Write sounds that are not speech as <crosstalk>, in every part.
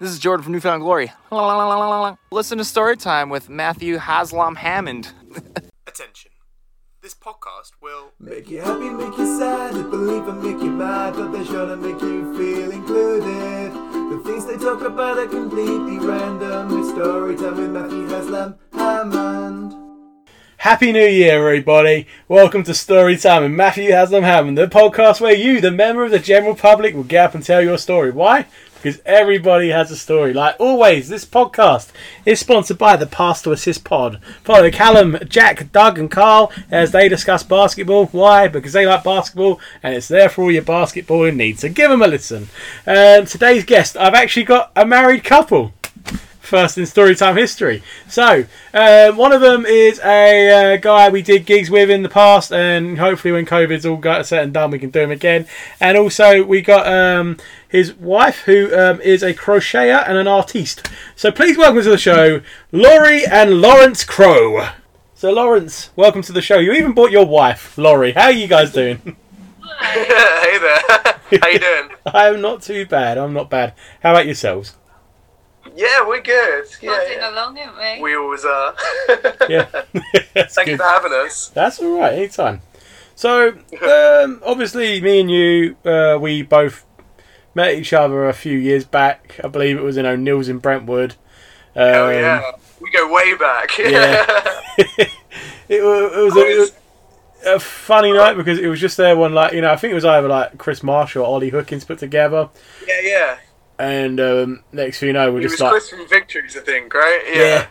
This is Jordan from New Found Glory. Listen to Storytime with Matthew Haslam Hammond. <laughs> Attention. This podcast will. Make you happy, make you sad, believe and make you mad, but they're sure to make you feel included. The things they talk about are completely random. It's story time with Matthew Haslam Hammond. Happy New Year, everybody! Welcome to Storytime with Matthew Haslam Hammond, the podcast where you, the member of the general public, will get up and tell your story. Why? Because everybody has a story. Like always, this podcast is sponsored by the Pass to Assist Pod. Follow Callum, Jack, Doug, and Carl as they discuss basketball. Why? Because they like basketball and it's there for all your basketballing needs. So give them a listen. Um, today's guest, I've actually got a married couple first in Storytime history. So, um, one of them is a uh, guy we did gigs with in the past, and hopefully, when COVID's all got set and done, we can do him again. And also, we got um, his wife, who um, is a crocheter and an artiste. So, please welcome to the show, Lori and Laurence Crow. So, Laurence, welcome to the show. You even brought your wife, Lori. How are you guys doing? <laughs> <laughs> hey there. <laughs> How you doing? I'm not too bad. I'm not bad. How about yourselves? Yeah, we're good. Yeah, Nodding yeah. along, aren't we? We always are. <laughs> Yeah. <laughs> That's Thank you good. for having us. That's all right. Anytime. So, um, obviously, me and you, uh, we both met each other a few years back. I believe it was in O'Neill's in Brentwood. Um, Hell yeah. We go way back. yeah. <laughs> it, it was a, it was a funny night because it was just there one like you know I think it was either like Chris Marshall or Ollie Hookins put together, yeah, yeah. And um, next thing you know we're It just was like Chris from Victories, I think, right? yeah. Yeah.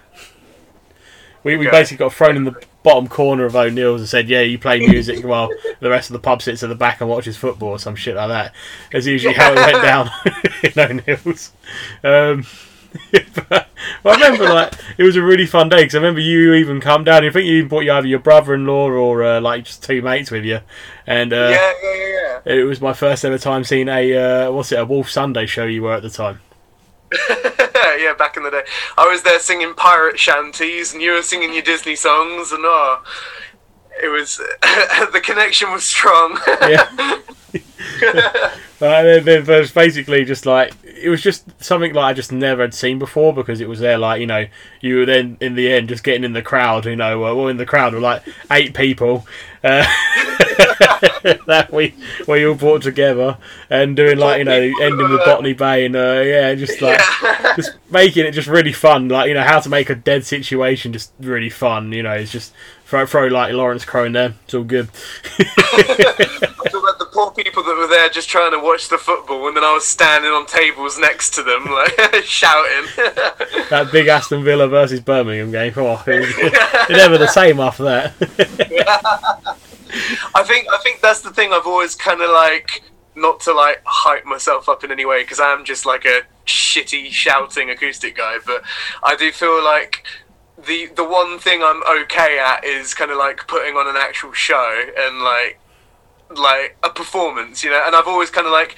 We, we Okay. basically got thrown in the bottom corner of O'Neill's and said, "Yeah, you play music while the rest of the pub sits at the back and watches football or some shit like that." That's usually how it went <laughs> down <laughs> in O'Neill's. Um, <laughs> but I remember like it was a really fun day because I remember you even come down. I think you even brought you either your brother-in-law or uh, like just two mates with you, and uh, yeah, yeah, yeah, yeah. it was my first ever time seeing a uh, what's it a Wolf Sunday show you were at the time. <laughs> yeah, back in the day. I was there singing pirate shanties and you were singing your Disney songs and oh it was <laughs> the connection was strong. Yeah. Then, then there's basically just like it was just something like I just never had seen before because it was there like you know you were then in the end just getting in the crowd you know well in the crowd were like eight people uh, <laughs> <laughs> that we we all brought together and doing like you know ending with Botany Bay and uh, yeah just like yeah. just making it just really fun like you know how to make a dead situation just really fun you know it's just throw throw like Laurence Crow in there it's all good. <laughs> I feel like the poor people that were there just trying to watch the football, and then I was standing on tables next to them, like <laughs> shouting. that big Aston Villa versus Birmingham game. Oh, it was, never the same after that. I think I think that's the thing. I've always kind of like not to like hype myself up in any way because I'm just like a shitty shouting acoustic guy, but I do feel like. The, the one thing I'm okay at is kind of like putting on an actual show and like like a performance, you know. And I've always kind of like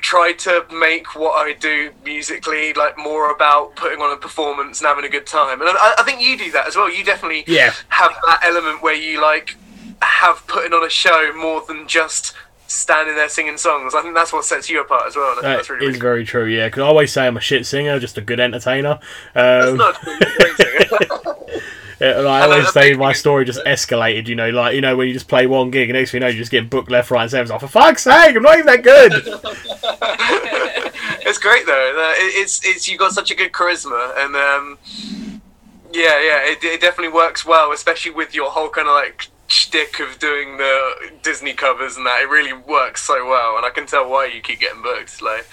tried to make what I do musically like more about putting on a performance and having a good time. And I, I think you do that as well. You definitely Yeah. have that element where you like have putting on a show more than just standing there singing songs. I think that's what sets you apart as well. And I think That that's really, is really very true. Yeah, because I always say I'm a shit singer, just a good entertainer. Um, not true. You're a great singer. <laughs> <laughs> yeah, and I always say my story just escalated. You know, like you know when you just play one gig and next thing you know you just get booked left, right, and centre. Like, for fuck's sake, I'm not even that good. <laughs> it's great though. It- It's it's you got such a good charisma and um, yeah, yeah, it, it definitely works well, especially with your whole kind of like shtick of doing the Disney covers and that. It really works so well, and I can tell why you keep getting booked. Like,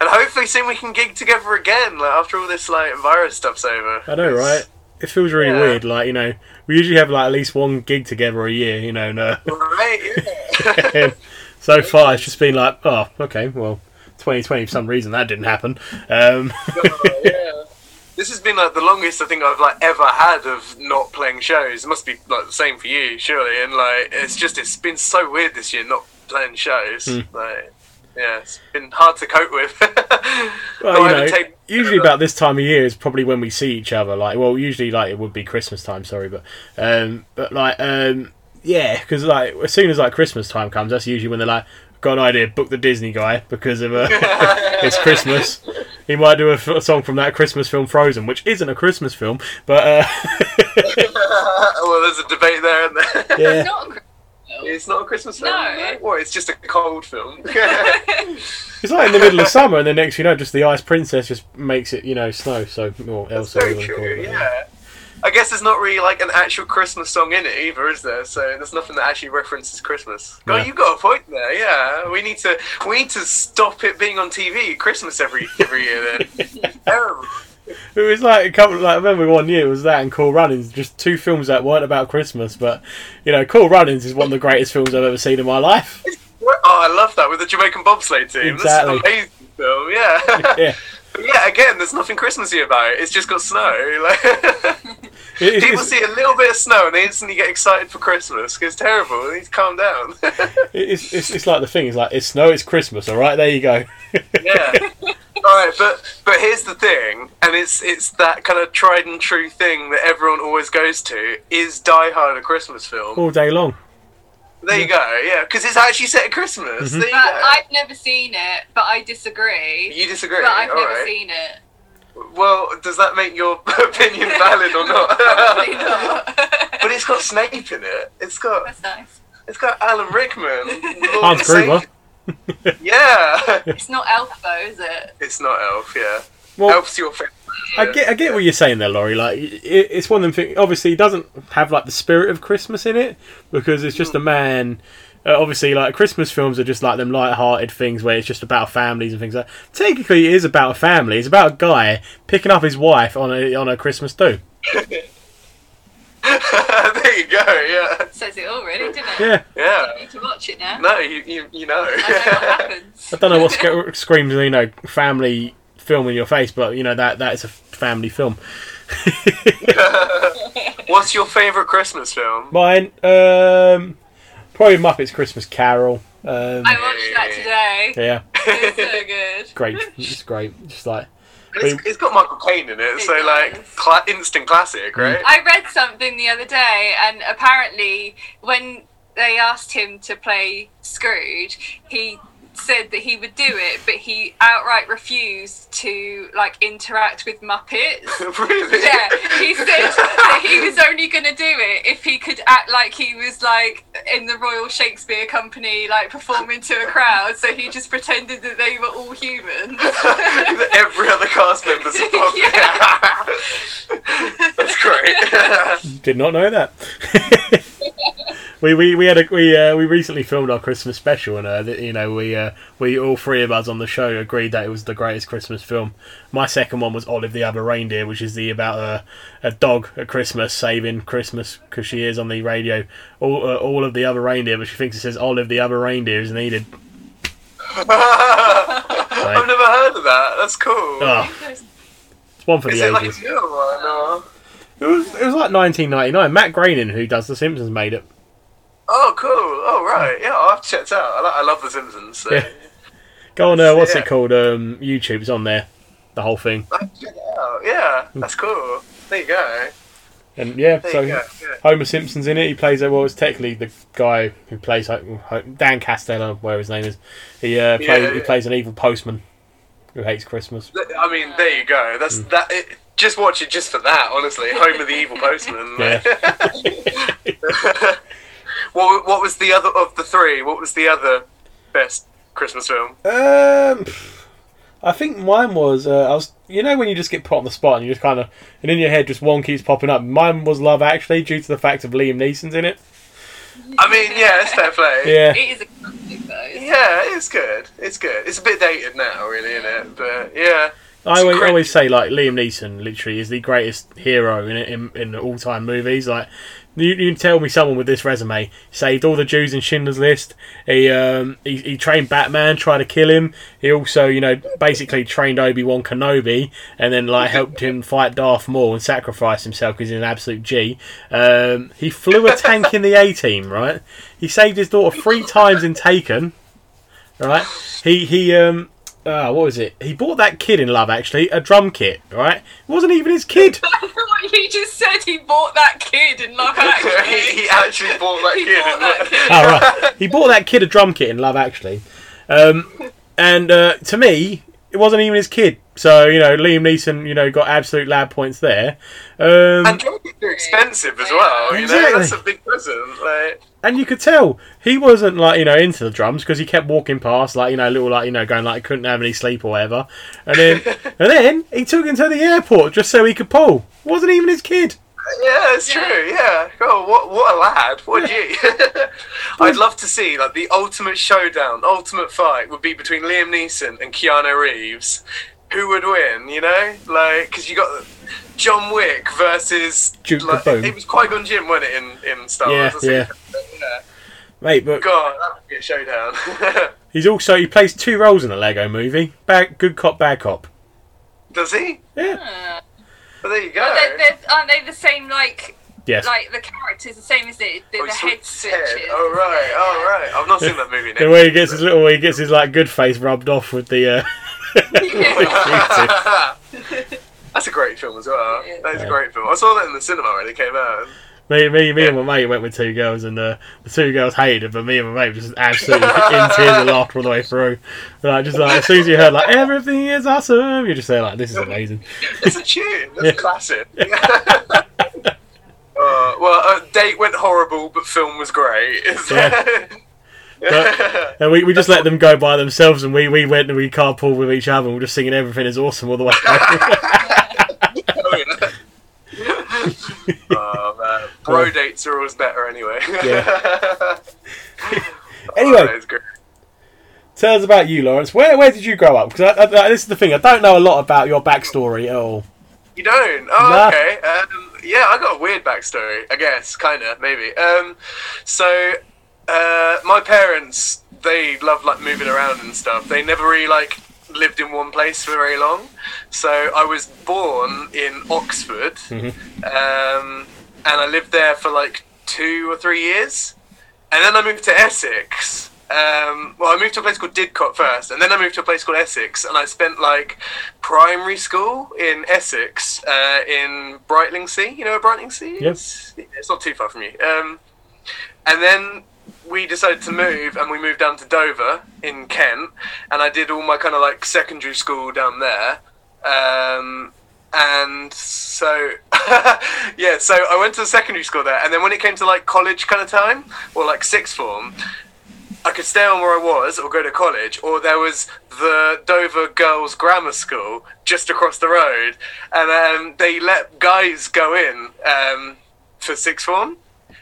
and hopefully soon we can gig together again. Like after all this like virus stuff's over. I know, right? It feels really Yeah. weird. Like you know, we usually have like at least one gig together a year. You know, no. uh, Right. Yeah. <laughs> <laughs> so far it's just been like, oh, okay, well, 2020 for some reason that didn't happen. Um, <laughs> Oh, yeah. This has been like the longest I think I've like ever had of not playing shows. It must be like the same for you, surely. And like it's just it's been so weird this year not playing shows. Like yeah, it's been hard to cope with. <laughs> Well, you know, taken- usually about this time of year is probably when we see each other. Like, well, usually like it would be Christmas time. Sorry, but um, but like um, yeah, because like as soon as like Christmas time comes, that's usually when they're like, got an idea, book the Disney guy because of uh, <laughs> <laughs> it's Christmas. he might do a, f- a song from that Christmas film Frozen, which isn't a Christmas film, but uh, <laughs> well, there's a debate there, and there. yeah. It's not a Christmas film. It's not a Christmas film. No. Well, it's just a cold film. It's like in the middle of summer, and then next you know, just the Ice Princess just makes it, you know, snow. So or Elsa. Very whatever true. call it. I guess there's not really like an actual Christmas song in it either, is there? So there's nothing that actually references Christmas. Oh, Yeah. you got a point there. Yeah, we need to we need to stop it being on TV Christmas every every year. Then <laughs> terrible. It was like a couple. Like I remember one year it was that and Cool Runnings, just two films that weren't about Christmas. But you know, Cool Runnings is one of the greatest films I've ever seen in my life. Oh, I love that with the Jamaican bobsleigh team. Exactly. That's an amazing film. Yeah. <laughs> Yeah, yeah. Again, there's nothing Christmassy about it. It's just got snow. Like It- <laughs> <laughs> people see a little bit of snow and they instantly get excited for Christmas. It's terrible. They need to calm down. <laughs> it's, it's, it's like the thing. It's like it's snow, it's Christmas. All right, there you go. yeah. All right, but but here's the thing, and it's it's that kind of tried and true thing that everyone always goes to: is Die Hard a Christmas film? All day long. There you go, yeah, because it's actually set at Christmas. Mhm. There you But go. I've never seen it, but I disagree. you disagree? but I've All never right. seen it. Well, does that make your <laughs> opinion valid or not? Probably not. <laughs> but it's got Snape in it. It's got That's nice. it's got Alan Rickman. <laughs> Lord Hans and Gruber. Yeah, It's not Elf though, is it? it's not Elf. Yeah, Well, Elf's your favorite. I get, I get what you're saying there, Lori. Like, it, it's one of them things. Obviously, it doesn't have like the spirit of Christmas in it because it's just a man. Uh, obviously, like Christmas films are just like them light-hearted things where it's just about families and things like. Technically, it is about a family. It's about a guy picking up his wife on a on a Christmas do. <laughs> there you go. Yeah, Says it all, really, didn't it? Yeah, yeah. I need to watch it now. No, you you, you know. I know what <laughs> happens. I don't know what sc- screams, you know, family film in your face, but you know that that is a family film. <laughs> What's your favourite Christmas film? Mine, um, probably Muppets Christmas Carol. Um, I watched that today. yeah, It's so good. <laughs> great. It's great. Just like It's, it's got Michael Caine in it, It so does. like cla- instant classic, right? I read something the other day, and apparently, when they asked him to play Scrooge, he said that he would do it, but he outright refused to like interact with Muppets. <laughs> really? Yeah, he said that he was only going to do it if he could act like he was like in the Royal Shakespeare Company, like performing to a crowd. So he just pretended that they were all humans. <laughs> Every other cast member's above <laughs> Yeah. That's great. Did not know that. We, we, we had a we uh, we recently filmed our Christmas special and uh, you know we uh, we all three of us on the show agreed that it was the greatest Christmas film. My second one was Olive the Other Reindeer, which is the about a, a dog at Christmas saving Christmas because she is on the radio. All uh, all of the other reindeer, but she thinks it says Olive the Other Reindeer is needed. <laughs> I've never heard of that. That's cool. Oh, it's one for Is the it like ages. a new one? Or... It was it was like 1999. Matt Groening, who does The Simpsons, made it. Oh, cool. Oh, right. Yeah, have checked out. I, lo- I love The Simpsons. So. Yeah. Go on, uh, what's Yeah. it called? Um, YouTube. It's on there. The whole thing. I'll have to check it out. Yeah, that's cool. There you go. And yeah, There so. Yeah. Homer Simpson's in it. He plays uh, well. It's technically the guy who plays like Dan Castello, where his name is. He uh, plays Yeah, he plays an evil postman who hates Christmas. I mean, there you go. That's Mm. that. It, just watch it just for that. Honestly, Homer the Evil <laughs> Postman. <laughs> <laughs> what What was the other of the three? What was the other best Christmas film? Um, I think mine was uh, I was you know when you just get put on the spot and you just kind of and in your head just one keeps popping up. Mine was Love Actually due to the fact of Liam Neeson's in it. I mean, yeah, it's fair play. Yeah, It is a classic though. Yeah, it's good. It's good. It's a bit dated now, really, isn't it? But yeah, I always, always say like Liam Neeson literally is the greatest hero in in, in all time movies. Like you, you can tell me someone with this resume saved all the Jews in Schindler's List. He um he, he trained Batman, tried to kill him. He also you know basically trained Obi Wan Kenobi and then like helped him fight Darth Maul and sacrifice himself because he's an absolute G. Um, he flew a tank in the A Team, right? He saved his daughter three times in Taken. Right? He he um uh, what was it? He bought that kid in Love Actually a drum kit, right? It wasn't even his kid. <laughs> I thought you just said he bought that kid in Love <laughs> Actually. he, he actually bought that He kid. bought that kid. oh right, he bought that kid a drum kit in Love Actually, um, and uh, to me, it wasn't even his kid. So you know, Liam Neeson, you know, got absolute lab points there. Um, And drums are expensive as well. You know, that's a big present. Like, And you could tell he wasn't like you know into the drums because he kept walking past like you know little like you know going like he couldn't have any sleep or whatever, and then <laughs> and then he took him to the airport just so he could pull. Wasn't even his kid. yeah, it's Yeah. true. Yeah. Oh, what what a lad. What <laughs> I'd love to see like the ultimate showdown, ultimate fight would be between Liam Neeson and Keanu Reeves. Who would win? You know, like because you got John Wick versus Duke like, Kaboom. It was Qui Gon Jinn, wasn't it, in in Star Yeah, Wars? wasn't yeah. Mate, but God, that would be a showdown. <laughs> he's also he plays two roles in the Lego Movie: bad, good cop, bad cop. Does he? Yeah. Uh, Well, there you go. they're, they're, aren't they the same? Like, Yes. like the characters the same as it? The, Oh, the head switched his switches. Oh right, oh right. I've not seen that movie. <laughs> the way he gets his little, he gets his like good face rubbed off with the. Uh, <laughs> <laughs> That's a great film as well. Yeah. That is a great film. I saw that in the cinema when it came out. Me, me, me and my mate went with two girls, and uh, the two girls hated it, but me and my mate were just absolutely in tears of laughter all the way through. Like, just like as soon as you heard like everything is awesome, you just say like this is amazing. It's a tune. That's Yeah. classic. <laughs> <laughs> uh, well, uh, date went horrible, but film was great. Yeah. <laughs> And we, we just let them go by themselves, and we, we went and we carpooled with each other, and we are just singing everything is awesome all the way. <laughs> <laughs> oh man, bro dates are always better anyway. Yeah. Oh, Anyway. great. Tell us about you, Laurence. Where where did you grow up? Because this is the thing, I don't know a lot about your backstory at all. You don't? Oh, Nah. okay. Um, yeah, I got a weird backstory, I guess, kind of, maybe. Um, so, uh, my parents, they love like moving around and stuff. They never really like lived in one place for very long. So I was born in Oxford, um, and I lived there for like two or three years, and then I moved to Essex. Um, well, I moved to a place called Didcot first, and then I moved to a place called Essex, and I spent like primary school in Essex, uh, in Brightlingsea. You know where Brightlingsea is? It's not too far from you. Um, and then we decided to move, and we moved down to Dover in Kent, and I did all my kind of like secondary school down there. Um, and so, <laughs> yeah, so I went to secondary school there, and then when it came to like college kind of time, or like sixth form, I could stay on where I was or go to college, or there was the Dover Girls Grammar School just across the road, and um, they let guys go in um, for sixth form.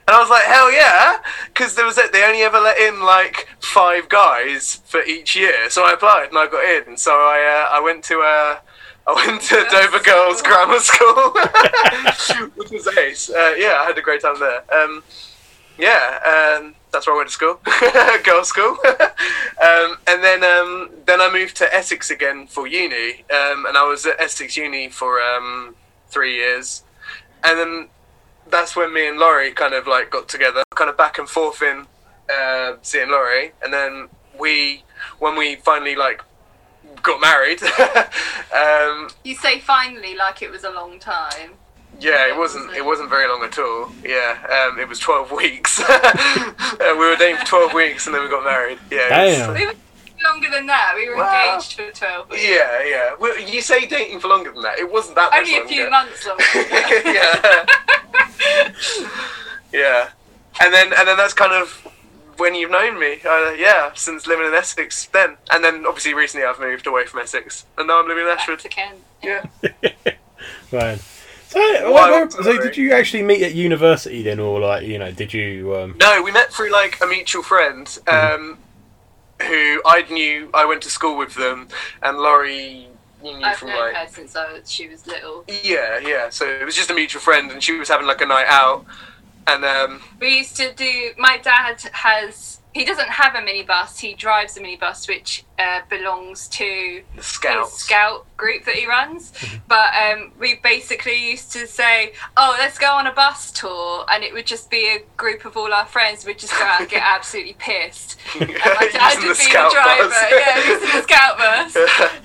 And I was like, hell yeah, because there was they only ever let in like five guys for each year. So I applied and I got in. So I uh, I went to uh, <laughs> I went to Dover Girls Grammar School, <laughs> <laughs> which was ace. Uh, yeah, I had a great time there. Um, yeah, um, that's where I went to school, girls' school. um, and then um, then I moved to Essex again for uni, um, and I was at Essex Uni for um, three years, and then that's when me and Lori kind of like got together, kind of back and forth in uh, seeing Lori, and then we when we finally like got married. <laughs> um, You say finally like it was a long time. yeah, it wasn't. It wasn't very long at all. Yeah, um, it was twelve weeks. <laughs> Uh, we were dating for twelve weeks, and then we got married. Yeah. it was- Damn. We were longer than that. We were Wow. engaged for 12 weeks. Yeah, yeah. Well, you say dating for longer than that. It wasn't that much Only a longer. few months longer. <laughs> yeah. yeah. And then and then that's kind of when you've known me. Uh, yeah, since living in Essex then. And then obviously recently I've moved away from Essex. And now I'm living in Ashford. to Kent. Yeah. <laughs> Right. So, Wild where- where- so did you actually meet at university then, or like you know, did you? Um, No, we met through like a mutual friend um, who I knew. I went to school with them, and Lori you knew I've from known like her since I was, she was little. yeah, yeah. So it was just a mutual friend, and she was having like a night out, and um, We used to do. My dad has. He doesn't have a minibus. He drives a minibus, which uh, belongs to the scouts. scout group that he runs. But um, we basically used to say, "Oh, let's go on a bus tour," and it would just be a group of all our friends. We'd just go out and get <laughs> absolutely pissed. <laughs> And my dad would the be the driver. bus. yeah, using the <laughs> scout bus.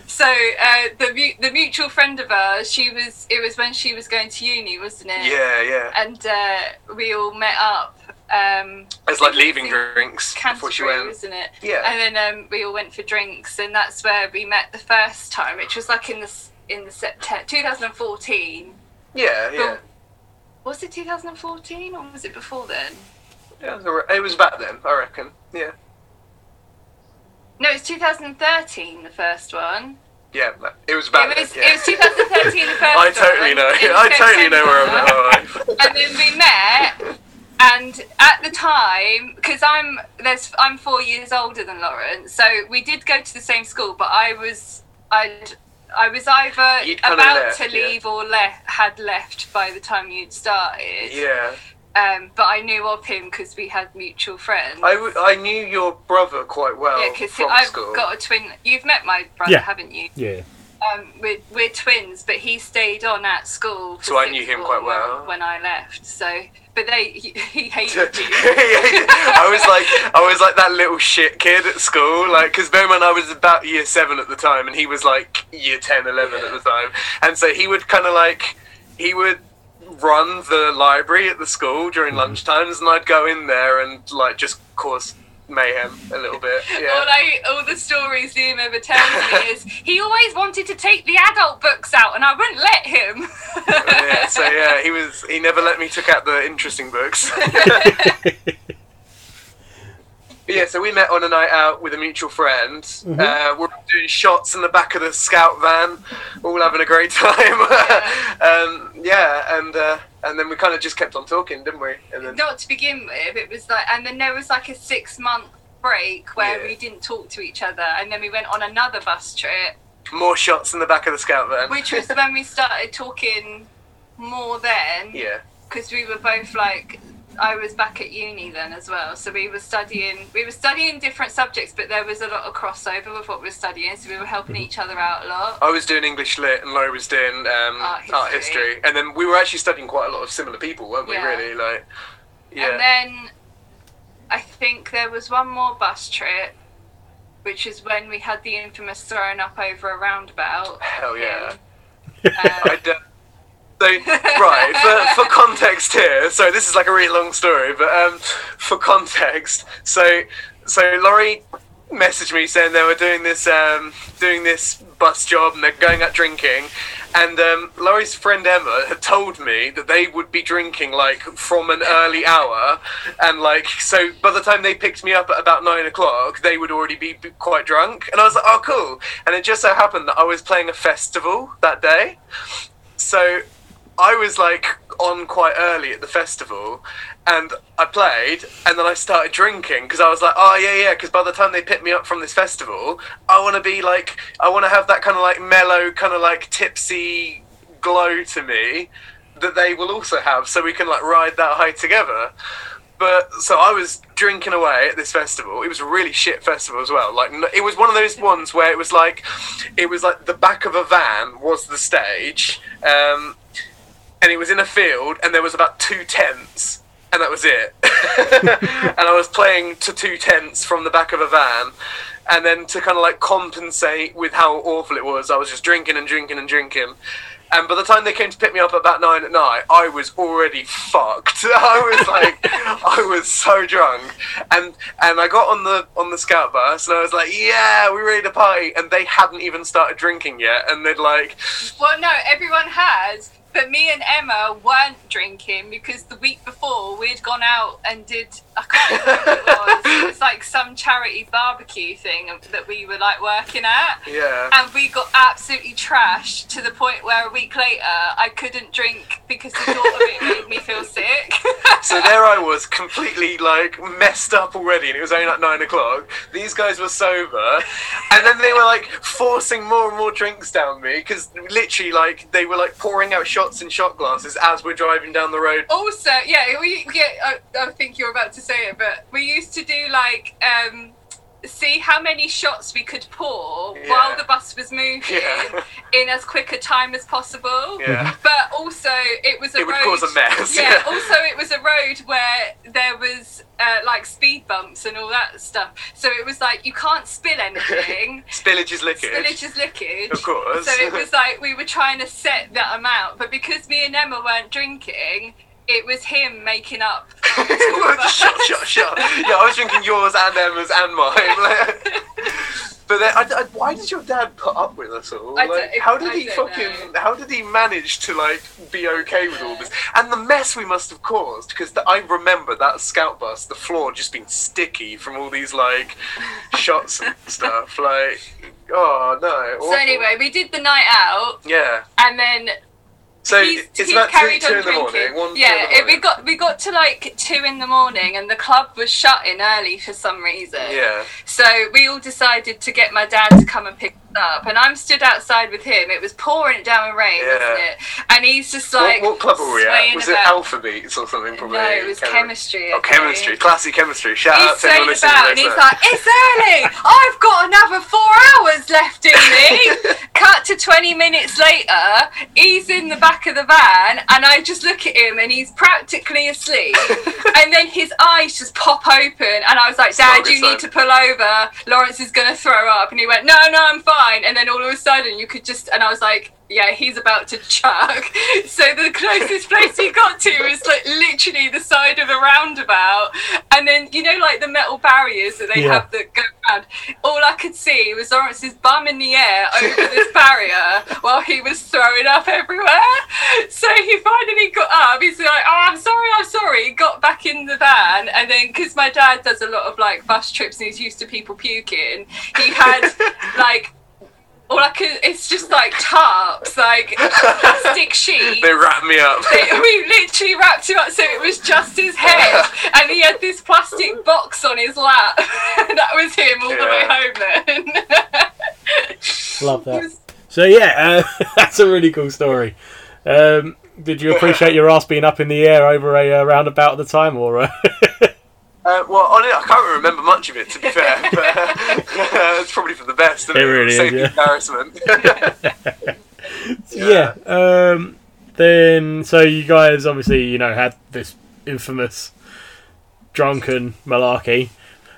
So uh, the mu- the mutual friend of ours, she was. It was when she was going to uni, wasn't it? yeah, yeah. and uh, we all met up Um, It's like leaving drinks before she went. wasn't it? Yeah. And then um, we all went for drinks, and that's where we met the first time, which was like in the in the September 2014. Yeah, yeah. Was it 2014 or was it before then? yeah it, was back then, I reckon. Yeah. No, it's 2013. The first one. Yeah, it was back it was then. Yeah. it was 2013. The <laughs> first I one. totally know. I totally know where I'm at. <laughs> and then we met and at the time because i'm there's i'm four years older than laurence so we did go to the same school but i was i'd i was either about left, to yeah. leave or left had left by the time you'd started Yeah. um but i knew of him because we had mutual friends I, w- I knew your brother quite well yeah because i've school. got a twin you've met my brother Yeah. haven't you Yeah. Um, we're, we're twins, but he stayed on at school. So I knew him quite well. when I left. So, but they he, he <laughs> hated you. I was like, I was like that little shit kid at school, like, because bear in mind I was about year seven at the time, and he was like year 10, 11 at the time, and so he would kind of like, he would run the library at the school during lunch times, and I'd go in there and like just cause mayhem a little bit. All I, all the stories Liam ever tells me <laughs> is he always wanted to take the adult books out, and I wouldn't let him. yeah, <laughs> so yeah, he was. He never let me took out the interesting books. <laughs> But yeah, so we met on a night out with a mutual friend. Uh, we're doing shots in the back of the scout van, all having a great time. um, yeah, and uh, and then we kind of just kept on talking, didn't we? And then Not to begin with, it was like, and then there was like a six month break where Yeah. we didn't talk to each other, and then we went on another bus trip, more shots in the back of the scout van. which was when we started talking more then. <laughs> yeah, because we were both like I was back at uni then as well, so we were studying we were studying different subjects, but there was a lot of crossover with what we were studying, so we were helping each other out a lot. I was doing English lit, and Lori was doing um, Art art, history. history. and then we were actually studying quite a lot of similar people, weren't we? Yeah. Really, like yeah. And then I think there was one more bus trip, which is when we had the infamous thrown up over a roundabout. Hell yeah. <laughs> Um, I d- so right for, for context here. So this is like a really long story, but um, for context, so so Lori messaged me saying they were doing this um, doing this bus job and they're going out drinking, and um, Lori's friend Emma had told me that they would be drinking like from an early hour, and like so by the time they picked me up at about nine o'clock, they would already be quite drunk, and I was like, oh cool, and it just so happened that I was playing a festival that day. So I was like on quite early at the festival and I played and then I started drinking because I was like, oh yeah, yeah, because by the time they pick me up from this festival, I want to be like, I want to have that kind of like mellow, kind of like tipsy glow to me that they will also have so we can like ride that high together. But so I was drinking away at this festival. It was a really shit festival as well. Like it was one of those ones where it was like, it was like the back of a van was the stage, um, and it was in a field, and there was about two tents, and that was it. <laughs> and I was playing to two tents from the back of a van, and then to kind of like compensate with how awful it was, I was just drinking and drinking and drinking. And by the time they came to pick me up at about nine at night, I was already fucked. <laughs> I was like, I was so drunk, and and I got on the on the scout bus, and I was like, yeah, we're ready to party, and they hadn't even started drinking yet, and they'd like, Well, no, everyone has, but me and Emma weren't drinking because the week before we'd gone out and did I can't remember what it was. It was like some charity barbecue thing that we were like working at. yeah, And we got absolutely trashed to the point where a week later I couldn't drink because the thought of it made me feel sick. <laughs> So there I was, completely like messed up already, and it was only like nine o'clock. These guys were sober, and then they were like forcing more and more drinks down me because literally, like they were like pouring out shots in shot glasses as we're driving down the road. also, yeah, we yeah, I, I think you're about to say it, but we used to do like um see how many shots we could pour Yeah. while the bus was moving Yeah. <laughs> in as quick a time as possible. Yeah, But also, it was a It would cause a mess, Yeah. yeah. Also, it was a road where there was uh, like speed bumps and all that stuff. So it was like you can't spill <laughs> anything. spillage is liquid. Spillage is liquid. Of course. So it was like we were trying to set that amount, but because me and Emma weren't drinking, it was him making <laughs> <laughs> up. shut, shut, shut. Yeah, I was drinking yours and Emma's and mine. <laughs> but then, I, I, why did your dad put up with us all? Like, how did he fucking? How did he manage to like be okay with all this and the mess we must have caused? Because I remember that scout bus, the floor just being sticky from all these like shots and stuff. Like, oh no. So anyway, we did the night out, yeah. and then So he's, it's he's about two, carried two on in the morning. One, yeah, the it- we got we got to like two in the morning, and the club was shutting early for some reason. Yeah. So we all decided to get my dad to come and pick up, and I'm stood outside with him. It was pouring down with rain, Yeah. wasn't it? And he's just like what club were we at? Was it about. Alpha Beats or something? Probably. No, it was Can't chemistry. Oh, chemistry, classic chemistry. Shout out He's to anyone swaying listening. about and he's like, "It's early. <laughs> I've got another four hours left in me." <laughs> Cut to twenty minutes later, he's in the back of the van, and I just look at him, and he's practically asleep. <laughs> and then his eyes just pop open, and I was like, "Dad, you need to pull over. Laurence is gonna throw up." And he went, "No, no, I'm fine." And then all of a sudden, you could just, and I was like. Yeah, he's about to chuck. <laughs> So the closest place he got to was like literally the side of a roundabout, and then you know like the metal barriers that they Yeah. have that go around. All I could see was Laurence's bum in the air over this barrier <laughs> while he was throwing up everywhere. So he finally got up. He's like, "Oh, I'm sorry, I'm sorry." He got back in the van, and then because my dad does a lot of like bus trips and he's used to people puking, he had <laughs> like. All I could, it's just like tarps, like plastic <laughs> sheets. They wrapped me up. They- we literally wrapped him up so it was just his head, <laughs> and he had this plastic box on his lap. <laughs> that was him all the way home then. Love that. So yeah, uh, that's a really cool story. Um, did you appreciate your ass being up in the air over a uh, roundabout at the time, or? Uh, Uh, well, on it, I can't remember much of it to be <laughs> fair, but uh, it's probably for the best. It it, really is, yeah. embarrassment. <laughs> <laughs> yeah. Um, then so you guys obviously you know had this infamous drunken malarkey.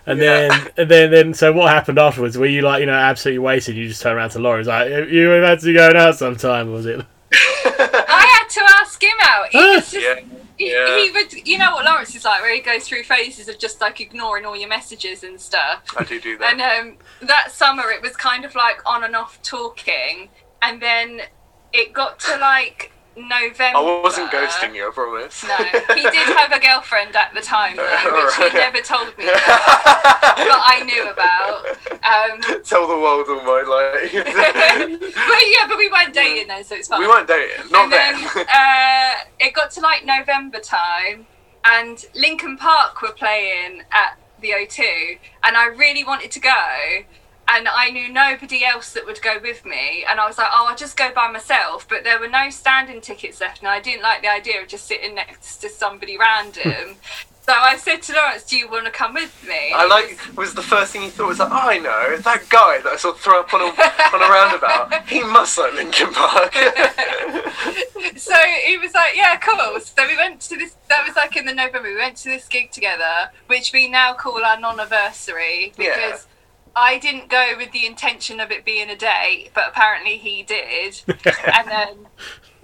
And Yeah. then, and then, then, so what happened afterwards? Were you like, you know, absolutely wasted? You just turn around to Laura's like, you were about to go out sometime, was it? I had to ask him out. He was just, yeah, he, yeah. he would, you know what Laurence is like, where he goes through phases of just like ignoring all your messages and stuff. I do do that. And um, that summer, it was kind of like on and off talking, and then it got to like November. I wasn't ghosting you, I promise. No, he did have a girlfriend at the time, <laughs> though, which he never told me <laughs> about, but I knew about. Um, Tell the world all my like. <laughs> but yeah, but we weren't dating then, so it's fine. we weren't dating, not and then then. uh, it got to like November time, and Linkin Park were playing at the O2, and I really wanted to go. And I knew nobody else that would go with me, and I was like, "Oh, I'll just go by myself." But there were no standing tickets left, and I didn't like the idea of just sitting next to somebody random. <laughs> so I said to Laurence, "Do you want to come with me?" I like was the first thing he thought was like, oh, I know that guy that I saw throw up on a on a roundabout. He must like Linkin Park. <laughs> so he was like, "Yeah, cool." So we went to this. That was like in the November. We went to this gig together, which we now call our non-anniversary Yeah. Because I didn't go with the intention of it being a date, but apparently he did, <laughs> and then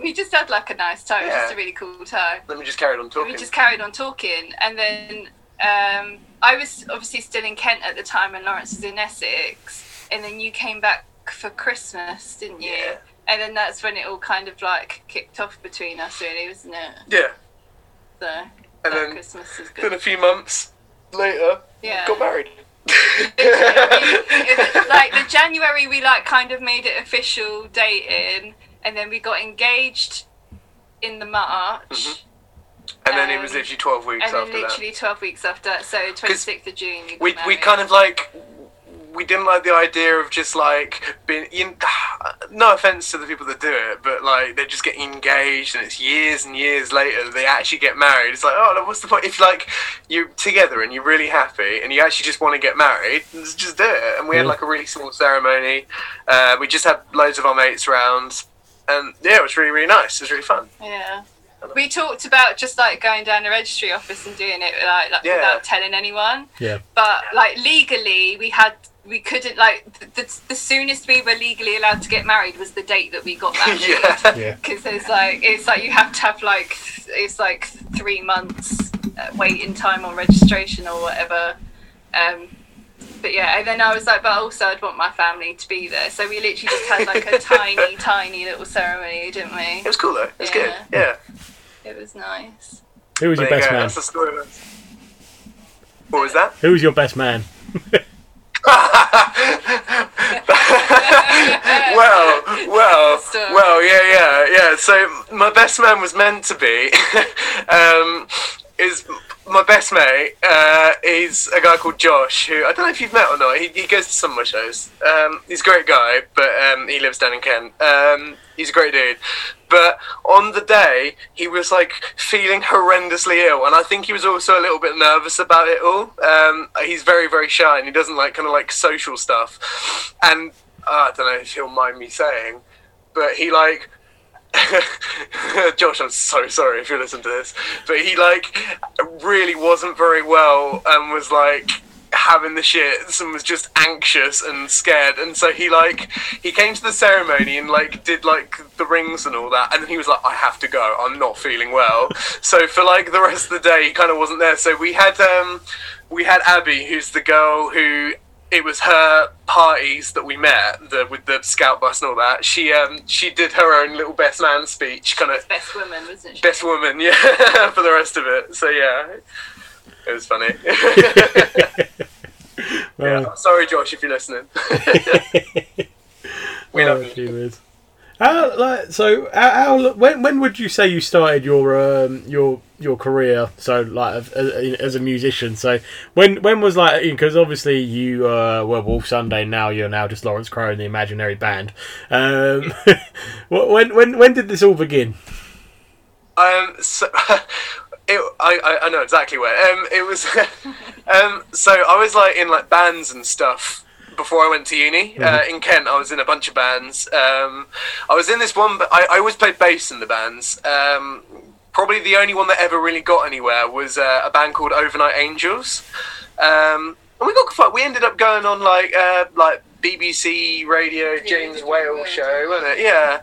we just had like a nice time. It was just a really cool time. Then we just carried on talking. We just carried on talking, and then um, I was obviously still in Kent at the time, and Laurence was in Essex, and then you came back for Christmas, didn't you? Yeah. And then that's when it all kind of like kicked off between us, really, wasn't it? yeah. So And then Christmas is then a few months later, Yeah. got married. Like the January, we like kind of made it official dating, and then we got engaged in the March, Mhm. and then it was Um, literally twelve weeks and then after that. literally twelve weeks after, so twenty sixth of June. We we kind of like we didn't like the idea of just like being you <sighs> no offense to the people that do it but like they're just get engaged and it's years and years later they actually get married it's like oh what's the point if like you're together and you're really happy and you actually just want to get married let's just do it and we had like a really small ceremony uh, we just had loads of our mates around and yeah it was really really nice it was really fun Yeah. We talked about just like going down the registry office and doing it like, like Yeah. without telling anyone. Yeah. But like legally, we had we couldn't like the, the, the soonest we were legally allowed to get married was the date that we got <laughs> married. yeah Yeah. <laughs> Because there's like it's like you have to have like it's like three months uh, waiting time on registration or whatever. Um, but yeah, and then I was like, but also I'd want my family to be there. So we literally just had like a <laughs> tiny, tiny little ceremony, didn't we? It was cool though. It was Yeah. good. Yeah. It was nice. Who was your There you best go, man? That's the story. of. What was that? Who was your best man? <laughs> well, well, well, yeah, yeah, yeah. So my best man was meant to be, <laughs> um, is my best mate uh, is a guy called Josh, who I don't know if you've met or not. He, he goes to some of my shows. Um, he's a great guy, but um, he lives down in Kent. Um, he's a great dude. But on the day, he was like feeling horrendously ill, and I think he was also a little bit nervous about it all. Um, he's very, very shy, and he doesn't like kind of like social stuff. And I don't know if he'll mind me saying, but he like <laughs> Josh, I'm so sorry if you listen to this, but he like really wasn't very well and was like having the shits and was just anxious and scared. And so he like he came to the ceremony and like did like the rings and all that. And then he was like I have to go. I'm not feeling well. <laughs> So for like the rest of the day he kind of wasn't there. So we had um we had Abby who's the girl who it was her parties that we met the, with the scout bus and all that. She um she did her own little best man speech, kind of Best woman, wasn't she? best woman, <laughs> yeah, for the rest of it. So yeah, it was funny. <laughs> Well, yeah. Sorry, Josh, if you're listening. <laughs> we oh, love you. How, like, so, how, how, when when would you say you started your um, your your career? So, like, as, as a musician. So, when when was like because obviously you uh, were Wolf Sunday. Now you're now just Laurence Crow and the Imaginary Band. Um, <laughs> when when when did this all begin? Um, so <laughs> it, I I know exactly where. Um, it was. <laughs> um, so I was like in like bands and stuff before I went to uni. Uh, in Kent, I was in a bunch of bands. Um, I was in this one, but I, I always played bass in the bands. Um, probably the only one that ever really got anywhere was uh, a band called Overnight Angels. Um, and we got quite- we ended up going on like uh, like BBC Radio James? Whale Yeah. show, wasn't it? Yeah.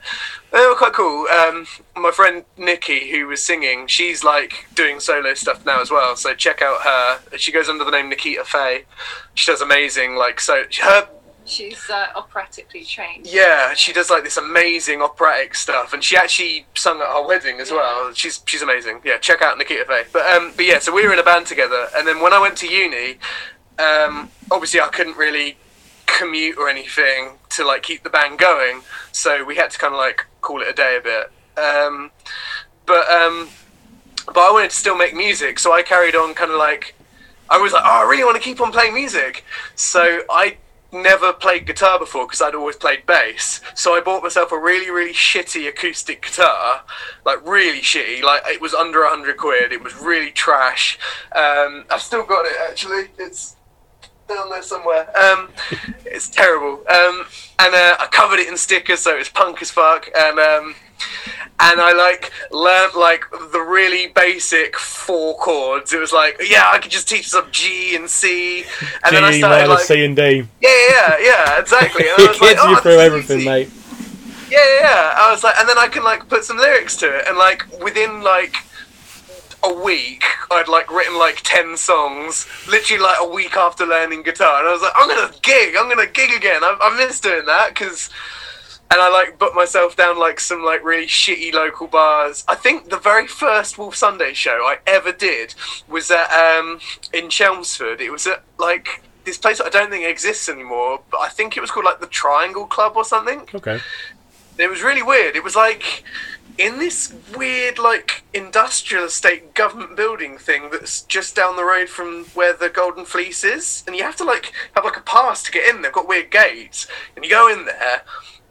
They were quite cool. Um, my friend Nikki, who was singing, she's like doing solo stuff now as well. So check out her. She goes under the name Nikita Faye. She does amazing. Like so, her She's uh, operatically trained. yeah, she does like this amazing operatic stuff, and she actually sung at our wedding as well. She's she's amazing. Yeah, check out Nikita Faye. But um, but yeah, so we were in a band together, and then when I went to uni, um, obviously I couldn't really commute or anything to like keep the band going, so we had to kind of like call it a day a bit. Um, but um, but I wanted to still make music, so I carried on kind of like I was like, oh, I really want to keep on playing music. So I never played guitar before because I'd always played bass. So I bought myself a really, really shitty acoustic guitar, like really shitty. Like it was under a hundred quid. It was really trash. Um, I've still got it actually. It's down there somewhere. Um, it's terrible. Um, and uh, I covered it in stickers, so it's punk as fuck. And um, and I like learnt like the really basic four chords. It was like, yeah, I could just teach some G and C, and then I G started like, C and D. yeah, yeah, yeah, yeah, exactly. And <laughs> I was like, oh, you through everything, easy. mate. Yeah, yeah, yeah. I was like, and then I can like put some lyrics to it, and like within like a week, I'd like written like ten songs, literally like a week after learning guitar, and I was like, I'm gonna gig, I'm gonna gig again. I, I miss doing that because. And I like put myself down like some like really shitty local bars. I think the very first Wolf Sunday show I ever did was at um in Chelmsford. It was at like this place I don't think exists anymore, but I think it was called like the Triangle Club or something. Okay. It was really weird. It was like in this weird, like industrial estate government building thing that's just down the road from where the Golden Fleece is, and you have to like have like a pass to get in. They've got weird gates, and you go in there,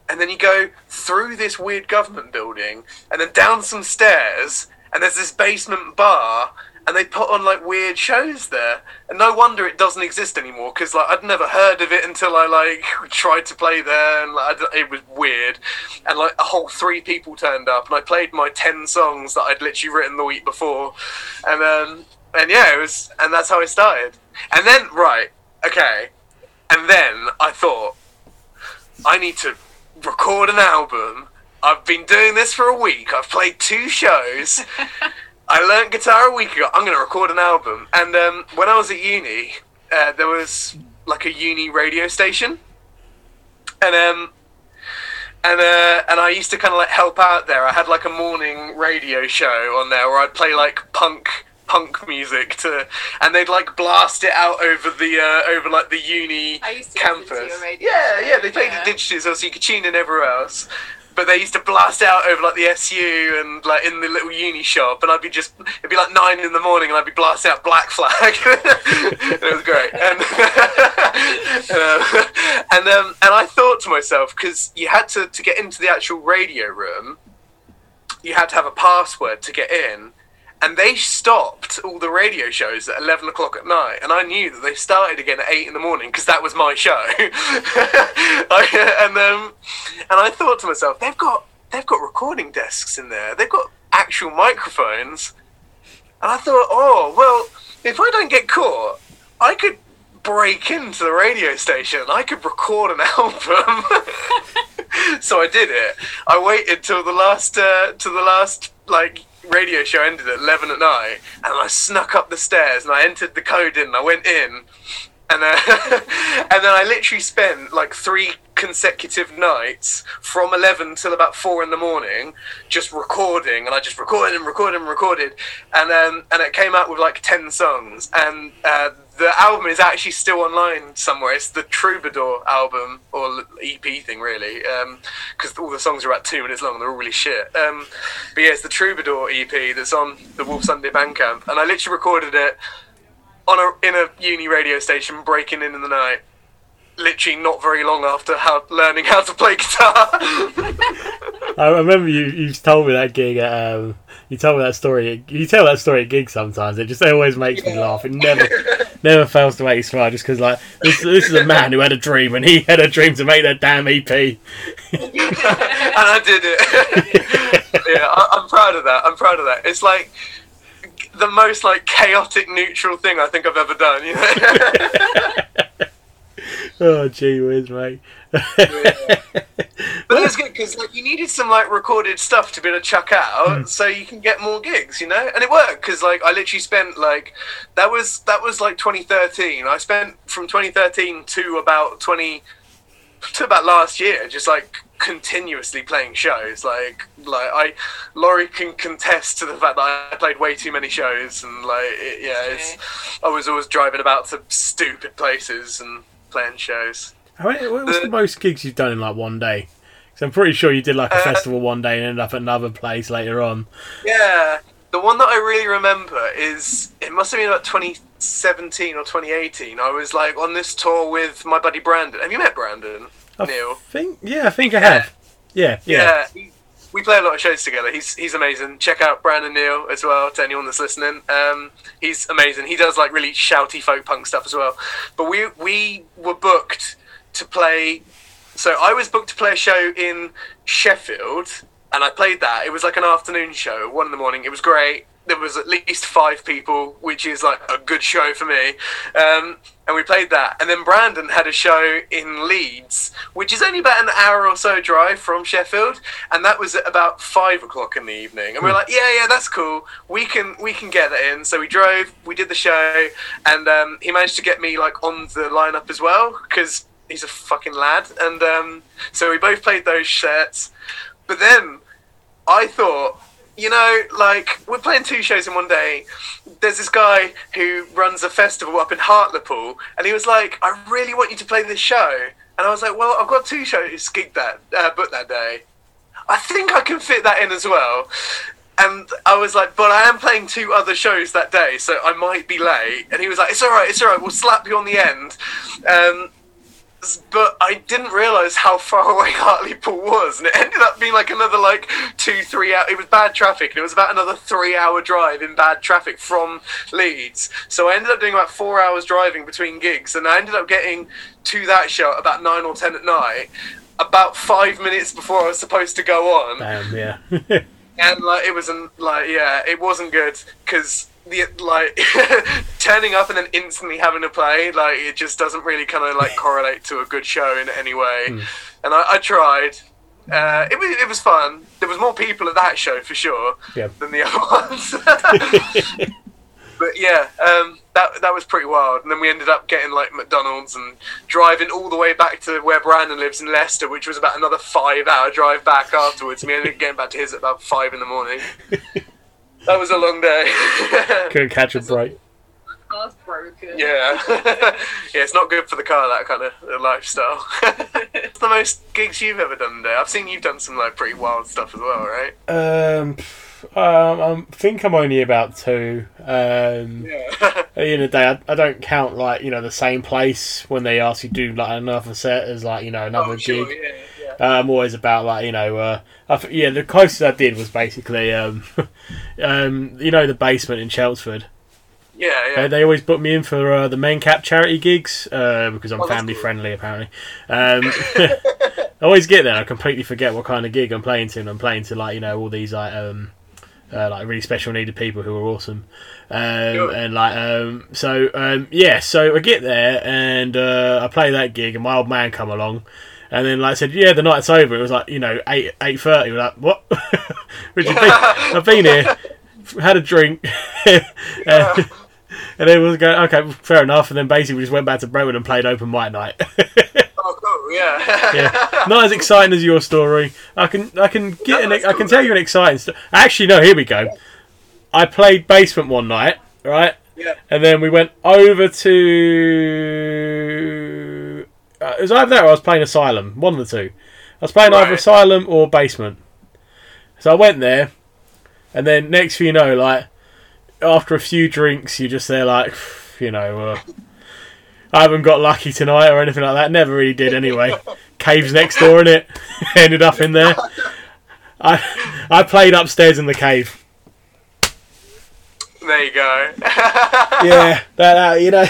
and then you go through this weird government building, and then down some stairs, and there's this basement bar. And they put on like weird shows there, and no wonder it doesn't exist anymore. Because like I'd never heard of it until I like <laughs> tried to play there, and like, it was weird. And like a whole three people turned up, and I played my ten songs that I'd literally written the week before, and um, and yeah, it was, and that's how I started. And then right, okay, and then I thought I need to record an album. I've been doing this for a week. I've played two shows. <laughs> I learnt guitar a week ago. I'm going to record an album. And um, when I was at uni, uh, there was like a uni radio station, and um, and uh, and I used to kind of like help out there. I had like a morning radio show on there where I'd play like punk punk music to, and they'd like blast it out over the uh, over like the uni I used to campus. yeah, show, yeah, they played yeah. it digitally so you could tune in everywhere else. But they used to blast out over like the SU and like in the little uni shop, and I'd be just it'd be like nine in the morning, and I'd be blasting out Black Flag. <laughs> it was great, and uh, <laughs> and um, and I thought to myself because you had to to get into the actual radio room, you had to have a password to get in, and they stopped all the radio shows at 11 o'clock at night and i knew that they started again at 8 in the morning because that was my show. <laughs> I, and um, and i thought to myself they've got they've got recording desks in there. They've got actual microphones. And i thought oh well if i don't get caught i could break into the radio station. I could record an <laughs> album. <laughs> So I did it. I waited till the last, uh, till the last like radio show ended at eleven at night, and I snuck up the stairs and I entered the code in. and I went in, and uh, <laughs> and then I literally spent like three consecutive nights from 11 till about 4 in the morning just recording and I just recorded and recorded and recorded and um, and it came out with like 10 songs and uh, the album is actually still online somewhere it's the Troubadour album or EP thing really because all the songs are about two minutes long and they're all really shit um, but yeah it's the Troubadour EP that's on the Wolf Sunday Bandcamp and I literally recorded it on a in a uni radio station breaking in in the night literally not very long after how learning how to play guitar. <laughs> I remember you, you told me that gig at, um, you tell me that story. You tell that story at gigs sometimes. It just always makes me laugh. It never, <laughs> never fails to make you smile. Just because like this, this is a man who had a dream and he had a dream to make that damn EP. and <laughs> I did it. <laughs> yeah, I, I'm proud of that. I'm proud of that. It's like the most like chaotic neutral thing I think I've ever done. You know? Oh gee whiz, mate. But it's good because like you needed some like recorded stuff to be able to chuck out, mm. so you can get more gigs, you know. And it worked because like I literally spent like that was that was like 2013. I spent from 2013 to about 20 to about last year, just like continuously playing shows. Like like I, Lori can contest to the fact that I played way too many shows, and like it, yeah, it's I was always driving about to stupid places and playing shows. How many- What's the most gigs you've done in like one day? Because I'm pretty sure you did like a Uh, festival one day and ended up at another place later on. Yeah, the one that I really remember is it must have been about 2017 or 2018. I was like on this tour with my buddy Brandon. Have you met Brandon? I Neil. think yeah, I think I have. Yeah, yeah. Yeah. we play a lot of shows together. He's he's amazing. Check out Brandon Neal as well. To anyone that's listening, um, he's amazing. He does like really shouty folk punk stuff as well. But we we were booked to play. So I was booked to play a show in Sheffield, and I played that. It was like an afternoon show, one in the morning. It was great. There was at least five people, which is like a good show for me. Um, and we played that. And then Brandon had a show in Leeds, which is only about an hour or so drive from Sheffield, and that was at about five o'clock in the evening. And we were like, yeah, yeah, that's cool. We can we can get that in. So we drove, we did the show, and um, he managed to get me like on the lineup as well because he's a fucking lad. And um, so we both played those shirts. But then I thought, you know, like we're playing two shows in one day. There's this guy who runs a festival up in Hartlepool, and he was like, "I really want you to play this show." And I was like, "Well, I've got two shows gigged that uh, booked that day. I think I can fit that in as well." And I was like, "But I am playing two other shows that day, so I might be late." And he was like, "It's all right, it's all right. We'll slap you on the end." Um, but I didn't realise how far <laughs> away Hartlepool was, and it ended up being like another like two, three hour. It was bad traffic, and it was about another three-hour drive in bad traffic from Leeds. So I ended up doing about four hours driving between gigs, and I ended up getting to that show at about nine or ten at night, about five minutes before I was supposed to go on Damn, yeah. <laughs> and like it wasn't like yeah it wasn't good because the like <laughs> turning up and then instantly having to play like it just doesn't really kind of like correlate to a good show in any way and I, I tried Uh, it was it was fun. There was more people at that show for sure Yeah. than the other <laughs> ones. <laughs> but yeah, um, that that was pretty wild. And then we ended up getting like McDonald's and driving all the way back to where Brandon lives in Leicester, which was about another five-hour drive back afterwards. And we ended up getting back to his at about five in the morning. That was a long day. <laughs> Couldn't catch a break. I was broken. Yeah, <laughs> yeah, it's not good for the car that kind of uh, lifestyle. What's the most gigs you've ever done there? I've seen you've done some like pretty wild stuff as well, right? Um, um, I think I'm only about two. Um, Yeah. <laughs> at the end of the day, I, I don't count like you know the same place when they ask you to do like another set as like you know another oh, gig. sure, yeah, yeah. Uh, I'm always about like you know, uh, I th- yeah. The closest I did was basically, um, <laughs> um, you know, the basement in Chelmsford. Yeah, yeah. Uh, they always book me in for uh, the Mencap charity gigs uh, because I'm Oh, family cool. friendly apparently. Um, <laughs> I always get there. I completely forget what kind of gig I'm playing to. And I'm playing to like you know all these like um, uh, like really special needed people who are awesome. Um, Cool. and like um, so um, yeah. So I get there and uh, I play that gig and my old man come along. And then, like I said, yeah, the night's over. It was like you know eight eight thirty. We're like, what? <laughs> Richard, <laughs> I've been here, had a drink, <laughs> uh, and then was going, okay, fair enough. And then basically we just went back to Brentwood and played open mic night. Oh, cool. Yeah. yeah, not as exciting as your story. I can I can get an, I can tell you an exciting story. Actually, no, here we go. I played basement one night, right? Yeah. And then we went over to. Uh, it was either that or I was playing Asylum. One of the two. I was playing either Asylum or Basement. So I went there, and then next thing you know, like after a few drinks, you're just there, like <sighs> you know. Uh, I haven't got lucky tonight or anything like that. Never really did anyway. <laughs> Caves next door in it. <laughs> Ended up in there. I I played upstairs in the cave. There you go. <laughs> Yeah, that, that you know.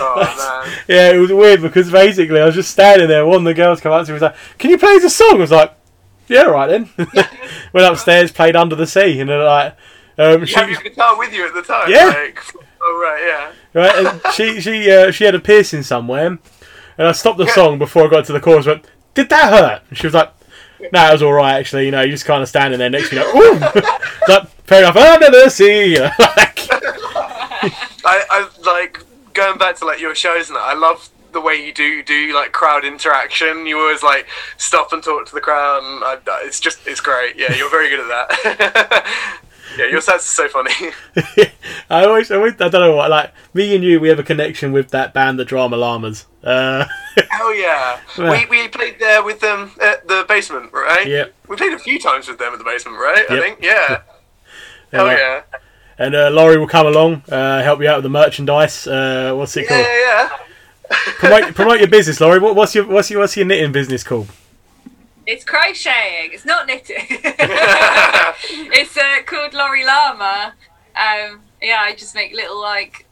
Oh <laughs> man. Yeah, it was weird because basically I was just standing there. One of the girls come up to me and was like, "Can you play us a song?" I was like, "Yeah, right then." <laughs> Went upstairs, played Under the Sea, and then like, um, You she, have your guitar with you at the time. Yeah. Like, <laughs> oh right, yeah. right, and she she uh, she had a piercing somewhere, and I stopped the song before I got to the chorus. Went, "Did that hurt?" And she was like, "No, it was all right actually." You know, you just kind of standing there next to me, like, "Ooh," like fair enough. Under the sea, like, I, I like going back to like your shows and that. I love the way you do do like crowd interaction. You always like stop and talk to the crowd, and I, it's just it's great. Yeah, you're very good at that. <laughs> yeah, your sets are so funny. <laughs> I always, I always, I don't know what, like me and you, we have a connection with that band, the Drama Llamas. Uh, <laughs> Hell yeah. Yeah. We, we played there with them at the basement, right? Yeah. We played a few times with them at the basement, right? I think. Yeah. Hell like- yeah. And uh, Lori will come along, uh, help you out with the merchandise. Uh, what's it Yeah, called? yeah, yeah. <laughs> Promote, promote your business, Lori. What, what's your what's your what's your knitting business called? It's crocheting. It's not knitting. <laughs> it's uh, called Lori Llama. Um, yeah, I just make little like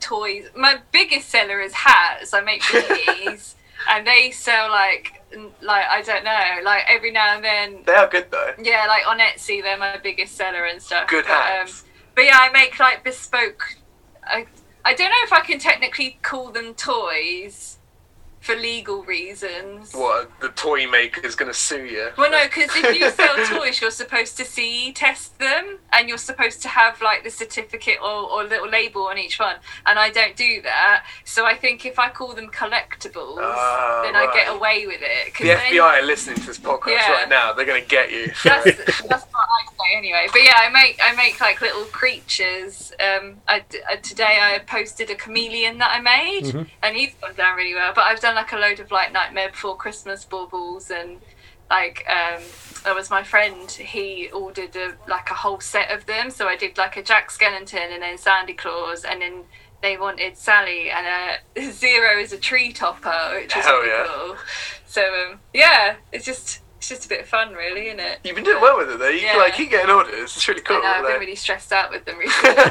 toys. My biggest seller is hats. I make beanies, <laughs> and they sell like like I don't know, like every now and then. They are good though. Yeah, like on Etsy, they're my biggest seller and stuff. Good But, um, hats. But yeah, I make like bespoke. I, I don't know if I can technically call them toys for legal reasons. What? The toy maker's gonna sue you? Well, no, because if you sell <laughs> toys, you're supposed to see test them, and you're supposed to have like the certificate or, or little label on each one. And I don't do that, so I think if I call them collectibles, Ah, then I get away with it. The then- FBI are listening to this podcast Yeah. right now. They're gonna get you. That's, that's what I say anyway. But yeah, I make I make like little creatures. Um, I, d- uh, today I posted a chameleon that I made, Mm-hmm. and he's gone down really well. But I've done like a load of like Nightmare Before Christmas baubles and like um, there was my friend. He ordered a, like a whole set of them. So I did like a Jack Skellington and then Sandy Claws, and then they wanted Sally and uh, <laughs> Zero is a tree topper, which is Hell really yeah. cool. So um, yeah, it's just. It's just a bit of fun, really, isn't it? You've been doing well with it though. You Yeah. like keep getting orders. It's really cool. I know, I've like- been really stressed out with them <laughs> recently. it's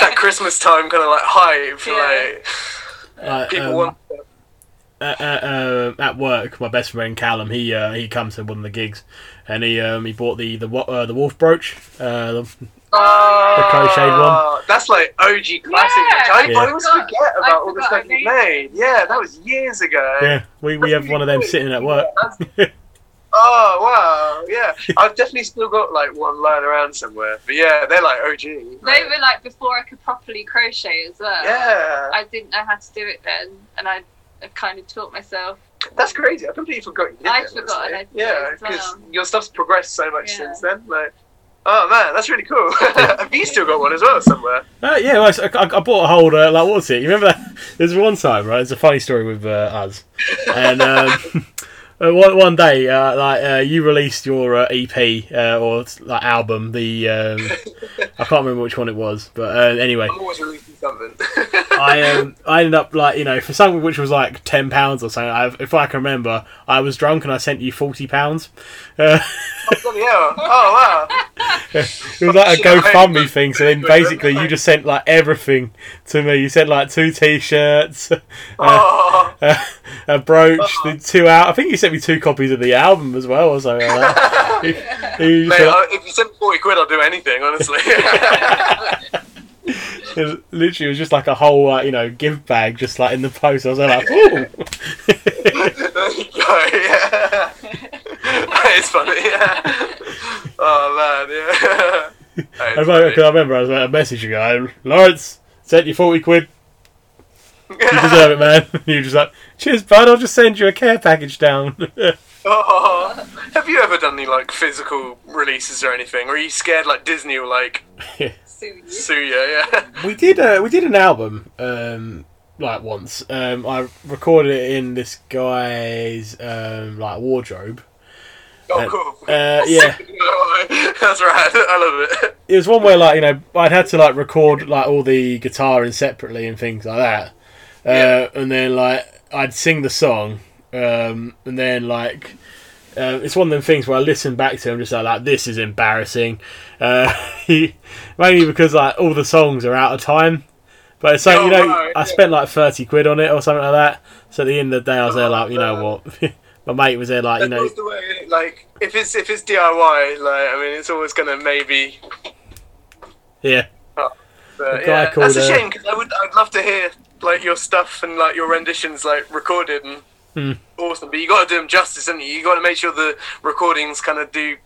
that Christmas time kind of like hype. for, Yeah. Like Uh, people um, want. Uh, uh, at work, my best friend Callum, he uh, he comes to one of the gigs, and he um, he bought the the uh, the wolf brooch. Uh, the, Oh, crocheted one. That's like OG classic. Yeah, I, Yeah. I always forgot- forget I about all the stuff you made. Yeah, that was years ago. yeah, we, we have one of them sitting at work. <laughs> Oh wow, yeah. I've definitely still got like one lying around somewhere. But yeah, they're like OG. They were like before I could properly crochet as well. Yeah, I didn't know how to do it then, and I, I kind of taught myself. that's crazy. I completely forgot you did I'd that, forgotten. I did Yeah, as well. because your stuff's progressed so much Yeah. since then. Like, oh man, that's really cool. <laughs> Have you still got one as well somewhere? Uh, yeah, well, I, I, I bought a whole uh, like what was it? You remember that? <laughs> There's one time, right? It's a funny story with uh, us, and um, <laughs> one one day, uh, like uh, you released your uh, EP uh, or like album. The um, <laughs> I can't remember which one it was, but uh, anyway, I'm always releasing something. I um, <laughs> I ended up like you know for something which was like ten pounds or something. I, if I can remember, I was drunk and I sent you forty pounds. Uh, <laughs> oh, oh wow. it was like a GoFundMe thing. So then basically you just sent like everything to me. You sent like two T-shirts, uh, Oh, a, a brooch, the two out. I think you sent me two copies of the album as well or something like that. <laughs> You- you mate, said- I, if you send forty quid, I'll do anything. Honestly. <laughs> it was- literally, it was just like a whole like, you know gift bag, just like in the post. I was like, ooh. <laughs> there you go. Yeah. it's funny. Yeah. Oh man. Yeah. That I remember. I remember I was like, a message going, Laurence, sent you 40 quid. <laughs> You deserve it, man. <laughs> you just like, cheers, bud. I'll just send you a care package down. <laughs> Oh, have you ever done any like physical releases or anything? Or are you scared like Disney will like Soon. sue you? Yeah. we did uh, we did an album um, like once. Um, I recorded it in this guy's um, like wardrobe. Oh, Uh, cool. uh, yeah. That's right. I love it. It was one where like you know I'd had to like record like all the guitar in separately and things like that, Yeah. and then like I'd sing the song, um, and then like. Uh, it's one of them things where I listen back to. it, I'm just like, like this is embarrassing, uh, <laughs> mainly because like all the songs are out of time. But it's like Oh, you know, right, I yeah. spent like thirty quid on it or something like that. So at the end of the day, I was there like, you know what, <laughs> my mate was there like, you That's know, the way. Like if it's if it's DIY, like I mean, it's always gonna maybe. yeah, But yeah, called, that's a uh, shame because I would I'd love to hear like your stuff and like your renditions like recorded and Hmm. awesome. But you got to do them justice, haven't you? You got to make sure the recordings kind of do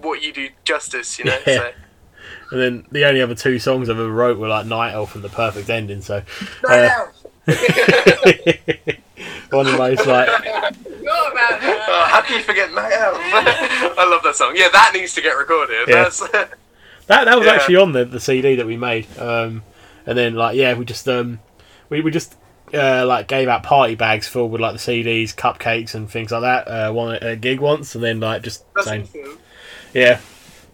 what you do justice. You know. Yeah. So. and then the only other two songs I've ever wrote were like Night Elf and The Perfect Ending. So No, Uh, no. <laughs> one of those like <laughs> Forgot about. Oh, how can you forget Night Elf? <laughs> I love that song. Yeah, that needs to get recorded. Yeah. That's, that. That was Yeah. actually on the, the CD that we made. Um, and then like yeah, we just um, we we just uh, like gave out party bags filled with like the CDs, cupcakes, and things like that. Uh, one at a gig once, and then like just that's same awesome. yeah.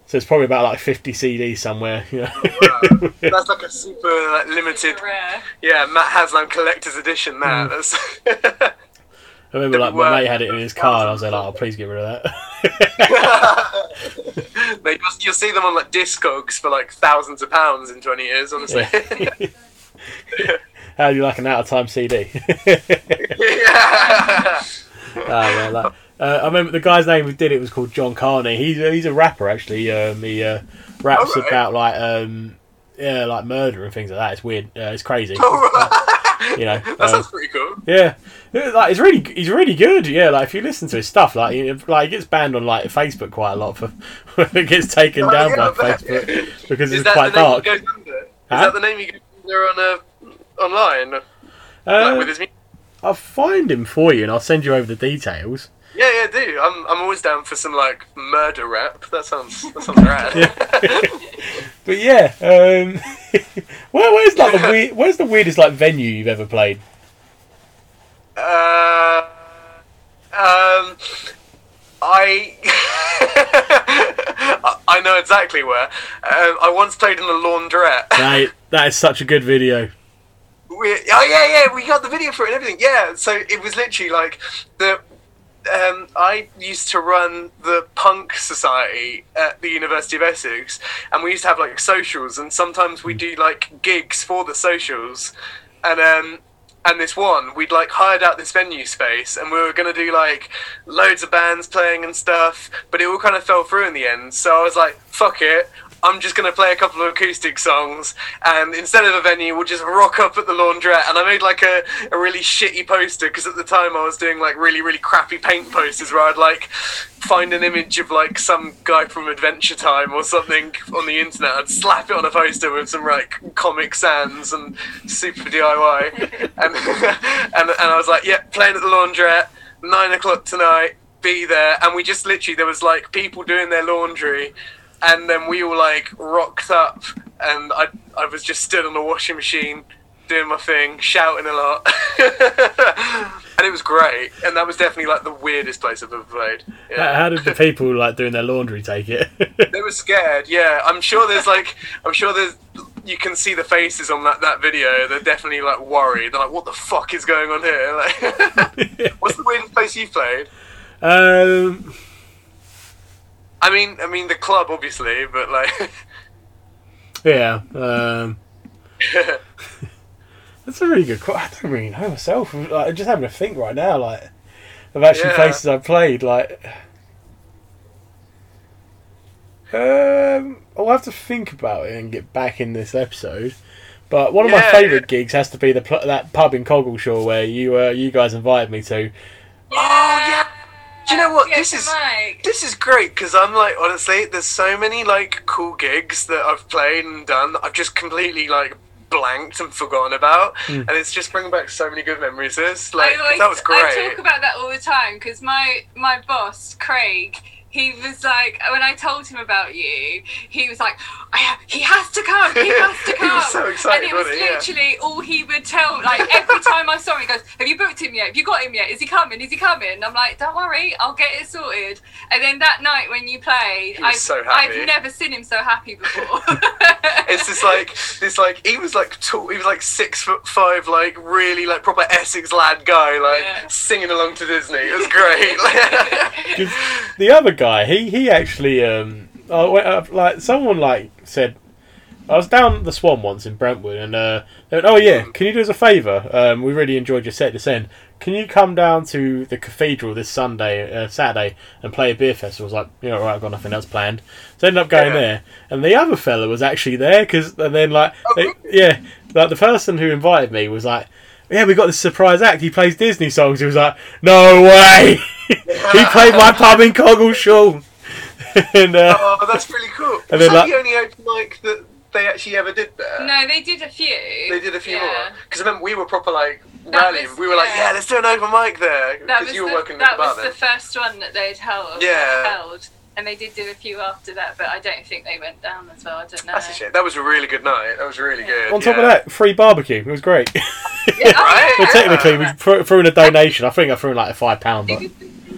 So it's probably about like fifty CDs somewhere. You know? Wow. That's like a super like, limited, Rare. yeah, Matt Haslam collector's edition. That. That's <laughs> I remember like my mate had it in his car, and I was like, oh, please get rid of that. <laughs> Mate, you'll, you'll see them on like Discogs for like thousands of pounds in 20 years, honestly. <laughs> <laughs> How do you like an out of time CD? <laughs> <laughs> yeah. Ah, well, that, uh, I remember the guy's name who did it was called John Carney. He's he's a rapper actually. Um, he uh, raps Alright. about like um, yeah, like murder and things like that. It's weird. Uh, it's crazy. you know. that uh, sounds pretty cool. yeah, like it's really he's really good. Yeah, like if you listen to his stuff, like he, like he gets banned on like Facebook quite a lot for it gets taken Oh, down yeah, by. Facebook because Is it's that quite the name dark. he goes under? Is Huh? that the name he goes under on uh, online? like, Uh, with his music? I'll find him for you and I'll send you over the details. Yeah, yeah, do. I'm, I'm always down for some like murder rap. That sounds, that sounds rad. <laughs> But yeah, um, <laughs> where, where's like the weird, where's the weirdest like venue you've ever played? Uh, um, I <laughs> I- know exactly where. Um, I once played in a laundrette. Mate, that is such a good video. We, oh yeah, yeah, we got the video for it and everything. Yeah, so it was literally like the. Um, I used to run the punk society at the University of Essex, and we used to have like socials, and sometimes we do like gigs for the socials, and um, and this one we'd like hired out this venue space, and we were gonna do like loads of bands playing and stuff, but it all kind of fell through in the end. So I was like, fuck it, I'm just gonna play a couple of acoustic songs, and instead of a venue, we'll just rock up at the laundrette. And I made like a, a really shitty poster because at the time I was doing like really really crappy paint posters where I'd like find an image of like some guy from Adventure Time or something on the internet. I'd slap it on a poster with some like Comic Sans and super DIY, and <laughs> and and I was like, yeah, playing at the laundrette, nine o'clock tonight. Be there, and we just literally there was like people doing their laundry, and then we all like rocked up, and I I was just stood on the washing machine doing my thing, shouting a lot, <laughs> and it was great. And that was definitely like the weirdest place I've ever played. How, Yeah. how did the people like doing their laundry take it? <laughs> They were scared. Yeah, I'm sure there's like I'm sure there's you can see the faces on that that video. They're definitely like worried. They're like, what the fuck is going on here? <laughs> Like, what's the weirdest place you've played? um, I mean, I mean the club obviously, but like. <laughs> yeah. Um, <laughs> that's a really good. que- I don't really know myself. I'm, like, I'm just having to think right now, like of actually Yeah. places I've played. Like, um, I'll have to think about it and get back in this episode. But one of my Yeah, favourite gigs has to be the that pub in Coggeshall where you uh, you guys invited me to. Oh yeah. Do you know what? This is Mike. this is great because I'm like honestly, there's so many like cool gigs that I've played and done. that I've just completely like blanked and forgotten about, hmm. and it's just bringing back so many good memories. This like I always, that was great. I talk about that all the time because my my boss Craig. He was like, when I told him about you, he was like, I ha- he has to come, he has to <laughs> come. He come. was so excited, and it was wasn't he? Yeah. literally all he would tell. Like every time I saw him, he goes, "Have you booked him yet? Have you got him yet? Is he coming? Is he coming?" And I'm like, "Don't worry, I'll get it sorted." And then that night when you played, He was I've, so happy. I've never seen him so happy before. <laughs> it's just like this like he was like tall he was like six foot five like really like proper Essex lad guy like Yeah. singing along to Disney it was great. <laughs> the other guy, he he actually um, I went up, like someone like said, I was down the Swan once in Brentwood, and uh, they went, oh yeah, can you do us a favour? Um, we really enjoyed your set this end. Can you come down to the cathedral this Sunday, uh, Saturday, and play a beer festival? I was like, you know, right, I've got nothing else planned. So I ended up going Yeah. there, and the other fella was actually there because, and then like, Oh, they, yeah, like the person who invited me was like. Yeah, we got this surprise act. He plays Disney songs. He was like, "No way!" <laughs> he played my <laughs> pub in Coggeshall. <laughs> and uh, oh that's really cool And was then, that like- the only open mic that they actually ever did there no, they did a few. they did a few Yeah. more because I remember we were proper like That rallying was- we were like yeah. yeah let's do an open mic there because you were the, working that at the bar was the first one that they'd held. Yeah. held. And they did do a few after that, but I don't think they went down as well. I don't know. that's a shit that was a really good night that was really good on top yeah. of that, free barbecue. It was great. <laughs> Yeah, Right? <laughs> yeah. but technically, we threw, threw in a donation. I think I threw in like a five pound. But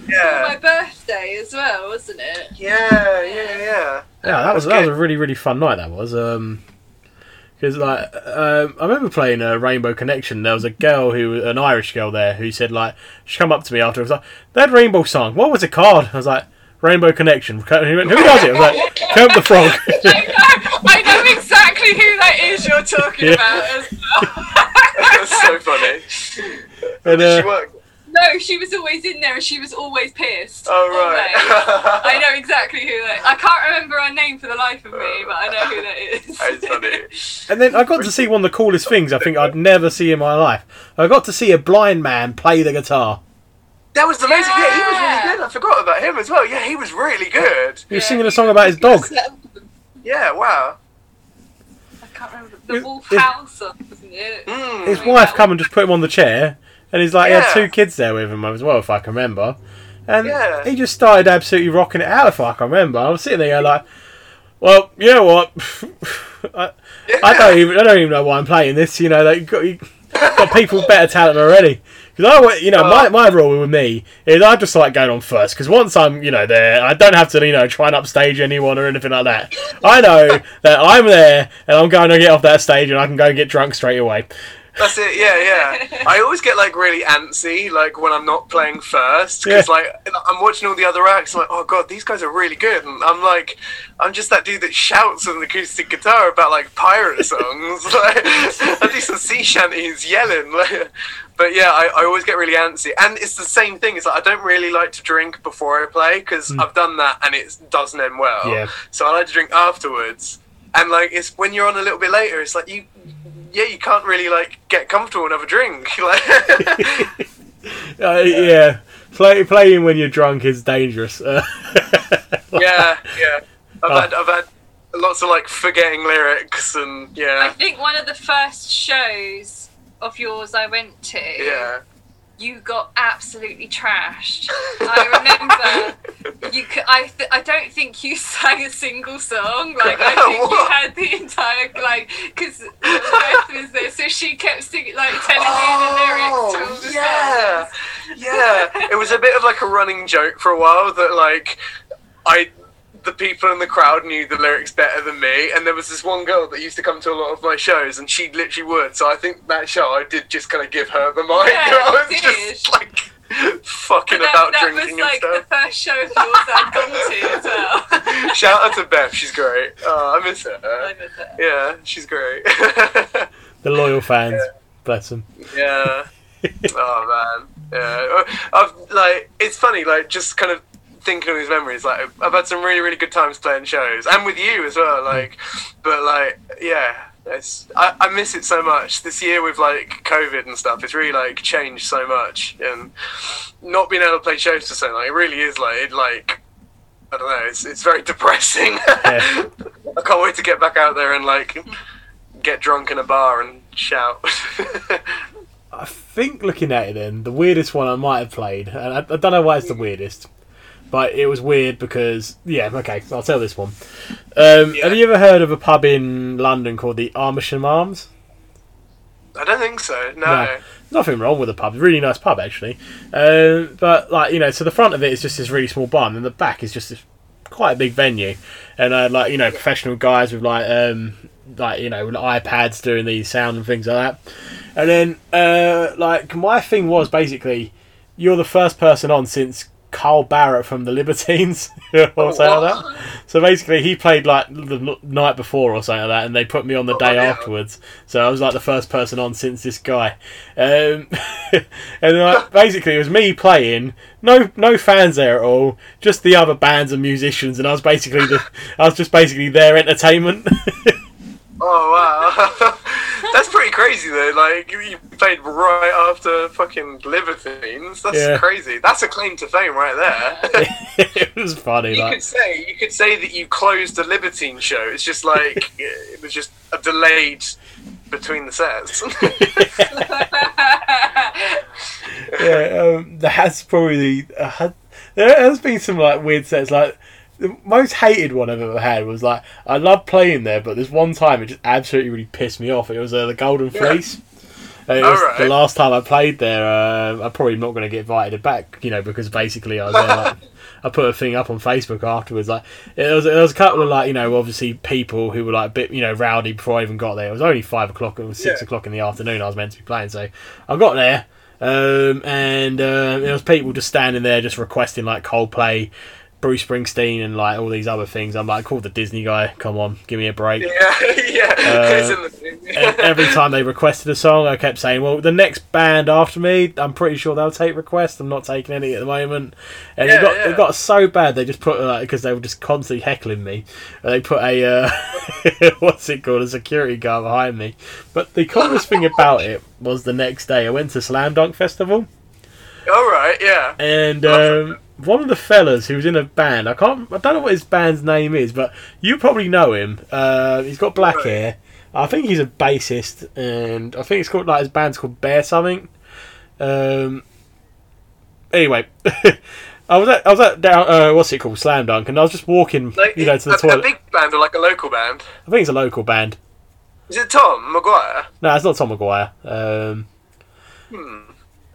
yeah my birthday as well, wasn't it? yeah yeah yeah yeah, that was That's that was a really really fun night. That was. Um, because like um, I remember playing a Rainbow Connection. There was a girl who, an Irish girl there, who said like she come up to me after. I was like, "That Rainbow song. What was it called?" I was like, "Rainbow Connection." And he went, "Who does it?" I was like, "Kermit the Frog." <laughs> I know, I know exactly who that is you're talking Yeah. about as well. that's so funny and, did uh, she work no, she was always in there and she was always pissed. oh right I know exactly who that. I can't remember her name for the life of me, but I know who that is. That's funny. <laughs> And then I got to see one of the coolest things I think I'd never see in my life. I got to see a blind man play the guitar. That was the amazing. Yeah. he was really good. I forgot about him as well. Yeah, he was really good. He was Yeah, singing a song about his dog. Yeah, wow. I can't remember the His- Wolf his- House, wasn't it? Mm. His wife come and just put him on the chair, and he's like, he Yeah. had two kids there with him as well, if I can remember. And Yeah. he just started absolutely rocking it out, if I can remember. I was sitting there like, well, you know what? <laughs> I, I don't even I don't even know why I'm playing this. You know, like, you've got, you've got people with <laughs> better talent already. Because I, you know, my, my rule with me is I just like going on first. Because once I'm, you know, there, I don't have to, you know, try and upstage anyone or anything like that. I know <laughs> that I'm there and I'm going to get off that stage and I can go and get drunk straight away. That's it. Yeah, yeah. I always get like really antsy, like when I'm not playing first, because Yeah. like I'm watching all the other acts. I'm like, oh god, these guys are really good, and I'm like, I'm just that dude that shouts on the acoustic guitar about like pirate songs. <laughs> like, I do some sea shanties yelling. Like, but yeah, I, I always get really antsy, and it's the same thing. It's like I don't really like to drink before I play because I've done that and it doesn't end well. Yeah. So I like to drink afterwards. And like it's when you're on a little bit later, it's like you yeah, you can't really like get comfortable and have a drink. <laughs> Like <laughs> Uh, yeah, play, playing when you're drunk is dangerous. <laughs> Yeah, yeah. I've Oh. had I've had lots of like forgetting lyrics and yeah. I think one of the first shows of yours I went to, Yeah. you got absolutely trashed. <laughs> I remember you. Could, I th- I don't think you <laughs> sang a single song. Like I think you <laughs> had the entire like because Beth was there, so she kept singing like telling you the lyrics to all the Oh, yeah, songs. yeah. It was a bit of like a running joke for a while that like I, the people in the crowd knew the lyrics better than me, and there was this one girl that used to come to a lot of my shows, and she literally would. So I think that show I did just kind of give her the mic. Yeah, <laughs> I was you just did. like fucking But that, about that drinking was like and the first show of yours I'd gone to as well. <laughs> Shout out to Beth, she's great. Oh, I miss her. I her. miss it. Yeah, she's great. <laughs> the loyal fans, bless them. yeah. Oh man. Yeah. Uh, I've like it's funny like just kind of thinking of these memories like I've had some really really good times playing shows and with you as well hmm. like but like yeah it's I, I miss it so much. This year with like covid and stuff it's really like changed so much and not being able to play shows for so long it really is like it like I don't know it's, it's very <laughs> depressing. Yeah. I can't wait to get back out there and like get drunk in a bar and shout. <laughs> I think looking at it, then the weirdest one I might have played, and I, I don't know why it's the weirdest, but it was weird because yeah, okay, I'll tell this one. Um, Yeah. Have you ever heard of a pub in London called the Amersham Arms? I don't think so. No. No. Nothing wrong with the pub. Really nice pub actually. Um, but like you know, so the front of it is just this really small bar, and then the back is just this quite a big venue, and uh, like you know, professional guys with like um, like you know, with iPads doing the sound and things like that. And then uh, like my thing was basically, you're the first person on since Carl Barât from the Libertines <laughs> or something like that. So basically, he played like the night before or something like that, and they put me on the Oh, day yeah. afterwards. So I was like the first person on since this guy. Um, <laughs> and like, <laughs> basically, it was me playing. No, no fans there at all. Just the other bands and musicians, and I was basically the, I was just basically their entertainment. Oh wow, pretty crazy though. Like you played right after fucking Libertines. That's Yeah. crazy. That's a claim to fame right there. <laughs> it was funny. you Like, could say you could say that you closed the Libertine show. It's just like <laughs> it was just a delayed between the sets. <laughs> yeah, um, that's probably the. Uh, had- there has been some like weird sets. Like the most hated one I've ever had was like I love playing there, but this one time it just absolutely really pissed me off. It was uh, the Golden Yeah. Fleece. Uh, It was Alright. the last time I played there. Uh, I'm probably not going to get invited back, you know, because basically I was there. Like, <laughs> I put a thing up on Facebook afterwards. Like there was, there was a couple of like you know obviously people who were like a bit you know rowdy before I even got there. It was only five o'clock. It was six Yeah. o'clock in the afternoon. I was meant to be playing, so I got there. Um, and uh, there was people just standing there, just requesting like Coldplay, Bruce Springsteen, and like all these other things. I'm like, call the Disney guy. Come on, give me a break. <laughs> yeah, yeah. it's in the thing. And every time they requested a song, I kept saying, "Well, the next band after me, I'm pretty sure they'll take requests. I'm not taking any at the moment." And Yeah, it got yeah. it got so bad they just put like because they were just constantly heckling me. uh, They put a uh, <laughs> what's it called a security guard behind me. But the coolest thing about it was the next day I went to Slam Dunk Festival All right, yeah. and um, one of the fellas who was in a band, I can't, I don't know what his band's name is, but you probably know him. Uh, he's got black hair. I think he's a bassist, and I think it's called like his band's called Bear something. Um, anyway, <laughs> I was at I was at down uh, what's it called Slam Dunk, and I was just walking, Like you know, to the a, toilet. a big band or like a local band. I think it's a local band. Is it Tom Maguire? No, it's not Tom Maguire. Um, Hmm.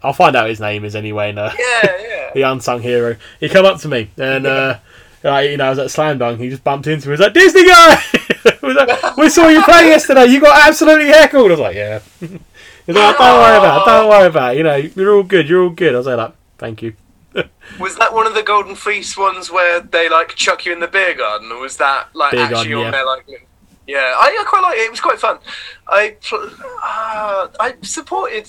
I'll find out his name is anyway. No. Yeah, yeah. <laughs> the unsung hero. He come up to me and uh, like, you know I was at Slam Dunk. He just bumped into me. He was like, "Disney guy, <laughs> was like, we saw you play yesterday. You got absolutely heckled." I was like, "Yeah." <laughs> He's like, don't worry about it, don't worry about it. You know, you're all good, you're all good. I was like, thank you. Was that one of the Golden Fleece ones where they like chuck you in the beer garden, or was that like Beer actually garden, on yeah. there? Like, yeah, I, I quite like it. It was quite fun. I uh, I supported.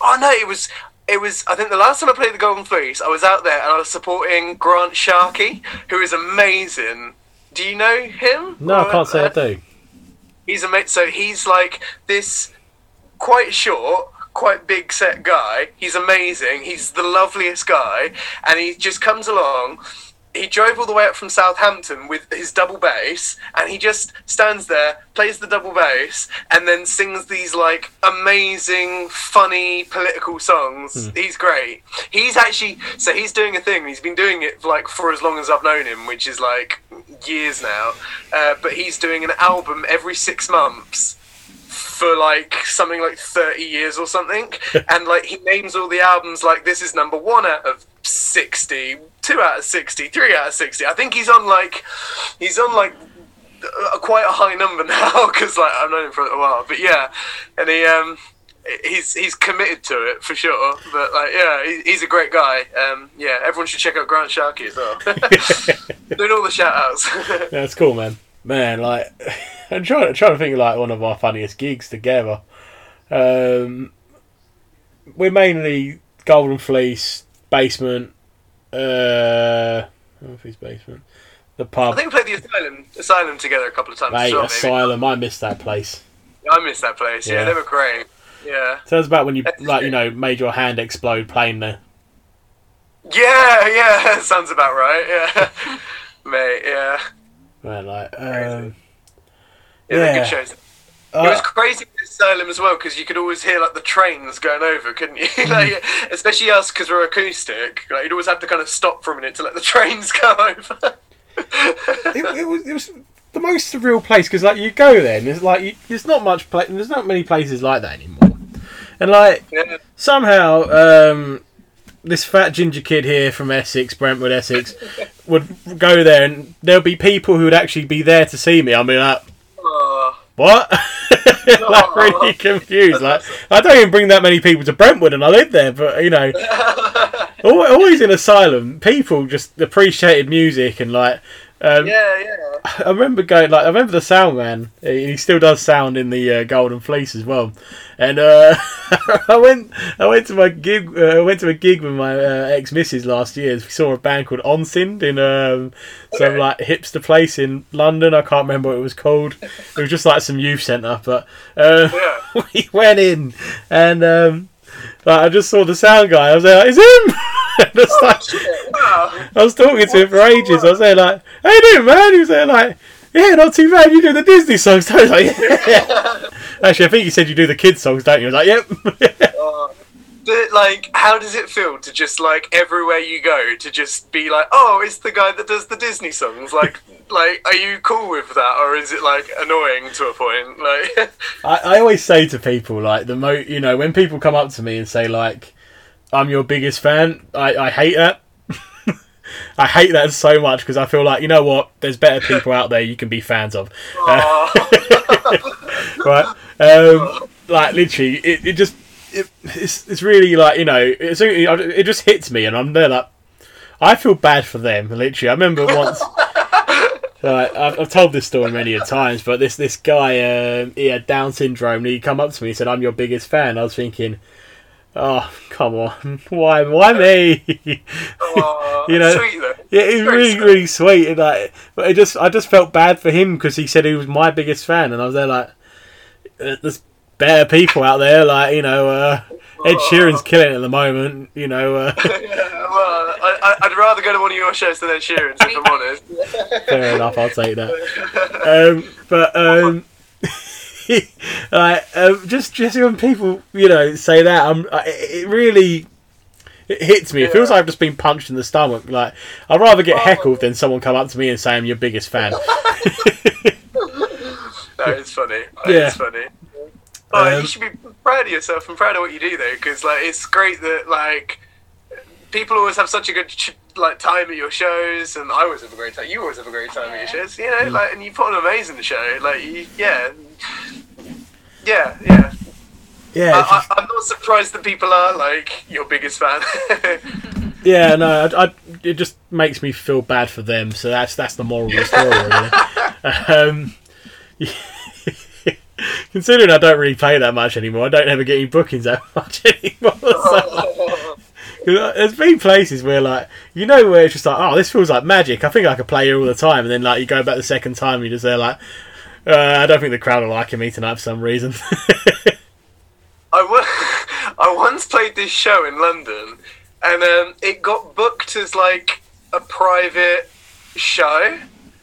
Oh no, it was. It was. I think the last time I played the Golden Fleece, I was out there and I was supporting Grant Sharkey, who is amazing. Do you know him? No, I can't say I Uh, do. He's amazing. So he's like this quite short, quite big set guy. He's amazing. He's the loveliest guy, and he just comes along. He drove all the way up from Southampton with his double bass, and he just stands there, plays the double bass, and then sings these like amazing, funny political songs. He's great. He's actually so he's doing a thing. He's been doing it like for as long as I've known him, which is like years now. Uh, but he's doing an album every six months for like something like 30 years or something. <laughs> And like he names all the albums like this is number one out of 60 two out of 60 three out of 60 i think he's on like he's on like a, quite a high number <laughs> now because like i've known him for a while. But yeah. And he um he's he's committed to it for sure. But like yeah he, he's a great guy. Um yeah everyone should check out grant sharkey as well. <laughs> Doing all the shout outs That's cool, man. Man, like <laughs> I'm trying, trying to think of like one of our funniest gigs together. Um, we're mainly Golden Fleece basement. Uh, Fleece basement. The pub. i think we played the asylum asylum together a couple of times as Mate, well, maybe. Asylum. I missed that place. I miss that place. Yeah, Yeah. they were great. Yeah. So that's about when you That's like you know made your hand explode playing there. Yeah, yeah, <laughs> sounds about right. Yeah. <laughs> Mate, yeah. Man, like um, Yeah, Yeah. good shows. uh, it was crazy with Asylum as well because you could always hear like the trains going over, couldn't you? <laughs> like, especially us because we're acoustic. Like you'd always have to kind of stop for a minute to let the <laughs> trains go over. it, it was it was the most surreal place because like you go there and there's like you, there's not much pla- there's not many places like that anymore, and like yeah. somehow um, this fat ginger kid here from Essex, Brentwood, Essex, would go there and there'll be people who would actually be there to see me. I'll be like, Oh, what? <laughs> <laughs> like really confused. Like I don't even bring that many people to Brentwood, and I live there, but you know, <laughs> always in asylum, people just appreciated music and like. Um, yeah, yeah. I remember going like I remember the sound man. He he still does sound in the uh, Golden Fleece as well. And uh, <laughs> I went I went to my gig. Uh, I went to a gig with my uh, ex missus last year. We saw a band called Onsind in um, some Okay. like hipster place in London. I can't remember what it was called. It was just like some youth centre. But uh, Yeah. <laughs> we went in and um, like, I just saw the sound guy. I was like, "Is him?" <laughs> It's like, Shit, wow. I was talking to him for ages. I was there like, "How you doing, man?" He was there like, "Yeah, not too bad. You do the Disney songs, don't you?" Like, <laughs> yeah. <laughs> Actually, I think you said you do the kids songs, don't you? I was like, "Yep." Uh, but like, how does it feel to just like everywhere you go to just be like, oh, it's the guy that does the Disney songs? Like, <laughs> like, are you cool with that, or is it like annoying to a point? Like, <laughs> I, I always say to people like the mo, you know, when people come up to me and say like, "I'm your biggest fan," I, I hate that. <laughs> I hate that so much because I feel like you know what? There's better people out there you can be fans of. right? Um, like literally, it, it just it, it's it's really like you know it's, it just hits me, and I'm there like I feel bad for them. Literally, I remember once. <laughs> Like, I've, I've told this story many a times, but this this guy um, he had Down syndrome. And he come up to me and said, "I'm your biggest fan." I was thinking, "Oh, come on, <laughs> why why me?" oh, <laughs> You know, sweet. Yeah, it was really, sweet. really sweet. And like, but it just, I just felt bad for him because he said he was my biggest fan, and I was there like, "Uh, there's better people out there. Like, you know, uh, Ed Sheeran's killing it at the moment. You know, uh, <laughs> Yeah, well, I, I'd rather go to one of your shows than Ed Sheeran's, if I'm honest. <laughs> fair enough. I'll take that. <laughs> Um, but um, like, um, just, just when people, you know, say that, I'm, I- it really. It hits me. It feels like I've just been punched in the stomach. Like I'd rather get heckled than someone come up to me and say I'm your biggest fan. That is funny. Yeah. is funny. Oh, Um, you should be proud of yourself and proud of what you do, though, because like it's great that like people always have such a good like time at your shows, and I always have a great time. You always have a great time at your shows, you know. Like, and you put on an amazing show. Like, you, yeah, yeah, yeah. Yeah, I, I, I'm not surprised that people are like your biggest fan. <laughs> yeah, no, I, I, it just makes me feel bad for them. So that's that's the moral of the story. Really. <laughs> um, <laughs> <laughs> considering I don't really play that much anymore, I don't ever get any bookings that <laughs> much anymore. <laughs> So, 'cause there's been places where like you know where it's just like oh this feels like magic. I think I could play here all the time, and then like you go back the second time, you're just there like. Uh, I don't think the crowd are liking me tonight for some reason. I wa- I once played this show in London, and um, it got booked as like a private show. And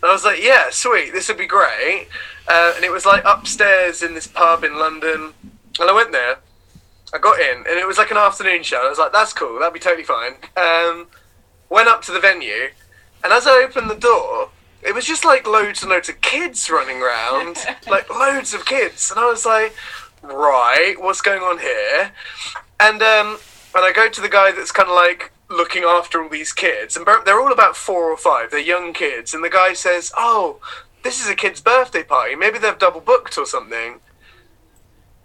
I was like, yeah, sweet, this would be great. Uh, and it was like upstairs in this pub in London, and I went there. I got in, and it was like an afternoon show. I was like, that's cool, that'd be totally fine. Um, went up to the venue, and as I opened the door, it was just like loads and loads of kids running around, <laughs> like loads of kids, and I was like, right, what's going on here? And um, and I go to the guy that's kind of like looking after all these kids, and they're all about four or five. They're young kids, and the guy says, "Oh, this is a kid's birthday party. Maybe they've double booked or something."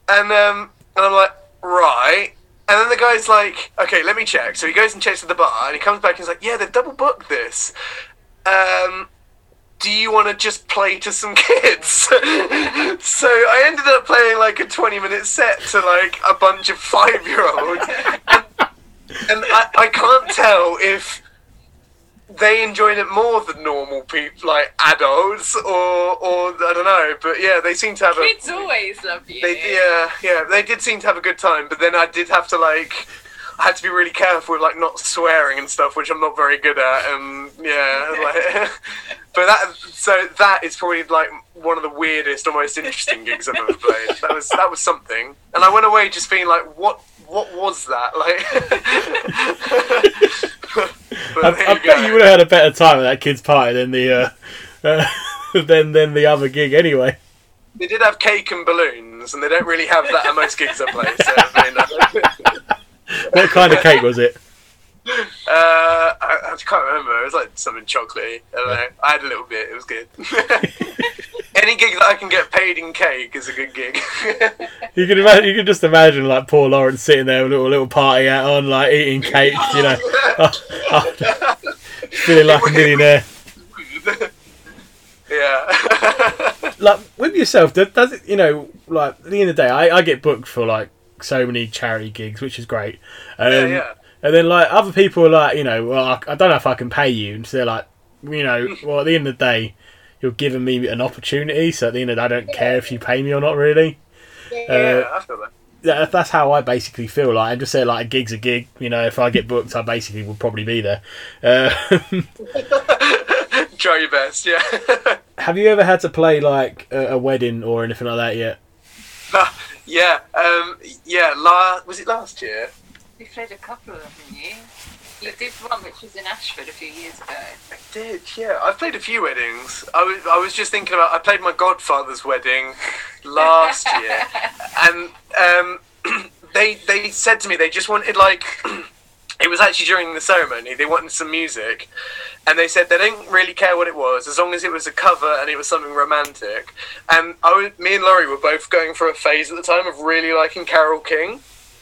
And um, and I'm like, right. And then the guy's like, okay, let me check. So he goes and checks at the bar, and he comes back and he's like, yeah, they've double booked this. Um, do you want to just play to some <laughs> kids? <laughs> so I ended up playing like a 20 minute set to like a bunch of five year olds. <laughs> And, and I, I can't tell if they enjoyed it more than normal people, like adults, or, or I don't know. But yeah, they seem to have a. Kids always love you. They, yeah, yeah, they did seem to have a good time, but then I did have to like, I had to be really careful with like not swearing and stuff, which I'm not very good at, and yeah, <laughs> like, <laughs> but that, so that is probably like one of the weirdest or most interesting gigs I've ever played. That was that was something, and I went away just being like, what, what was that? Like, <laughs> I, I bet you would have had a better time at that kid's party than the uh, uh, <laughs> than than the other gig anyway. They did have cake and balloons, and they don't really have that at most gigs I play. So, I mean, What kind of cake was it? <laughs> Uh, I, I can't remember. It was like something chocolatey. I don't know. I had a little bit. It was good. <laughs> Any gig that I can get paid in cake is a good gig. <laughs> You can imagine. You can just imagine like poor Laurence sitting there with a little little party hat on, like eating cake. You know, feeling like a millionaire. yeah. Like with yourself, does, does it? You know, like at the end of the day, I, I get booked for like so many charity gigs, which is great. Um, yeah, yeah. And then like other people are like, you know, well, I, I don't know if I can pay you, and so they're like, you know, <laughs> well at the end of the day, you're giving me an opportunity. So at the end of the day, I don't care if you pay me or not, really. Yeah, I feel that. Yeah, that's how I basically feel. Like I just say, like a gig's a gig. You know, if I get booked, I basically will probably be there. Uh, <laughs> Try your best, yeah. <laughs> have you ever had to play like a, a wedding or anything like that yet? yeah, um, yeah. La- was it last year? You played a couple of them, didn't you? You did one which was in Ashford a few years ago. I did, yeah. I've played a few weddings. I was, I was just thinking about. I played my godfather's wedding <laughs> last year, and um, <clears throat> they they said to me they just wanted like. <clears throat> It was actually during the ceremony. They wanted some music, and they said they didn't really care what it was as long as it was a cover and it was something romantic. And I, was- me and Lori were both going through a phase at the time of really liking Carole King,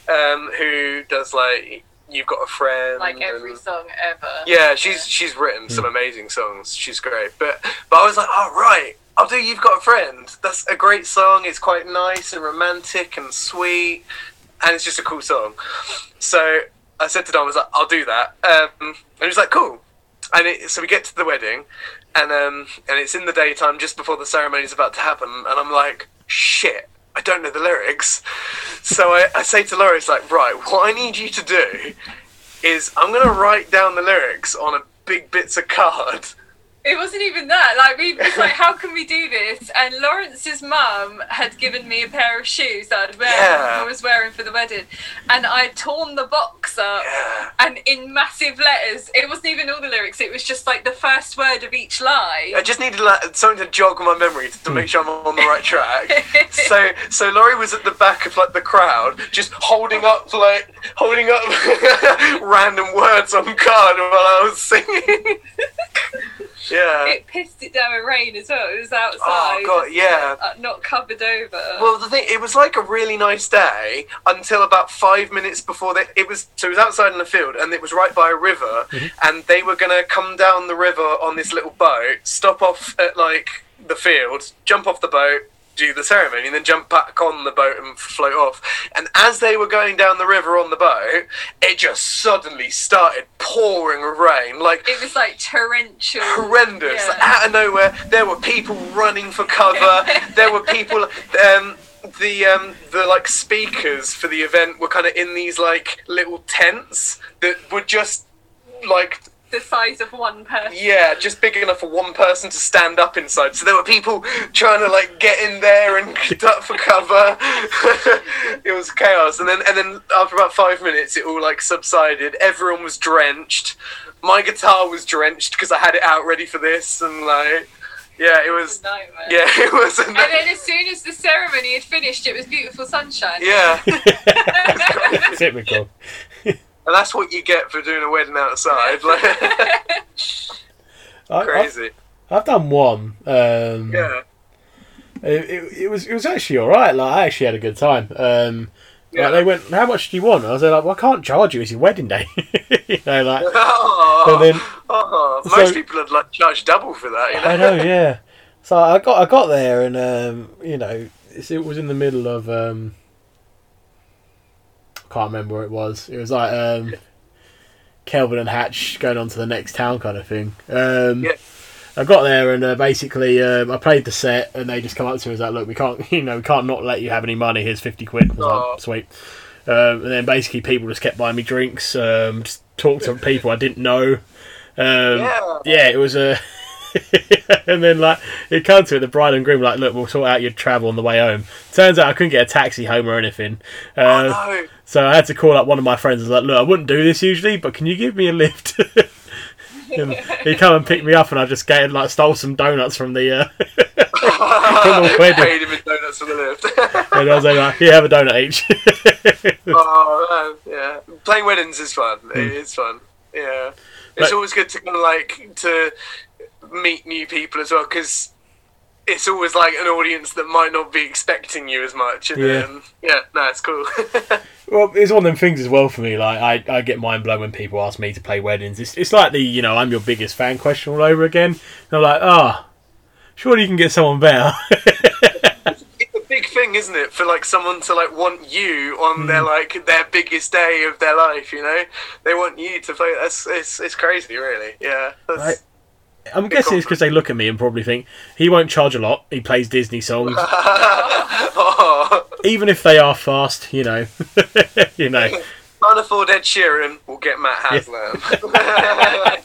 um, who does like "You've Got a Friend," Like every and- song ever. yeah, she's she's written some amazing songs. She's great. But but I was like, oh right, I'll do You've Got a Friend. That's a great song. It's quite nice and romantic and sweet, and it's just a cool song. So I said to Don, I was like, I'll do that. Um, and he was like, cool. And it, so we get to the wedding, and um, and it's in the daytime just before the ceremony is about to happen, and I'm like, shit. I don't know the lyrics. So I, I say to Lori, it's like, right, what I need you to do is I'm gonna write down the lyrics on a big bits of card. It wasn't even that. Like we was like, how can we do this? And Laurence's mum had given me a pair of shoes that I'd wear Yeah. I was wearing for the wedding, and I'd torn the box up. Yeah. And in massive letters, it wasn't even all the lyrics. It was just like the first word of each line. I just needed like, something to jog my memory to, to make sure I'm on the right track. <laughs> so so Lori was at the back of like the crowd, just holding up like holding up <laughs> random words on card while I was singing. <laughs> Yeah. It pissed it down with rain as well. It was outside. Oh god, yeah. uh, not covered over. Well, the thing, it was like a really nice day until about five minutes before they, it was. So it was outside in the field, and it was right by a river, and they were gonna come down the river on this little boat, stop off at like the field, jump off the boat, do the ceremony, and then jump back on the boat and float off. And as they were going down the river on the boat, it just suddenly started pouring rain, like it was like torrential. horrendous. Yeah. Out of nowhere, there were people running for cover. <laughs> there were people. Um, the um, the like speakers for the event were kind of in these like little tents that were just like the size of one person. yeah, just big enough for one person to stand up inside. So there were people trying to like get in there and <laughs> duck for cover. <laughs> it was chaos, and then and then after about five minutes, it all like subsided. Everyone was drenched. My guitar was drenched because I had it out ready for this, and like yeah, it was Nightmare. yeah, <laughs> it was. And then as soon as the ceremony had finished, it was beautiful sunshine. yeah, Typical. And that's what you get for doing a wedding outside. Like <laughs> crazy. I, have done one. Um, Yeah, It, it, it was it was actually all right. Like I actually had a good time. Um, Yeah. like, they went, "How much do you want?" I was like, "Well, I can't charge you. It's your wedding day." <laughs> you know, like <laughs> oh, and then oh, so- most people would like charge double for that. You know? I know, yeah. So I got I got there, and um, you know, it was in the middle of um, can't remember where it was. It was like um, Kelvedon Hatch going on to the next town kind of thing. Um, Yeah. I got there and uh, basically um, I played the set, and they just come up to me and was like, "Look, we can't, <laughs> you know, we can't not let you have any money. Here's fifty quid." I was like, "Sweet." Um, and then basically people just kept buying me drinks, um, just talked to <laughs> people I didn't know. Um, Yeah. yeah, it was a. <laughs> <laughs> and then like it come to it, the bride and groom were like, look, we'll sort out your travel on the way home. Turns out I couldn't get a taxi home or anything, uh, Oh, no. so I had to call up one of my friends. and was like, look, I wouldn't do this usually, but can you give me a lift? <laughs> he come and picked me up, and I just gave like stole some donuts from the. Uh, <laughs> from the wedding. Paid him in donuts for the lift. and I was like, here, have a donut each. oh man, yeah. Playing weddings is fun. Hmm. It is fun. Yeah, it's always good to kind of like to meet new people as well because it's always like an audience that might not be expecting you as much. And Yeah. then, yeah, no, it's cool. <laughs> Well, it's one of them things as well for me. Like, I, I get mind blown when people ask me to play weddings. It's, it's like the, you know, I'm your biggest fan question all over again. And I'm like, ah, surely you can get someone better. it's a big thing, isn't it, for like someone to like want you on their Hmm. like their biggest day of their life? You know, they want you to play. That's it's it's crazy, really. Yeah. That's, Right. I'm guessing it's because they look at me and probably think he won't charge a lot. He plays Disney songs, <laughs> oh, even if they are fast. You know, <laughs> you know. can't afford Ed Sheeran. We'll get Matt Haslam. <laughs>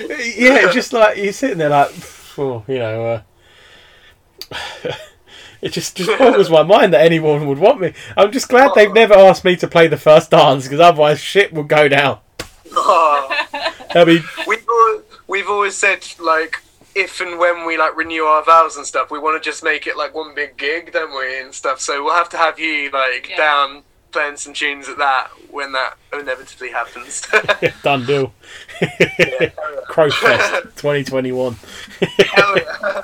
Yeah, it's just like you're sitting there like, oh, you know. Uh, it just just boggles my mind that anyone would want me. I'm just glad they've never asked me to play the first dance because otherwise shit would go down. oh. I mean, always, we've always said like if and when we like renew our vows and stuff, we want to just make it like one big gig, don't we, and stuff. So we'll have to have you like Yeah. down playing some tunes at that when that inevitably happens. <laughs> <laughs> done deal. Crow Fest <laughs> 2021. Hell yeah.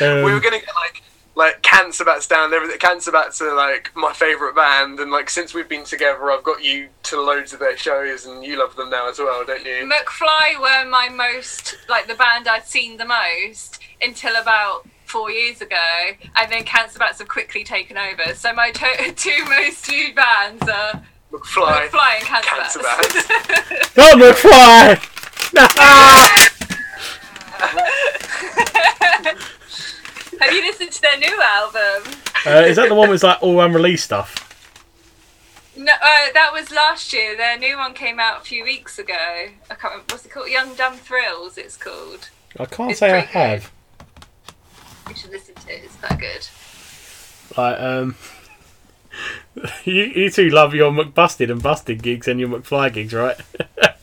Um, we were gonna get like like cancer bats down and everything. Cancer bats are uh, like my favourite band, and like since we've been together, I've got you to loads of their shows, and you love them now as well, don't you? McFly were my most like the band I'd seen the most until about four years ago, and then Cancer Bats have quickly taken over. So my to- <laughs> two most viewed bands are McFly. McFly and Cancer, Cancer Bats. <laughs> Don't McFly! <laughs> Have you listened to their new album? Uh, is that the one with like all unreleased stuff? No, uh, that was last year. Their new one came out a few weeks ago. I can't remember what's it called. Young Dumb Thrills. It's called. I can't It's say I pretty good. have. You should listen to it. It's quite good. Like, um, <laughs> you, you two love your McBusted and Busted gigs and your McFly gigs, right? <laughs>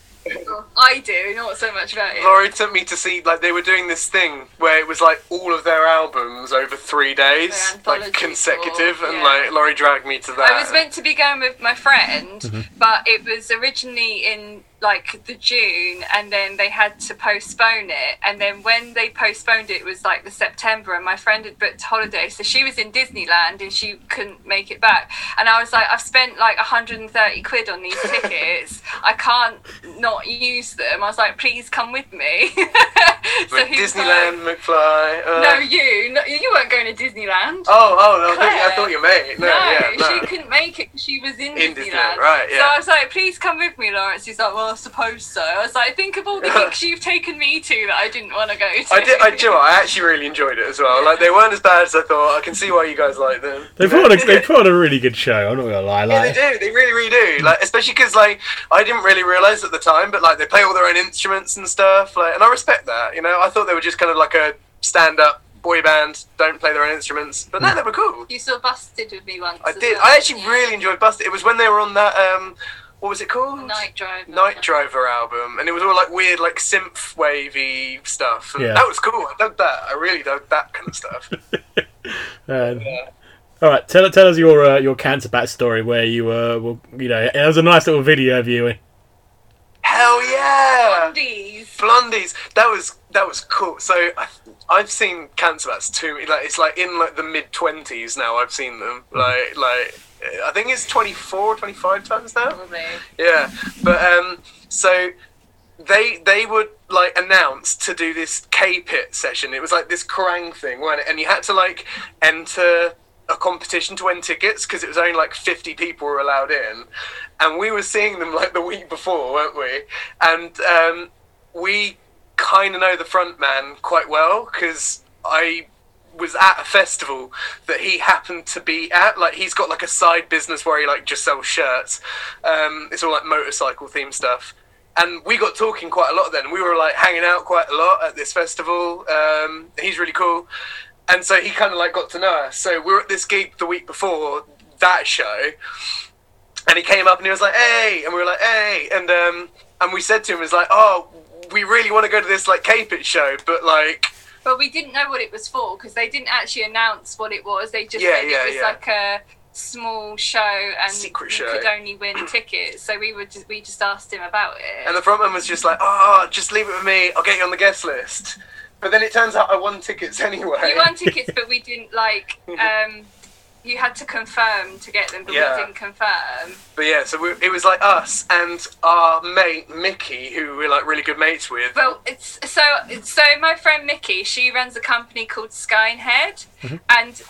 I do, not so much about it. Lori took me to see like they were doing this thing where it was like all of their albums over three days, like consecutive, tour, and yeah. like Lori dragged me to that. I was meant to be going with my friend, Mm-hmm. but it was originally in like the June, and then they had to postpone it. And then when they postponed it, it was like the September, and my friend had booked holiday, so she was in Disneyland and she couldn't make it back. And I was like, I've spent like 130 quid on these tickets. I can't not use them. I was like, please come with me. <laughs> so But he was Disneyland, like, McFly. Uh, no, you, no, you weren't going to Disneyland. Oh, oh, no, I thought, I thought you mate. No, No, yeah, no. she couldn't make it. she was in, In Disneyland. Disneyland, right, So. I was like, please come with me, Laurence. He's like, well, I suppose so. I was like, think of all the <laughs> gigs you've taken me to that I didn't want to go to. I did. I, do you know what? I actually really enjoyed it as well. Like they weren't as bad as I thought. I can see why you guys like them. They put on a they <laughs> put on a really good show. I'm not gonna lie. Yeah, they Like, do. They really, really do. Like, especially because like I didn't really realize at the time, but like they play all their own instruments and stuff. Like, and I respect that. You know, I thought they were just kind of like a stand-up boy band, don't play their own instruments. But no, they were cool. You saw Busted with me once. I did. well, I actually really enjoyed Busted. It was when they were on that um, what was it called? Night Driver. Night Driver album, and it was all like weird, like synth wavy stuff. And Yeah. That was cool. I dug that. I really dug that kind of stuff. <laughs> um, all right, tell tell us your uh, your cancer bat story where you were, well, you know, it was a nice little video of you. Hell yeah! Blondies. Blondies. That was that was cool. So I, I've seen Cancer Bats too. Like it's like in like the mid twenties now. I've seen them. Like like I think it's 24, 25 times now. Probably. Yeah, but um, so they they would like announce to do this K pit session. It was like this Kerrang thing, it? And you had to like enter a competition to win tickets because it was only like 50 people were allowed in and we were seeing them like the week before weren't we and um, we kind of know the front man quite well because i was at a festival that he happened to be at. Like he's got like a side business where he like just sells shirts. Um, it's all like motorcycle theme stuff. And we got talking quite a lot then. We were like hanging out quite a lot at this festival. Um, he's really cool. And so he kind of like got to know us. So we were at this gig the week before that show. And he came up and he was like, "Hey," and we were like, "Hey," and um, and we said to him, "It was like, oh, we really want to go to this like K-Pit show, but like, But we didn't know what it was for because they didn't actually announce what it was. They just Yeah, said yeah, it was yeah. like a small show and Secret you show. could only win <clears throat> tickets. So we were just we just asked him about it. And the frontman was just like, "Oh, just leave it with me. I'll get you on the guest list." But then it turns out I won tickets <laughs> anyway. you won tickets, but we didn't like. <laughs> Um, you had to confirm to get them, but Yeah. we didn't confirm. But yeah, so we, it was like us and our mate Mickey, who we're like really good mates with. Well, it's so so. My friend Mickey, she runs a company called Skynehead, mm-hmm. and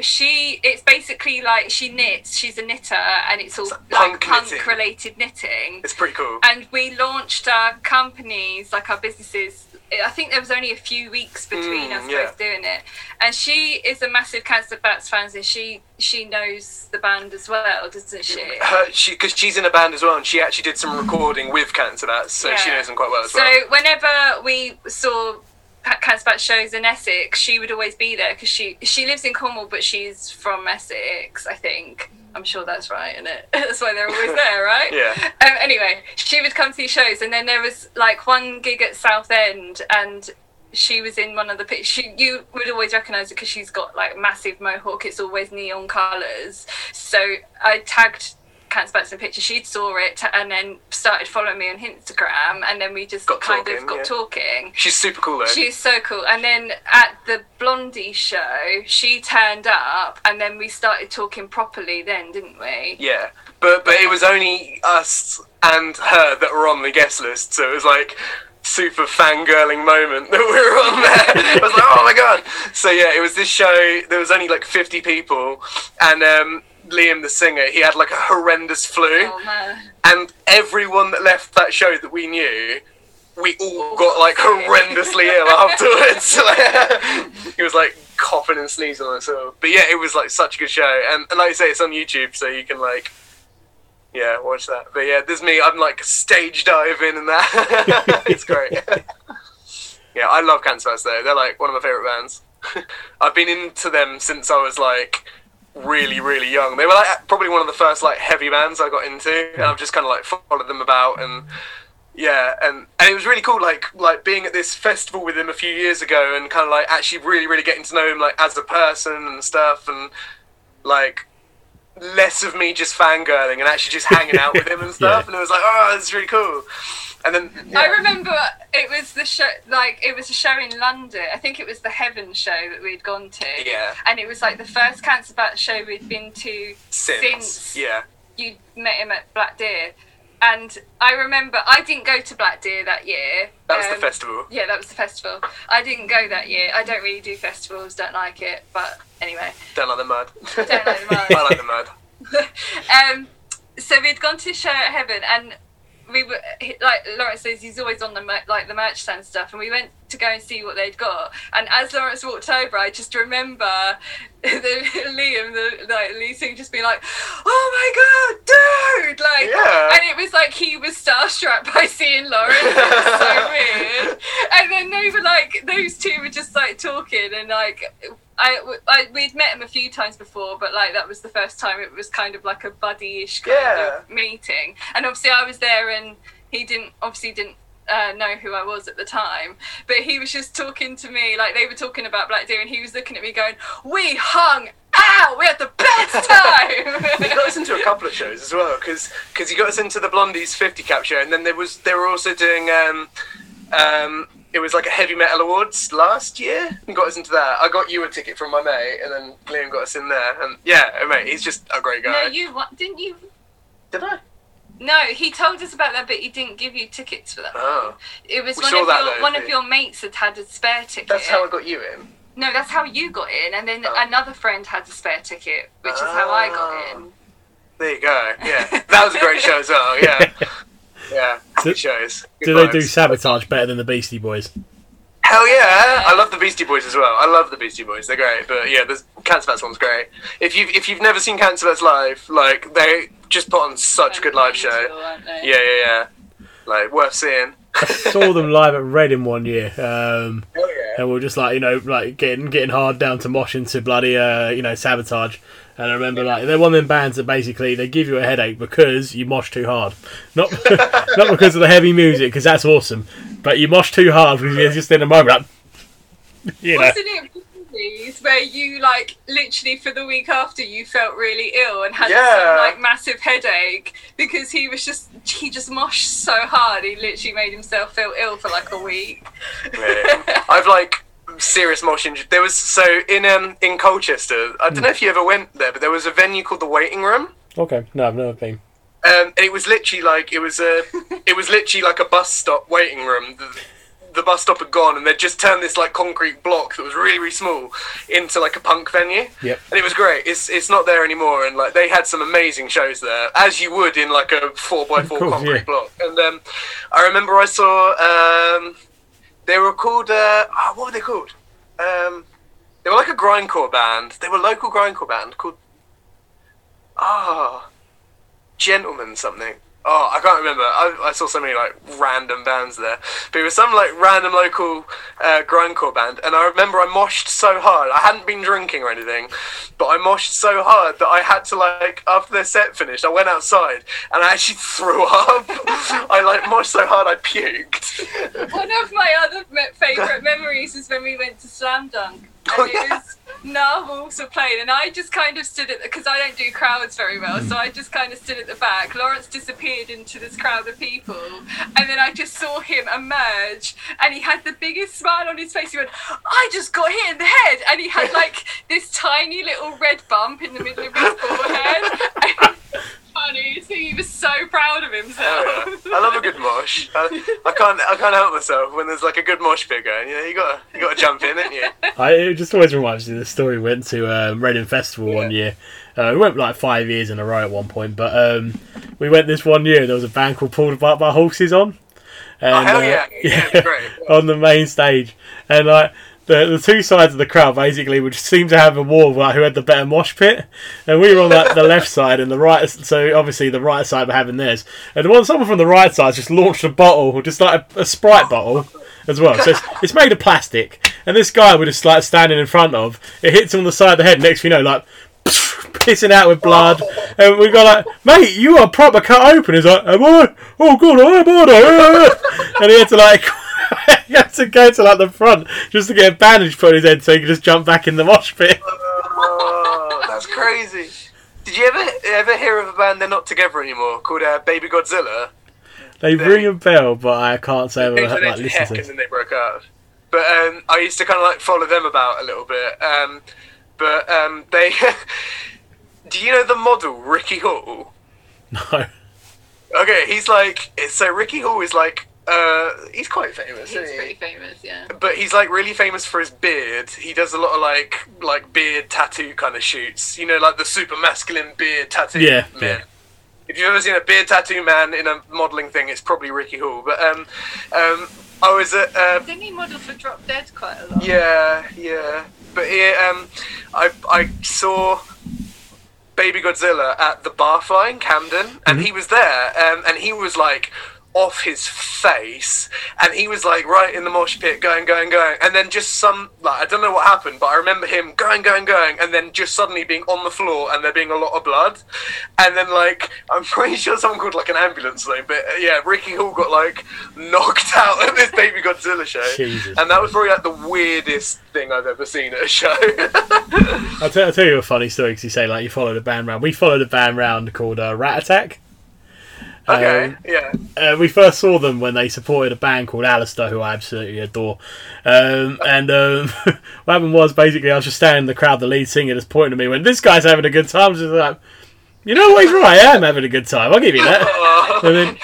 she it's basically like she knits. She's a knitter, and it's all like like punk punk related knitting. it's pretty cool. And we launched our companies, like our businesses. I think there was only a few weeks between Mm, us yeah. both doing it. And she is a massive Cancer Bats fan, so she she knows the band as well, doesn't she? Her, she because she's in a band as well, and she actually did some recording with Cancer Bats, so she knows them quite well as So well. whenever we saw Cancer Bats shows in Essex, she would always be there because she she lives in Cornwall, but she's from Essex, I think. I'm sure that's right, isn't it? <laughs> that's why they're always there, right? Yeah. Um, anyway, she would come to these shows, and then there was like one gig at Southend, and she was in one of the pictures. She, you would always recognise her because she's got like massive mohawk. It's always neon colours. So I tagged Bats in a picture. She saw it and then started following me on Instagram, and then we just Got kind talking, of got yeah. talking. She's super cool though. She's so cool. And then at the Blondie show, she turned up, and then we started talking properly. Then, didn't we? Yeah, but but it was only us and her that were on the guest list, so it was like super fangirling moment that <laughs> we were on there. I was like, oh my god! So yeah, it was this show. There was only like fifty people, and um, Liam, the singer, he had like a horrendous flu, Oh and everyone that left that show that we knew. We all got like oh, horrendously ill <laughs> afterwards. Like, <laughs> he was like coughing and sneezing on us all. But yeah, it was like such a good show, and, and like I say, it's on YouTube, so you can like yeah, watch that. But yeah, there's me. I'm like stage diving and that. <laughs> it's great. yeah, I love Cancer Bats though. They're like one of my favorite bands. I've been into them since I was like really, really young. They were like probably one of the first like heavy bands I got into, and I've just kind of like followed them about and. Yeah, and, and it was really cool, like like being at this festival with him a few years ago, and kind of like actually really really getting to know him like as a person and stuff, and like less of me just fangirling and actually just hanging out with him and <laughs> stuff. Yeah. And it was like, oh, is really cool. And then yeah. I remember it was the show, like it was a show in London. I think it was the Heaven show that we'd gone to. Yeah. And it was like the first Cancer Bat show we'd been to since, since yeah, you met him at Black Deer. And I remember I didn't go to Black Deer that year. that was the Um, festival. Yeah, that was the festival. I didn't go that year. I don't really do festivals, don't like it. But anyway, Don't like the mud. don't like the <laughs> mud. I like the mud. <laughs> um, so we'd gone to a show at Heaven, and we were like Laurence says he's always on the like the merch stand stuff, and we went to go and see what they'd got. And as Laurence walked over, I just remember <laughs> the Liam, the like Lee Sing, just being like, "Oh my god, dude!" Like, Yeah. and it was like he was starstruck by seeing Laurence. It was so <laughs> weird. And then they were like, those two were just like talking, and like I, I we'd met him a few times before, but like that was the first time it was kind of like a buddy-ish kind Yeah. of meeting. And obviously I was there, and he didn't obviously didn't uh, know who I was at the time, but he was just talking to me like they were talking about Black Deer, and he was looking at me going, "We hung out, we had the best <laughs> time." He got us into a couple of shows as well because because he got us into the Blondies 50 cap show, and then there was they were also doing um um it was like a heavy metal awards last year and got us into that. I got you a ticket from my mate, and then Liam got us in there, and yeah, mate, he's just a great guy. no, you what? Didn't you? Did I? No, he told us about that, but he didn't give you tickets for that. Oh, It was We one of that, your though, one of your mates had had a spare ticket. that's how I got you in. No, that's how you got in, and then Oh. another friend had a spare ticket, which is how I got oh. in. There you go. Yeah, that was a great show as well. Yeah, <laughs> yeah, good shows. Good Do they do sabotage better than the Beastie Boys? Hell yeah! I love the Beastie Boys as well. I love the Beastie Boys. They're great. But yeah, the Cancer Bats one's great. If you've if you've never seen Cancer Bats live, like they just put on such a good live show. Yeah, yeah, yeah. Like worth seeing. I Saw them live at Reading one year. Um, Hell yeah. and we are just like you know like getting getting hard down to mosh into bloody uh, you know sabotage and I remember like they're one of them bands that basically they give you a headache because you mosh too hard not <laughs> not because of the heavy music because that's awesome but you mosh too hard because you're just in a moment like, you know Wasn't it movies where you like literally for the week after you felt really ill and had Yeah. some like massive headache because he was just he just moshed so hard he literally made himself feel ill for like a week. Yeah. I've like serious injury. There was so in um in Colchester. I don't know if you ever went there, but there was a venue called the Waiting Room. okay no I've never been Um, and it was literally like it was a, <laughs> it was literally like a bus stop waiting room. The, the bus stop had gone, and they'd just turned this like concrete block that was really, really small into like a punk venue. Yep. And it was great. It's it's not there anymore, and like they had some amazing shows there, as you would in like a four by four concrete yeah. block. And um, I remember I saw um, they were called uh, oh, what were they called? Um, they were like a grindcore band. They were a local grindcore band called ah gentleman something. Oh, I can't remember. I, I saw so many like random bands there, but it was some like random local uh, grindcore band, and I remember I moshed so hard. I hadn't been drinking or anything, but I moshed so hard that I had to like after their set finished, I went outside and I actually <laughs> threw up. I like moshed so hard I puked. One of my other favourite memories is when we went to Slam Dunk. Oh, and Oh, it yeah. was narwhals were playing, and I just kind of stood at the because I don't do crowds very well, so I just kind of stood at the back. Laurence disappeared into this crowd of people, and then I just saw him emerge, and he had the biggest smile on his face. He went, "I just got hit in the head," and he had <laughs> like this tiny little red bump in the middle of his forehead. Funny, so he was so proud of himself. Oh, yeah. I love a good mosh. I, I can't I can't help myself when there's like a good mosh pit going. You know, you gotta you gotta jump in, don't you? <laughs> I, it just always reminds me of the story. We went to um, Reading Festival one year. Uh, we went like five years in a row at one point, but um, we went this one year. There was a band called Pulled Apart by Horses on. And, Oh hell uh, yeah, yeah, it'd <laughs> on the main stage, and like the the two sides of the crowd basically would seem to have a war like who had the better mosh pit, and we were on like the <laughs> left side and the right. So obviously the right side were having theirs, and one someone from the right side just launched a bottle, just like a, a sprite bottle. As well, so it's, <laughs> it's made of plastic, and this guy we're just like standing in front of. It hits him on the side of the head. Next, thing you know, like <laughs> pissing out with blood, and we got like, "Mate, you are proper cut open." He's like, "Am I? Oh god, am I?" and he had to like, <laughs> he had to go to like the front just to get a bandage put on his head so he could just jump back in the mosh pit. <laughs> Oh, that's crazy. Did you ever ever hear of a band they're not together anymore called uh, Baby Godzilla? They ring a bell, but I can't say I've They ever like name to listened to and then they broke up. But um, I used to kind of like follow them about a little bit. Um, but um, they, <laughs> do you know the model Ricky Hall? No. Okay, he's like so. Ricky Hall is like uh, he's quite famous. He's isn't he? pretty famous, yeah. but he's like really famous for his beard. He does a lot of like like beard tattoo kind of shoots. You know, like the super masculine beard tattoo Yeah, man. yeah. If you've ever seen a beard tattoo man in a modelling thing, it's probably Ricky Hall. But um, um, I was at uh, Didn't he model for Drop Dead quite a lot? yeah, yeah. But yeah, um, I I saw Baby Godzilla at the Barfly in Camden, and he was there, um, and he was like off his face, and he was like right in the mosh pit, going, going, going, and then just some like I don't know what happened, but I remember him going, going, going, and then just suddenly being on the floor, and there being a lot of blood, and then like <laughs> I'm pretty sure someone called like an ambulance thing, but uh, yeah, Ricky Hall got like <laughs> knocked out at this Baby Godzilla show, Jesus. and that was probably like the weirdest thing I've ever seen at a show. <laughs> I'll, tell, I'll tell you a funny story because you say like you followed a band round. We followed a band round called uh, Rat Attack. Okay, Um, yeah. uh, we first saw them when they supported a band called Alistair, who I absolutely adore. Um, <laughs> and um, <laughs> what happened was basically I was just standing in the crowd. The lead singer just pointed to me when this guy's having a good time. I was just like, you know what? He's right. I am having a good time. I'll give you that. <laughs> And then-.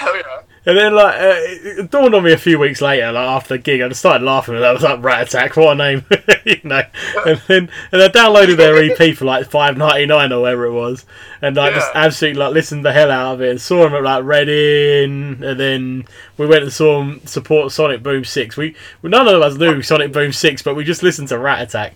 And then, like, uh, it dawned on me a few weeks later, like after the gig, I just started laughing. And I was like, "Rat Attack, what a name!" <laughs> you know. And then, and I downloaded their EP for like five ninety nine or whatever it was, and I just Yeah. absolutely like listened the hell out of it. And saw them at like Reading, and then we went and saw them support Sonic Boom Six. We well, none of us knew Sonic Boom Six, but we just listened to Rat Attack.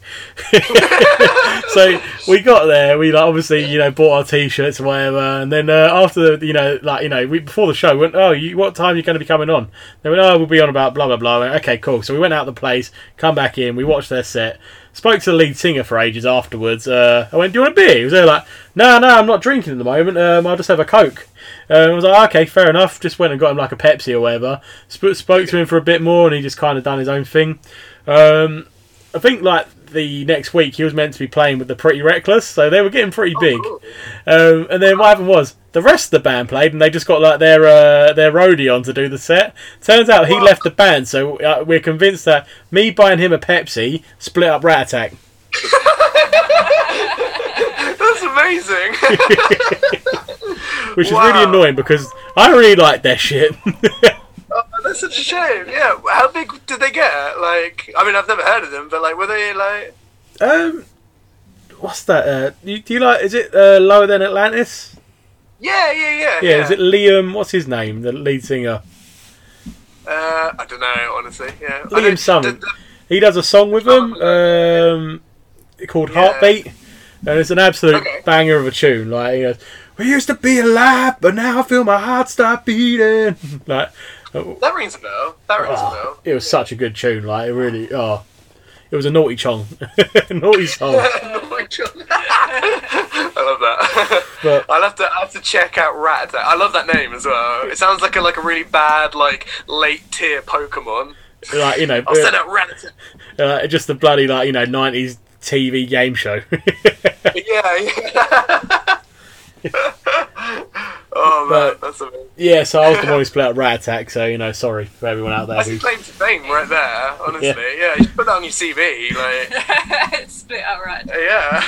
<laughs> <laughs> so we got there. We like obviously you know bought our t-shirts or whatever, and then uh, after the, you know like you know we before the show we went oh you what time are you going to be coming on? They went oh we'll be on about blah blah blah. Went, okay cool. So we went out the place, come back in, we watched their set. Spoke to the lead singer for ages afterwards. Uh, I went, "Do you want a beer?" He was there like, "No, no, I'm not drinking at the moment. Um, I'll just have a coke." Um, I was like, "Okay, fair enough." Just went and got him like a Pepsi or whatever. Sp- spoke to him for a bit more, and he just kind of done his own thing. Um, I think like the next week he was meant to be playing with the Pretty Reckless, so they were getting pretty big. Um, and then what happened was the rest of the band played, and they just got like their uh, their roadie on to do the set. Turns out he What? left the band, so uh, we're convinced that me buying him a Pepsi split up Rat Attack. <laughs> That's amazing. <laughs> which is Wow. really annoying because I really like their shit. <laughs> oh, that's such a shame. Yeah. How big did they get? Like, I mean, I've never heard of them, but like, were they like? um, what's that? Uh, you, do you like? Is it uh, lower than Atlantis? Yeah, yeah, yeah. Yeah, Is it Liam? What's his name? The lead singer. Uh, I don't know, honestly. Yeah. Liam don't- something. d- d- He does a song with them um, called Yeah. Heartbeat, and it's an absolute Okay. banger of a tune. Like he goes, "We used to be alive, but now I feel my heart stop beating." <laughs> like oh, That rings a bell. That rings a oh, bell. it was such a good tune. Like it really, oh, it was a naughty chong, <laughs> naughty song. <laughs> <laughs> I love that. But- I'll have to I have to check out Rat Attack. I love that name as well. It sounds like a like a really bad like late tier Pokemon. Like you know, I'll send uh, out Rat Attack. uh, just the bloody like you know nineties TV game show. Yeah, yeah. Oh man, But- that's amazing. yeah, so I was the one who split up Rat Attack. So you know, sorry for everyone out there That's who a claim to fame right there, honestly. Yeah, you should put that on your CV. Like, <laughs> Split out right. yeah.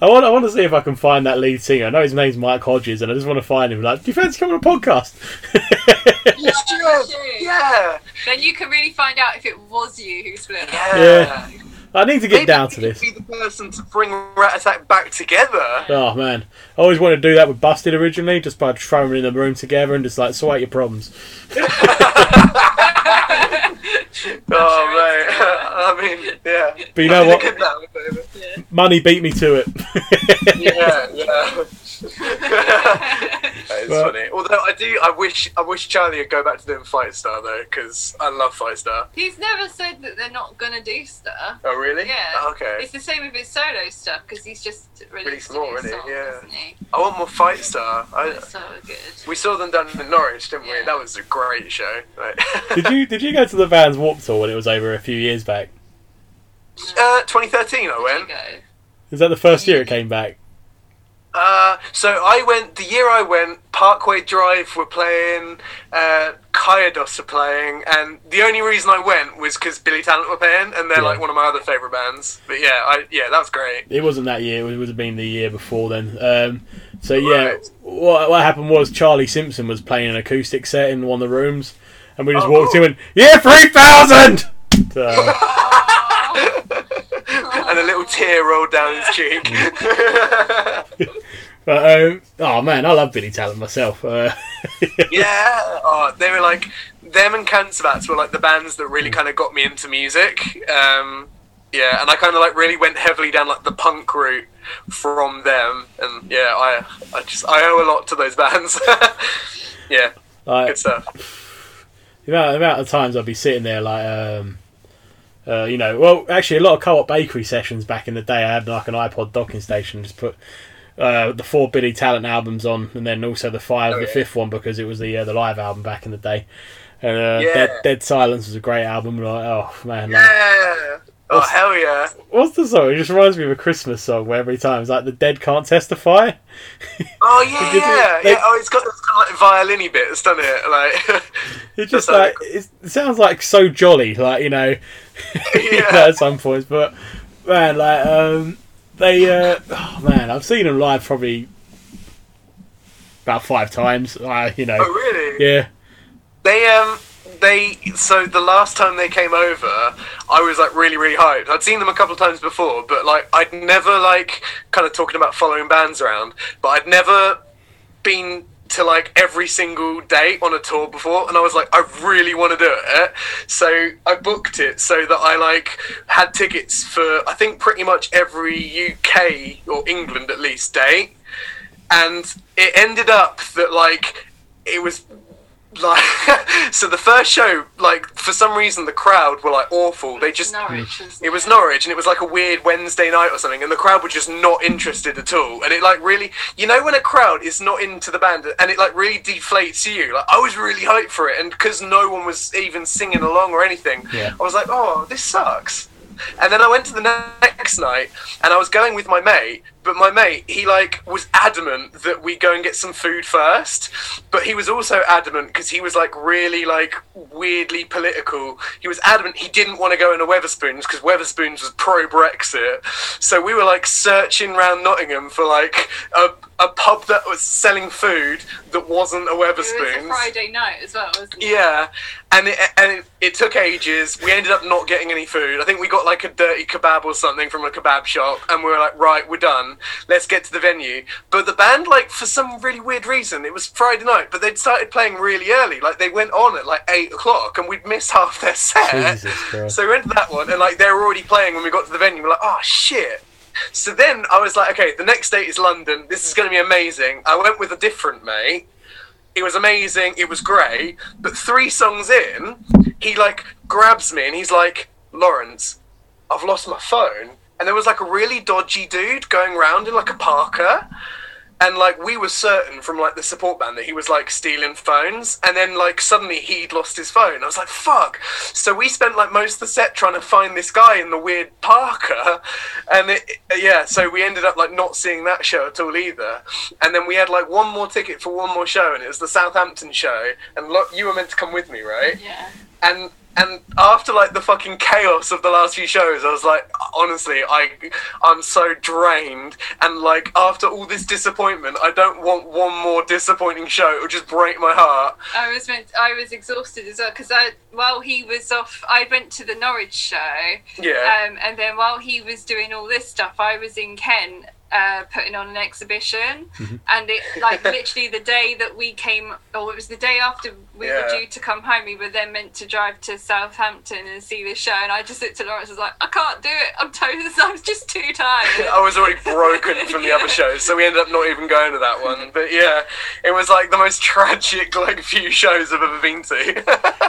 I want, I want to see if I can find that lead singer. I know his name's Mike Hodges, and I just want to find him. Like, do you fancy coming on a podcast? You <laughs> should. Yeah. Then you can really find out if it was you who split up. Yeah. Yeah. I need to get Maybe down to this. Be the person to bring Rat Attack back together. Oh man, I always wanted to do that with Busted originally, just by throwing them in the room together and just like sort out your problems. <laughs> <laughs> Oh mate, <laughs> I mean, yeah. But you know what? think that would be- Money beat me to it. Yeah, yeah. That is But- funny. Although I do, I wish, I wish Charlie would go back to doing Fightstar though, because I love Fightstar. He's never said that they're not gonna do stuff. Oh really? Yeah. Okay. It's the same with his solo stuff because he's just released Really small, a new isn't he? song, Yeah. isn't he? I want more Fightstar. I, It's so good. we saw them down in Norwich, didn't we? That was a great show. Like, <laughs> did you did you go to the Vans Warp Tour when it was over a few years back? Uh, 2013, I There you went. go. Is that the first year it came back? Uh, so I went the year I went. Parkway Drive were playing, uh, Chiodos were playing, and the only reason I went was because Billy Talent were playing, and they're Yeah. like one of my other favorite bands. But yeah, I yeah, that was great. It wasn't that year. It would have been the year before then. Um, so yeah, Right. what, what happened was Charlie Simpson was playing an acoustic set in one of the rooms, and we just Oh, walked cool. in and yeah, three thousand. <laughs> So, and a little tear rolled down his cheek. <laughs> but um, oh man, I love Billy Talent myself. Uh, <laughs> yeah, oh, they were like them and Cancer Bats were like the bands that really kind of got me into music. Um, yeah, and I kind of like really went heavily down like the punk route from them, and yeah, I I just I owe a lot to those <laughs> bands. yeah, like, good stuff. <sighs> the amount, the amount of times I'd be sitting there like, um, uh, you know, well, actually, a lot of co-op bakery sessions back in the day. I had like an iPod docking station, just put uh, the four Billy Talent albums on, and then also the five, Oh, the yeah. fifth one because it was the uh, the live album back in the day. And uh, Yeah. Dead, Dead Silence was a great album. Like, oh man, like, Yeah. Oh hell yeah! what's the song? It just reminds me of a Christmas song where every time it's like the dead can't testify. Oh yeah, <laughs> yeah, they- yeah. Oh, it's got those kind of like violin-y bits, doesn't it? Like, <laughs> It just like like- it's, it sounds like so jolly, like you know, <laughs> Yeah. <laughs> at some points. But man, like um, they, uh, oh man, I've seen them live probably about five times. Uh, you know, oh really? yeah, They um they so the last time they came over, I was like really really hyped. I'd seen them a couple of times before, but like I'd never like kind of talking about following bands around, but I'd never been to like every single date on a tour before and I was like I really want to do it. So I booked it so that I like had tickets for I think pretty much every UK or England at least date. And it ended up that like it was like <laughs> so the first show like for some reason the crowd were like awful. They just Norwich, isn't it? Was Norwich and it was like a weird Wednesday night or something and the crowd were just not interested at all. And it like really you know when a crowd is not into the band and it like really deflates you? Like I was really hyped for it and because no one was even singing along or anything Yeah. I was like oh this sucks. And then I went to the next night and I was going with my mate, but my mate, he like was adamant that we go and get some food first. But he was also adamant because he was like really like weirdly political. He was adamant he didn't want to go into Wetherspoons because Wetherspoons was pro Brexit. So we were like searching around Nottingham for like a, a pub that was selling food that wasn't a It was Wetherspoons. a Friday night as well, wasn't it? Yeah, and it, and it, it took ages. We ended up not getting any food. I think we got like a dirty kebab or something from a kebab shop, and we were like, right, we're done. Let's get to the venue. But the band, like, for some really weird reason, it was Friday night, but they'd started playing really early. Like, they went on at like eight o'clock, and we'd missed <laughs> half their set. So we went to that one, and like they were already playing when we got to the venue. We're like, oh shit. So then I was like, okay, the next date is London. This is going to be amazing. I went with a different mate. It was amazing. It was great. But three songs in, he like grabs me and he's like, Laurence, I've lost my phone. And there was like a really dodgy dude going around in like a Parker. And like we were certain from like the support band that he was like stealing phones, and then like suddenly he'd lost his phone. I was like, "Fuck!" So we spent like most of the set trying to find this guy in the weird Parker, and it, yeah, so we ended up like not seeing that show at all either. And then we had like one more ticket for one more show, and it was the Southampton show. And lo- you were meant to come with me, right? Yeah. and and after like the fucking chaos of the last few shows, I was like, honestly, I I'm so drained, and like after all this disappointment, I don't want one more disappointing show. It would just break my heart. I was meant. I was exhausted as well because I, while he was off, I went to the Norwich show, Yeah, um, and then while he was doing all this stuff, I was in Kent uh, putting on an exhibition, and it like literally the day that we came, or it was the day after we were due to come home. We were then meant to drive to Southampton and see this show, and I just looked at Laurence and was like, I can't do it. I'm totally. I'm just too tired. <laughs> I was already broken from the other <laughs> shows, so we ended up not even going to that one. But yeah, it was like the most <laughs> tragic like few shows I've ever been to.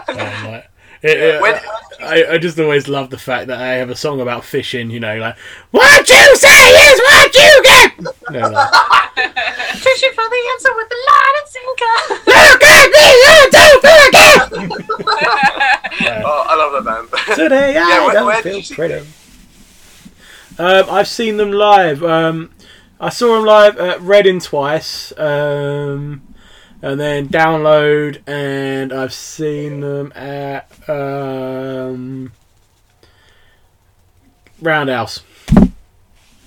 Um, it- When- I, I just always love the fact that I have a song about fishing, you know, like, what you say is what you get! You know, like, Fishing for the answer with the line and sinker. Look at me, you don't forget! <laughs> oh, I love that band. <laughs> Today I where, don't where feel pretty. Um, I've seen them live. Um, I saw them live at Reading twice, um, and then download, and I've seen them at um, Roundhouse.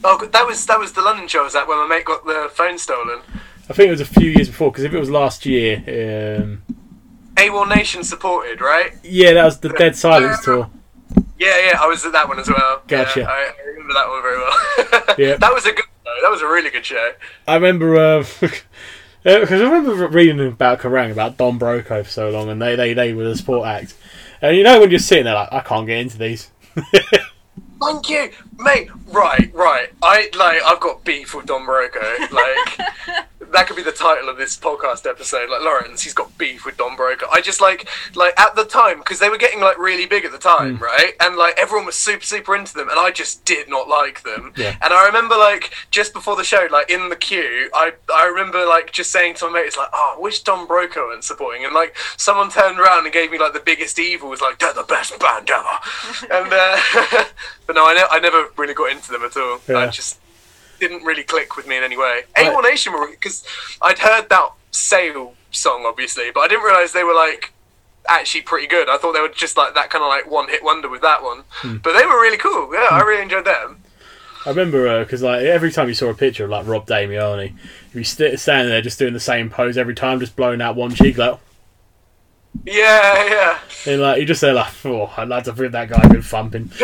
Oh, that was that was the London show. Was that when my mate got the phone stolen? I think it was a few years before because if it was last year, um, AWOL Nation supported, right? yeah, that was the Dead Silence tour. Yeah, yeah, I was at that one as well. Gotcha. Yeah, I, I remember that one very well. <laughs> Yeah. that was a good show. That was a really good show. I remember <laughs> Uh, because I remember reading about Kerrang about Don Broco for so long, and they they they were the support act. And you know when you're sitting there like I can't get into these. <laughs> Thank you, mate. Right, right. I like. I've got beef with Don Broco. Like that could be the title of this podcast episode. Like Laurence, he's got beef with Don Broco. I just like, like at the time because they were getting like really big at the time, right? And like everyone was super, super into them, and I just did not like them. Yeah. And I remember like just before the show, like in the queue, I I remember like just saying to my mates like, "Oh, I wish Don Broco and supporting," and like someone turned around and gave me like the biggest evil was like, "They're the best band ever," <laughs> and uh, <laughs> but no, I, ne- I never really got into them at all. I Yeah. just didn't really click with me in any way. AWOL Nation were because I'd heard that Sail song obviously, but I didn't realize they were like actually pretty good. I thought they were just like that kind of like one hit wonder with that one, Hmm. but they were really cool. Yeah, I really enjoyed them. I remember because like every time you saw a picture of like Rob Damiani, if you st- standing there just doing the same pose every time, just blowing out one cheek, like Yeah, yeah. and like you just say like, oh, I'd like to feel that guy good thumping. <laughs>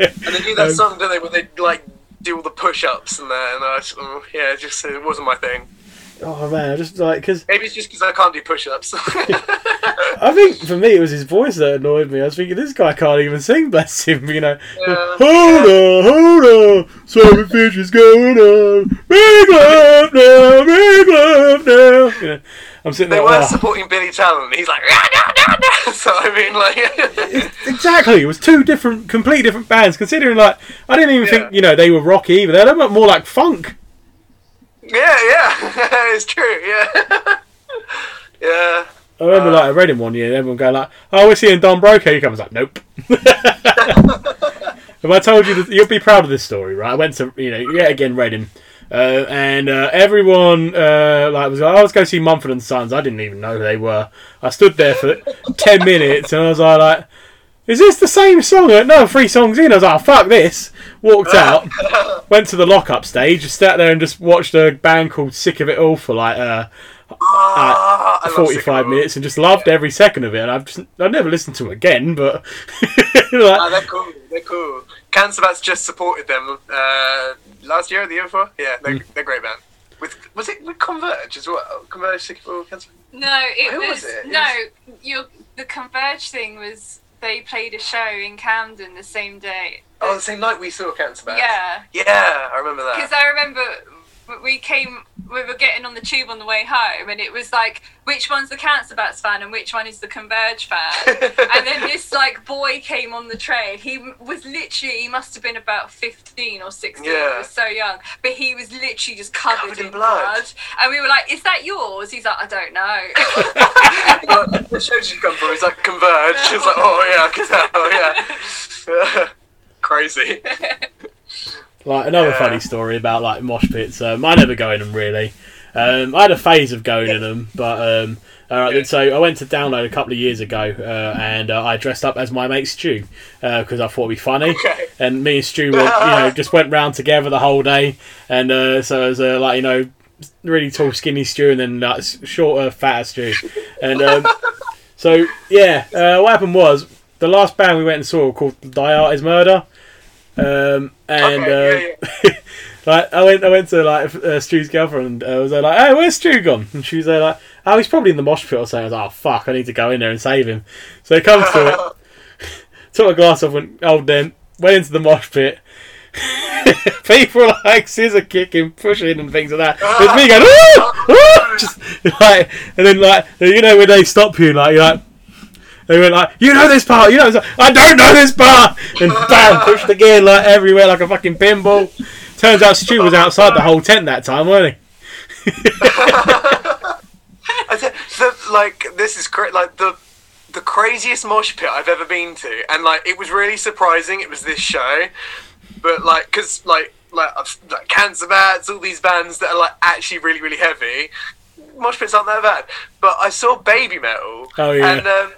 And they do that <laughs> Um, song, don't they, where they like do all the push-ups and that, and I just, mm, yeah, just it wasn't my thing. oh man, I just like because Maybe it's just because I can't do push-ups. <laughs> I think for me it was his voice that annoyed me. I was thinking this guy can't even sing, bless him. You know, Yeah. hold on, hold on, Simon Fish is going on, Big love now, big love now. You know, I'm sitting they there. were "Oh." supporting Billy Talent. He's like, "Ah, no, no, no." so I mean, like, Exactly, it was two different, completely different bands. Considering, like, I didn't even Yeah. think you know they were rock either. They were more like funk. yeah, yeah, <laughs> it's true. Yeah, <laughs> yeah. I remember, like, I read him one year, and everyone going like, "Oh, we're seeing Don Broco." He comes like, "Nope." <laughs> if I told you, that, you'd be proud of this story, right? I went to, you know, yet again Reading, uh, and uh, everyone uh, like was, like, "Oh, let's go see Mumford and Sons." I didn't even know who they were. I stood there for <laughs> ten minutes, and I was like, like "Is this the same song?" No, three songs in. I was like, oh, "Fuck this!" Walked <laughs> out, went to the lock-up stage, just sat there and just watched a band called Sick of It All for like. Uh, Ah, I 45 minutes and just loved every second of it. And I've just I've never listened to them again, but <laughs> Ah, like, they're cool. They're cool. Cancer Bats just supported them uh, last year or the year before. Yeah, they're, Hmm. they're great band. With was it with Converge as well? Converge Sycamore Cancer. No, it Who was, was it? It no. Your the Converge thing was they played a show in Camden the same day. Oh, the same night we saw Cancer Bats. yeah, Yeah, I remember that. because. I remember w- we came, we were getting on the tube on the way home, and it was like, which one's the Cancer Bats fan and which one is the Converge fan? <laughs> and then this like boy came on the train. He was literally, he must have been about fifteen or sixteen. Yeah. He was so young, but he was literally just covered, Covered in in blood. blood. And we were like, "Is that yours?" He's like, "I don't know." <laughs> Like, the show did you come from? It's like Converge. It's like, oh yeah, I can tell. Yeah. <laughs> Crazy. Like another Yeah. funny story about like mosh pits. Um, I never go in them really. Um, I had a phase of going in them, but um, all right, Yeah. so I went to download a couple of years ago, uh, and uh, I dressed up as my mate Stu because I thought it'd be funny. Okay. And me and Stu, were, you know, just went round together the whole day, and uh, so it was uh, like you know, really tall, skinny Stu, and then like shorter, fatter Stu, and um, <laughs> so yeah, uh, what happened was the last band we went and saw called Thy Art Is Murder, um, and Okay, uh, <laughs> like I went, I went to like uh, Stu's girlfriend. Uh, was there like, "Hey, where's Stu gone?" And she was there like, "Oh, he's probably in the mosh pit or something." I was like, "Oh fuck, I need to go in there and save him." So he comes to it, <laughs> <laughs> took a glass off, went, "Oh, then went into the mosh pit." People like scissor kicking, pushing, and things like that. There's me going, "Ooh! Ooh!" Just, like, and then like you know when they stop you, like you're like. They went like, you know this part, you know. This I don't know this part, and bam, pushed again like everywhere, like a fucking pinball. Turns out Stu was outside the whole tent that time, wasn't he? <laughs> Said, the, like this is cra- like the the craziest mosh pit I've ever been to, and like it was really surprising. It was this show, but like because like like, like Cancer Bats, all these bands that are like actually really really heavy. Mosh pits aren't that bad, but I saw Baby Metal, Oh, yeah. and um,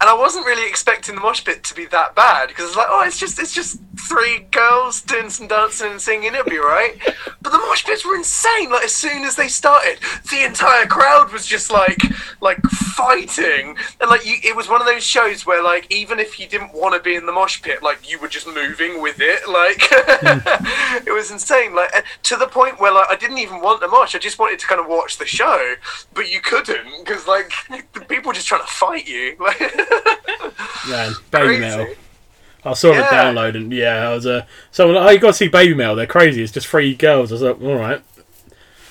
and I wasn't really expecting the mosh pit to be that bad because it's like, oh, it's just it's just three girls doing some dancing and singing, it'll be alright. But the mosh pits were insane. Like as soon as they started, the entire crowd was just like like fighting, and like you, it was one of those shows where like even if you didn't want to be in the mosh pit, like you were just moving with it. Like <laughs> it was insane. Like to the point where like I didn't even want a mosh. I just wanted to kind of watch the show, but you couldn't because like <laughs> the people were just trying to fight you. Like <laughs> Man, Baby. Metal. I saw it Yeah. download and yeah, I was uh, someone. Oh, you got to see Baby Metal. They're crazy. It's just three girls. I was like, all right.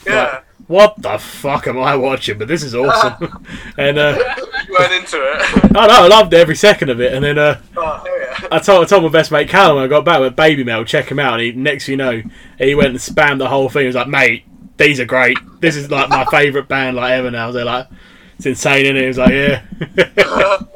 Yeah. What the fuck am I watching? But this is awesome. <laughs> and uh, You weren't into it. I know I loved every second of it. And then uh, oh, yeah. I told I told my best mate Callum when I got back with Baby Metal, check him out. And he, next thing you know, he went and spammed the whole thing. He was like, mate, these are great. This is like my favourite band like ever. Now they're like, it's insane, is it? He was like, yeah. <laughs>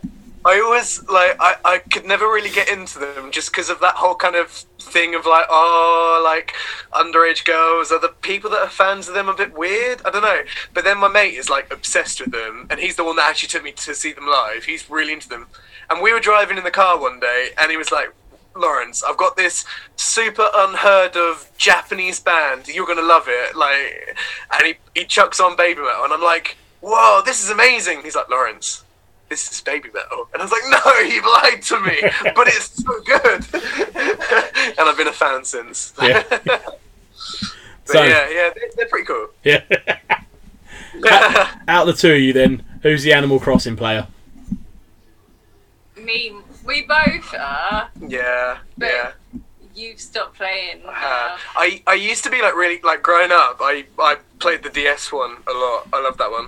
I always like I, I could never really get into them just because of that whole kind of thing of like oh like underage girls. Are the people that are fans of them a bit weird? I don't know. But then my mate is like obsessed with them and he's the one that actually took me to see them live. He's really into them. And we were driving in the car one day and he was like Laurence I've got this super unheard of Japanese band. You're gonna love it. Like and he, he chucks on baby metal and I'm like whoa this is amazing. He's like Laurence this is baby metal. And I was like, no, <laughs> you've lied to me, but it's so good. <laughs> and I've been a fan since. Yeah. <laughs> but So- yeah, yeah, they're, they're pretty cool. yeah. Out of the two of you, then, who's the Animal Crossing player? Me, we both are. yeah, But yeah. you've stopped playing. Uh, now. I, I used to be like really like growing up. I, I played the DS one a lot. I love that one.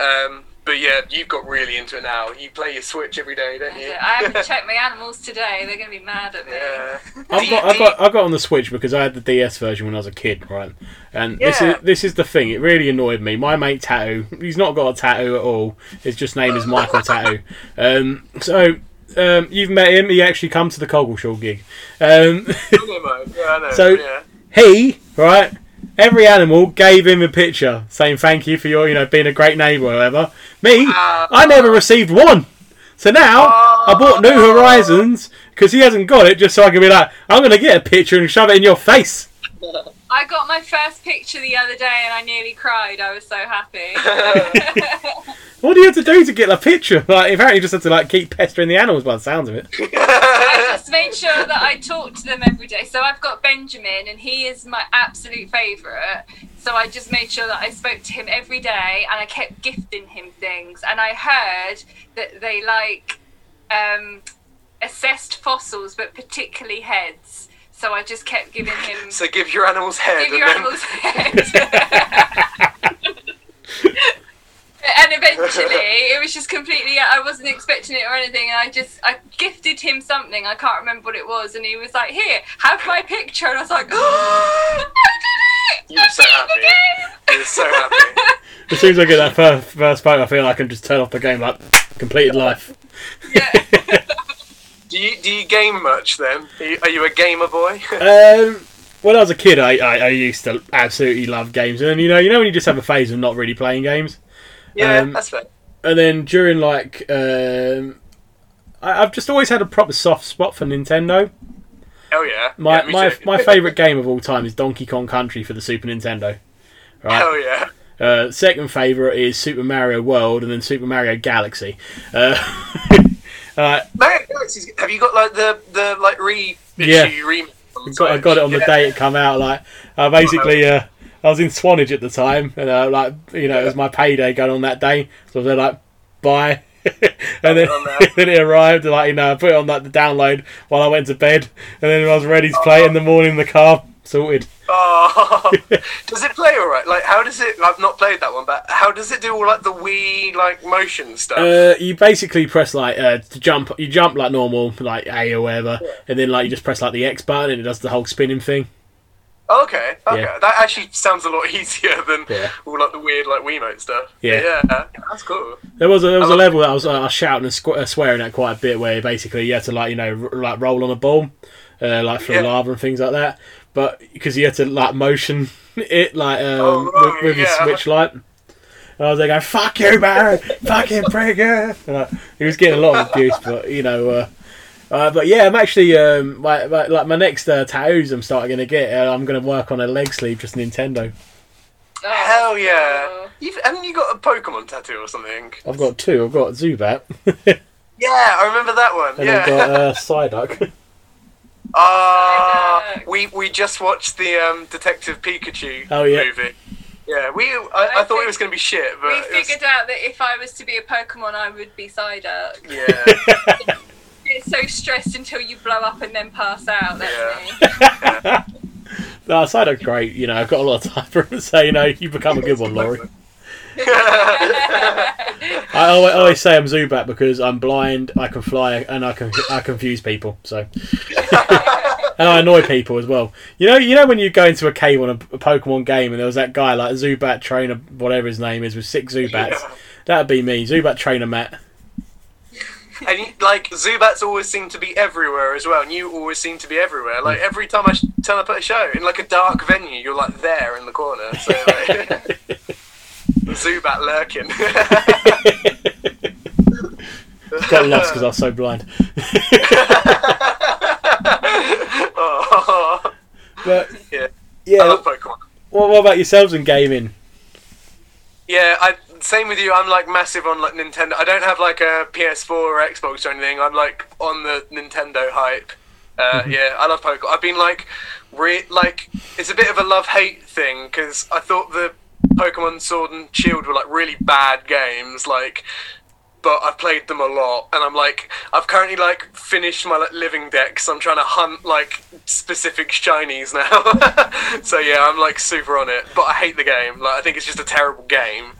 Um, but yeah, you've got really into it now. You play your Switch every day, don't you? I haven't <laughs> checked my animals today. They're going to be mad at me. yeah. I've <laughs> got, I got, I got on the Switch because I had the DS version when I was a kid, right? And this is this is the thing. It really annoyed me. My mate Tattoo, he's not got a tattoo at all. His just name is Michael <laughs> Tattoo. Um, so um, you've met him. He actually come to the Coggeshall gig. Um, I know, mate. Yeah, I know. So- yeah. he right. Every animal gave him a picture saying thank you for your, you know, being a great neighbour or whatever. Me, I never ah. received one. So now I bought New ah. Horizons because he hasn't got it, just so I can be like, I'm going to get a picture and shove it in your face. <laughs> I got my first picture the other day and I nearly cried. I was so happy. <laughs> What do you have to do to get a picture? Like, apparently, you just have to like keep pestering the animals by the sounds of it. <laughs> Just made sure that I talk to them every day. So I've got Benjamin, and he is my absolute favourite. So I just made sure that I spoke to him every day, and I kept gifting him things. And I heard that they like um, assessed fossils, but particularly heads. So I just kept giving him. <laughs> So give your animals head. Give and your then... animals <laughs> head. <laughs> and eventually, it was just completely. I wasn't expecting it or anything, and I just I gifted him something. I can't remember what it was, and he was like, "Here, have my picture," and I was like, "Oh, I did it! You were so I beat happy. the game!" He so happy. <laughs> As soon as I get that first, first photo, I feel like I can just turn off the game, like completed life. Yeah. <laughs> Do you do you game much then? Are you, are you a gamer boy? <laughs> Um, when I was a kid, I, I, I used to absolutely love games, and you know, you know when you just have a phase of not really playing games. Yeah, Um, that's fair. And then during like, um, I, I've just always had a proper soft spot for Nintendo. Oh yeah. My yeah, my my favorite game of all time is Donkey Kong Country for the Super Nintendo. Right. Hell yeah. Uh, second favorite is Super Mario World, and then Super Mario Galaxy. Uh, <laughs> uh, Mario Galaxy's. Have you got like the the like re Yeah. on I got, I got it on the Switch? day it come out. Like, I basically, uh, I was in Swanage at the time, and uh, like, you know, it was my payday going on that day, so they're like, buy. <laughs> and then, <laughs> then it arrived, and like, you know, I put it on like the download while I went to bed, and then I was ready to play it in the morning in the car, sorted. Oh, <laughs> does it play alright? Like, how does it? I've not played that one, but how does it do all like the Wii like motion stuff? Uh, you basically press like uh, to jump. You jump like normal, like A or whatever, and then like you just press like the X button, and it does the whole spinning thing. Oh, okay, okay, yeah. that actually sounds a lot <laughs> easier than Yeah. all like the weird like Wiimote stuff. Yeah. yeah, that's cool. There was a, there was a level that I was, I was shouting and squ- uh, swearing at quite a bit, where basically you had to like you know r- like roll on a ball, uh, like through lava and things like that. but because you had to like motion <laughs> it like um, Oh, with, with your switch light. And I was like, going, "Fuck you, man! Fucking prigger!" <laughs> And, like, he was getting a lot of abuse, but you know. Uh, uh, but yeah, I'm actually um, my, my, like my next uh, tattoos. I'm starting going to get. Uh, I'm going to work on a leg sleeve, just Nintendo. Oh, Hell yeah! You've, haven't you got a Pokemon tattoo or something? I've got two. I've got Zubat, <laughs> Yeah, I remember that one. and yeah. I've got uh, <laughs> Psyduck. Ah, Psyduck. we we just watched the um, Detective Pikachu Oh, yeah. movie. Yeah, we. I, I, I thought it was going to be shit, but We it was- figured out that if I was to be a Pokemon, I would be Psyduck. yeah, <laughs> Get so stressed until you blow up and then pass out. That's Yeah. me. <laughs> no, Psyduck's great. You know, I've got a lot of time for him. <laughs> So you know, you become a good one, Lori. <laughs> I always, always say I'm Zubat because I'm blind, I can fly, and I can I confuse people. So, and I annoy people as well. You know, you know when you go into a cave on a, a Pokemon game, and there was that guy like Zubat trainer, whatever his name is, with six Zubats. Yeah. That'd be me, Zubat trainer Matt. <laughs> and you, like Zubats always seem to be everywhere as well, and you always seem to be everywhere. Like every time I sh- turn up at a show in like a dark venue, you're like there in the corner. So like, <laughs> Zubat lurking. <laughs> Got lost because I was so blind. oh, But yeah, I yeah, love Pokemon. what, what about yourselves in gaming? Yeah, I same with you. I'm like massive on like Nintendo. I don't have like a PS4 or Xbox or anything. I'm like on the Nintendo hype. Uh, yeah, I love Pokemon. I've been like, re- like it's a bit of a love hate thing because I thought the Pokemon Sword and Shield were like really bad games. Like, but I've played them a lot, and I'm like, I've currently like finished my like living deck, so I'm trying to hunt like specific shinies now. <laughs> so yeah, I'm like super on it, but I hate the game. Like, I think it's just a terrible game.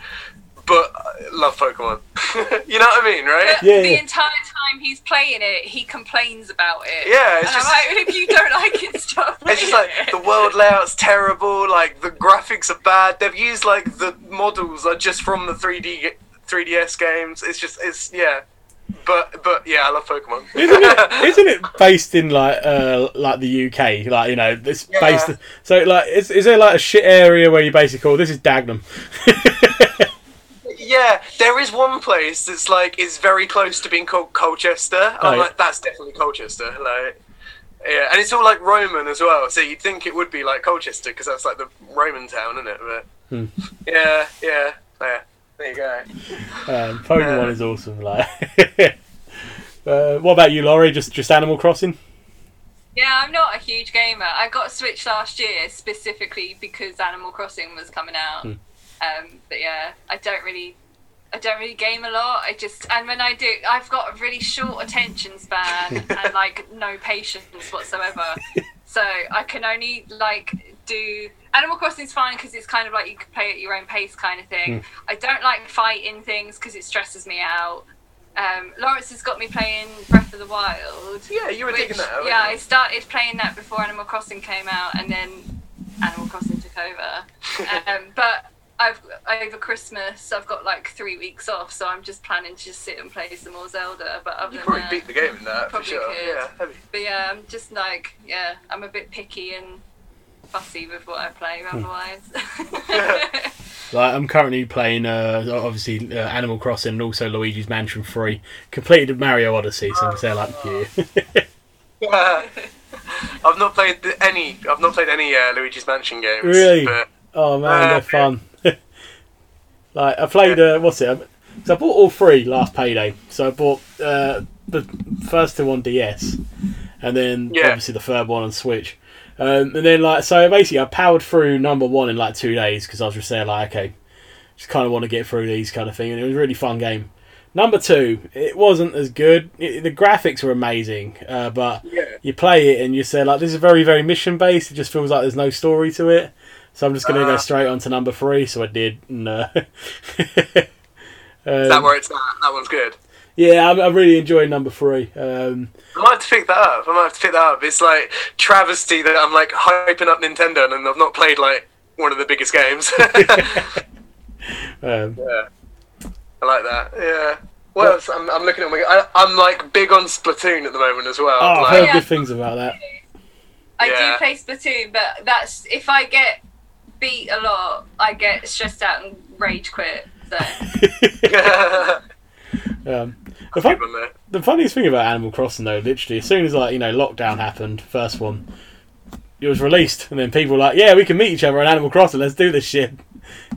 But I love Pokemon. <laughs> you know what I mean, right? Yeah, the yeah. entire time he's playing it, he complains about it. Yeah, it's and just- I'm like, if you don't <laughs> like it, stop It's just like it. the world layout's terrible. Like the graphics are bad. They've used like the models are just from the three D 3DS games. It's just it's yeah. But but yeah, I love Pokemon. Isn't it? <laughs> Isn't it based in like uh like the UK? Like you know, it's Yeah. based. So like, is, is there like a shit area where you basically call this is Dagenham? Yeah, there is one place that's like is very close to being called Colchester. And Oh, I'm yeah. like, that's definitely Colchester. Like. Yeah, and it's all like Roman as well. So you'd think it would be like Colchester because that's like the Roman town, isn't it? But Hmm. yeah, yeah, yeah. There you go. Um, Pokemon Uh, is awesome. Like, <laughs> uh, what about you, Lori? Just just Animal Crossing? Yeah, I'm not a huge gamer. I got a Switch last year specifically because Animal Crossing was coming out. Hmm. Um, but yeah, I don't really, I don't really game a lot. I just and when I do, I've got a really short attention span <laughs> and like no patience whatsoever. so I can only like do Animal Crossing's fine because it's kind of like you can play at your own pace kind of thing. I don't like fighting things because it stresses me out. Um, Laurence has got me playing Breath of the Wild. Yeah, you were Which, digging that. weren't yeah, you? I started playing that before Animal Crossing came out, and then Animal Crossing took over. <laughs> um, but I've over Christmas, I've got like three weeks off, so I'm just planning to just sit and play some more Zelda. But other You probably that, beat the game in that for sure. could. Yeah, heavy. but yeah, I'm just like yeah, I'm a bit picky and fussy with what I play. Hmm. Otherwise, <laughs> <laughs> Like, I'm currently playing, uh, obviously, uh, Animal Crossing and also Luigi's Mansion 3. Completed Mario Odyssey, so I'm saying, like, yeah. <laughs> I've not played any. I've not played any uh, Luigi's Mansion games. Really? But Oh man, Uh, they're fun. Like I played, uh, what's it? So I bought all three last payday. So I bought uh, the first two on DS, and then Yeah. obviously the third one on Switch. Um, and then like so basically I powered through number one in like two days because I was just there like okay, just kind of want to get through these kind of thing, and it was a really fun game. Number two, it wasn't as good. It, the graphics were amazing, uh, but yeah, you play it and you say like this is very very mission based. It just feels like there's no story to it. So I'm just gonna go Ah. straight on to number three. So I did. And, <laughs> uh, is that um, where it's at? That one's good. yeah, I'm, I'm really enjoying number three. Um, I might have to pick that up. I might have to pick that up. It's like travesty that I'm like hyping up Nintendo and I've not played like one of the biggest games. <laughs> um, yeah, I like that. Yeah. What else? I'm, I'm looking at my. I, I'm like big on Splatoon at the moment as well. oh, I've like, heard Yeah. good things about that. I I Yeah. do play Splatoon, but that's if I get beat a lot, I get stressed out and rage quit. So <laughs> um, the, fun, Good one there. the funniest thing about Animal Crossing, though, literally, as soon as like you know lockdown happened, first one, it was released, and then people were like, "Yeah, we can meet each other on Animal Crossing. Let's do this shit."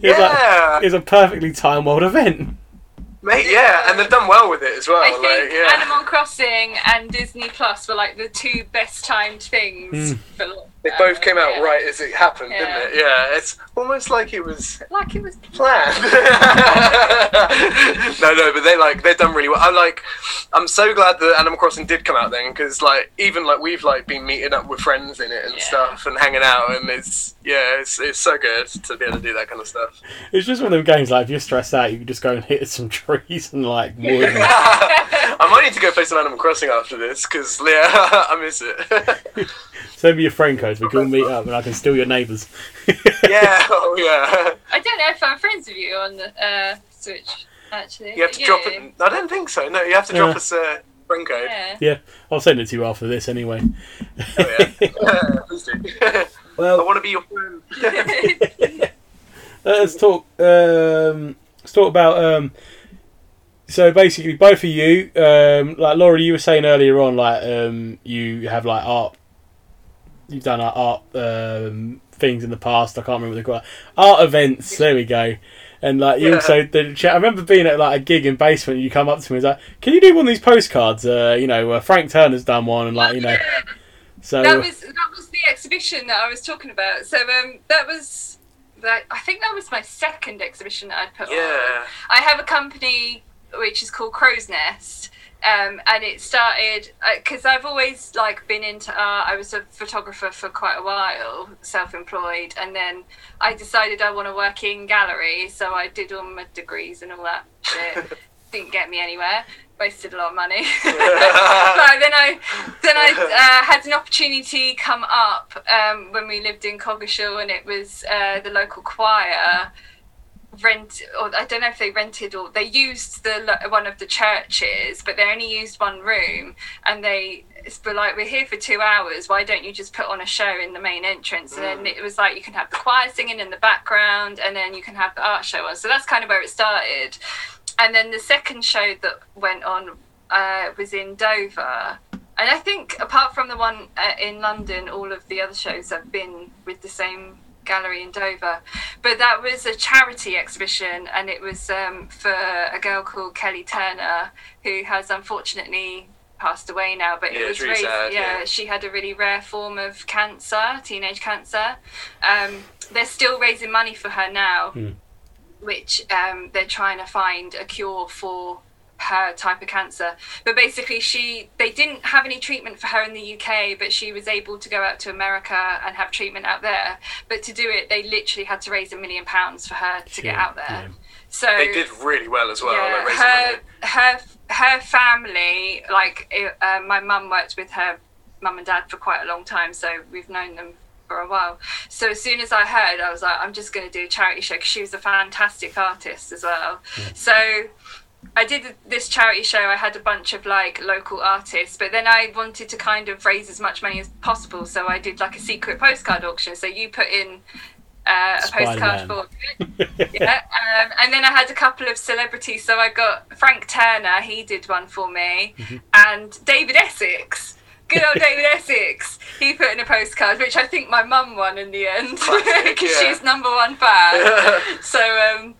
It was, like, Yeah, it was a perfectly timed world event. mate. Yeah, and they've done well with it as well. I like, think yeah. Animal Crossing and Disney Plus were like the two best timed things Hmm. for lockdown. They both um, came out Yeah. right as it happened, Yeah. didn't it? Yeah, it's almost like it was Like it was planned. <laughs> <laughs> no, no, but they like they've done really well. I like. I'm so glad that Animal Crossing did come out then, because like even like we've like been meeting up with friends in it and Yeah. stuff and hanging out, and it's yeah, it's it's so good to be able to do that kind of stuff. It's just one of them games like if you're stressed out, you can just go and hit some <laughs> trees and like wood. and- I might need to go play some Animal Crossing after this because yeah, I miss it. Send me your friend codes. We can all meet up and I can steal your neighbours. <laughs> yeah, oh yeah. I don't know if I'm friends with you on the uh, Switch. Actually, You have to drop it. I don't think so. No, you have to drop Yeah. us a friend code. Yeah. yeah, I'll send it to you after this anyway. Oh, yeah. <laughs> <laughs> Please do. I want to be your friend. let's talk. Um, let's talk about. Um, so basically, both of you, um, like Laura, you were saying earlier on, like um, you have like art. You've done like, art um, things in the past. I can't remember the they're. Art events. There we go. And like you Yeah. also did. I remember being at like a gig in basement. You come up to me and was like, "Can you do one of these postcards?" Uh, you know, uh, Frank Turner's done one, and like you know. <laughs> So that was that was the exhibition that I was talking about. So um, that was that. I think that was my second exhibition that I'd put on. Yeah. I have a company which is called Crow's Nest. Um, and it started because I've always like been into art. I was a photographer for quite a while, self-employed, and then I decided I want to work in gallery. So I did all my degrees and all that shit. <laughs> Didn't get me anywhere. Wasted a lot of money. <laughs> but then I then I uh, had an opportunity come up um, when we lived in Coggeshall, and it was uh, the local choir rent or I don't know if they rented or they used the one of the churches but they only used one room and they were like we're here for two hours why don't you just put on a show in the main entrance? And then it was like you can have the choir singing in the background and then you can have the art show on. So that's kind of where it started. And then the second show that went on uh, was in Dover. And I think apart from the one uh, in London all of the other shows have been with the same gallery in Dover. But that was a charity exhibition, and it was um, for a girl called Kelly Turner, who has unfortunately passed away now. But Yeah, it was really sad, yeah, yeah. she had a really rare form of cancer, teenage cancer. Um, they're still raising money for her now, which um, they're trying to find a cure for her type of cancer. But basically she they didn't have any treatment for her in the UK but she was able to go out to America and have treatment out there. But to do it they literally had to raise a million pounds for her to get out there. yeah. so They did really well as well. yeah, like, her her her family like it, uh, my mum worked with her mum and dad for quite a long time so we've known them for a while. So as soon as i heard i was like i'm just going to do a charity show because she was a fantastic artist as well. So I did this charity show. I had a bunch of like local artists, but then I wanted to kind of raise as much money as possible. So I did like a secret postcard auction. So you put in uh, a postcard Spider-Man. for <laughs> yeah, um, and then I had a couple of celebrities. So I got Frank Turner, he did one for me, Mm-hmm. and David Essex. Good old David <laughs> Essex. He put in a postcard, which I think my mum won in the end <laughs> because yeah. she's number one fan. so um,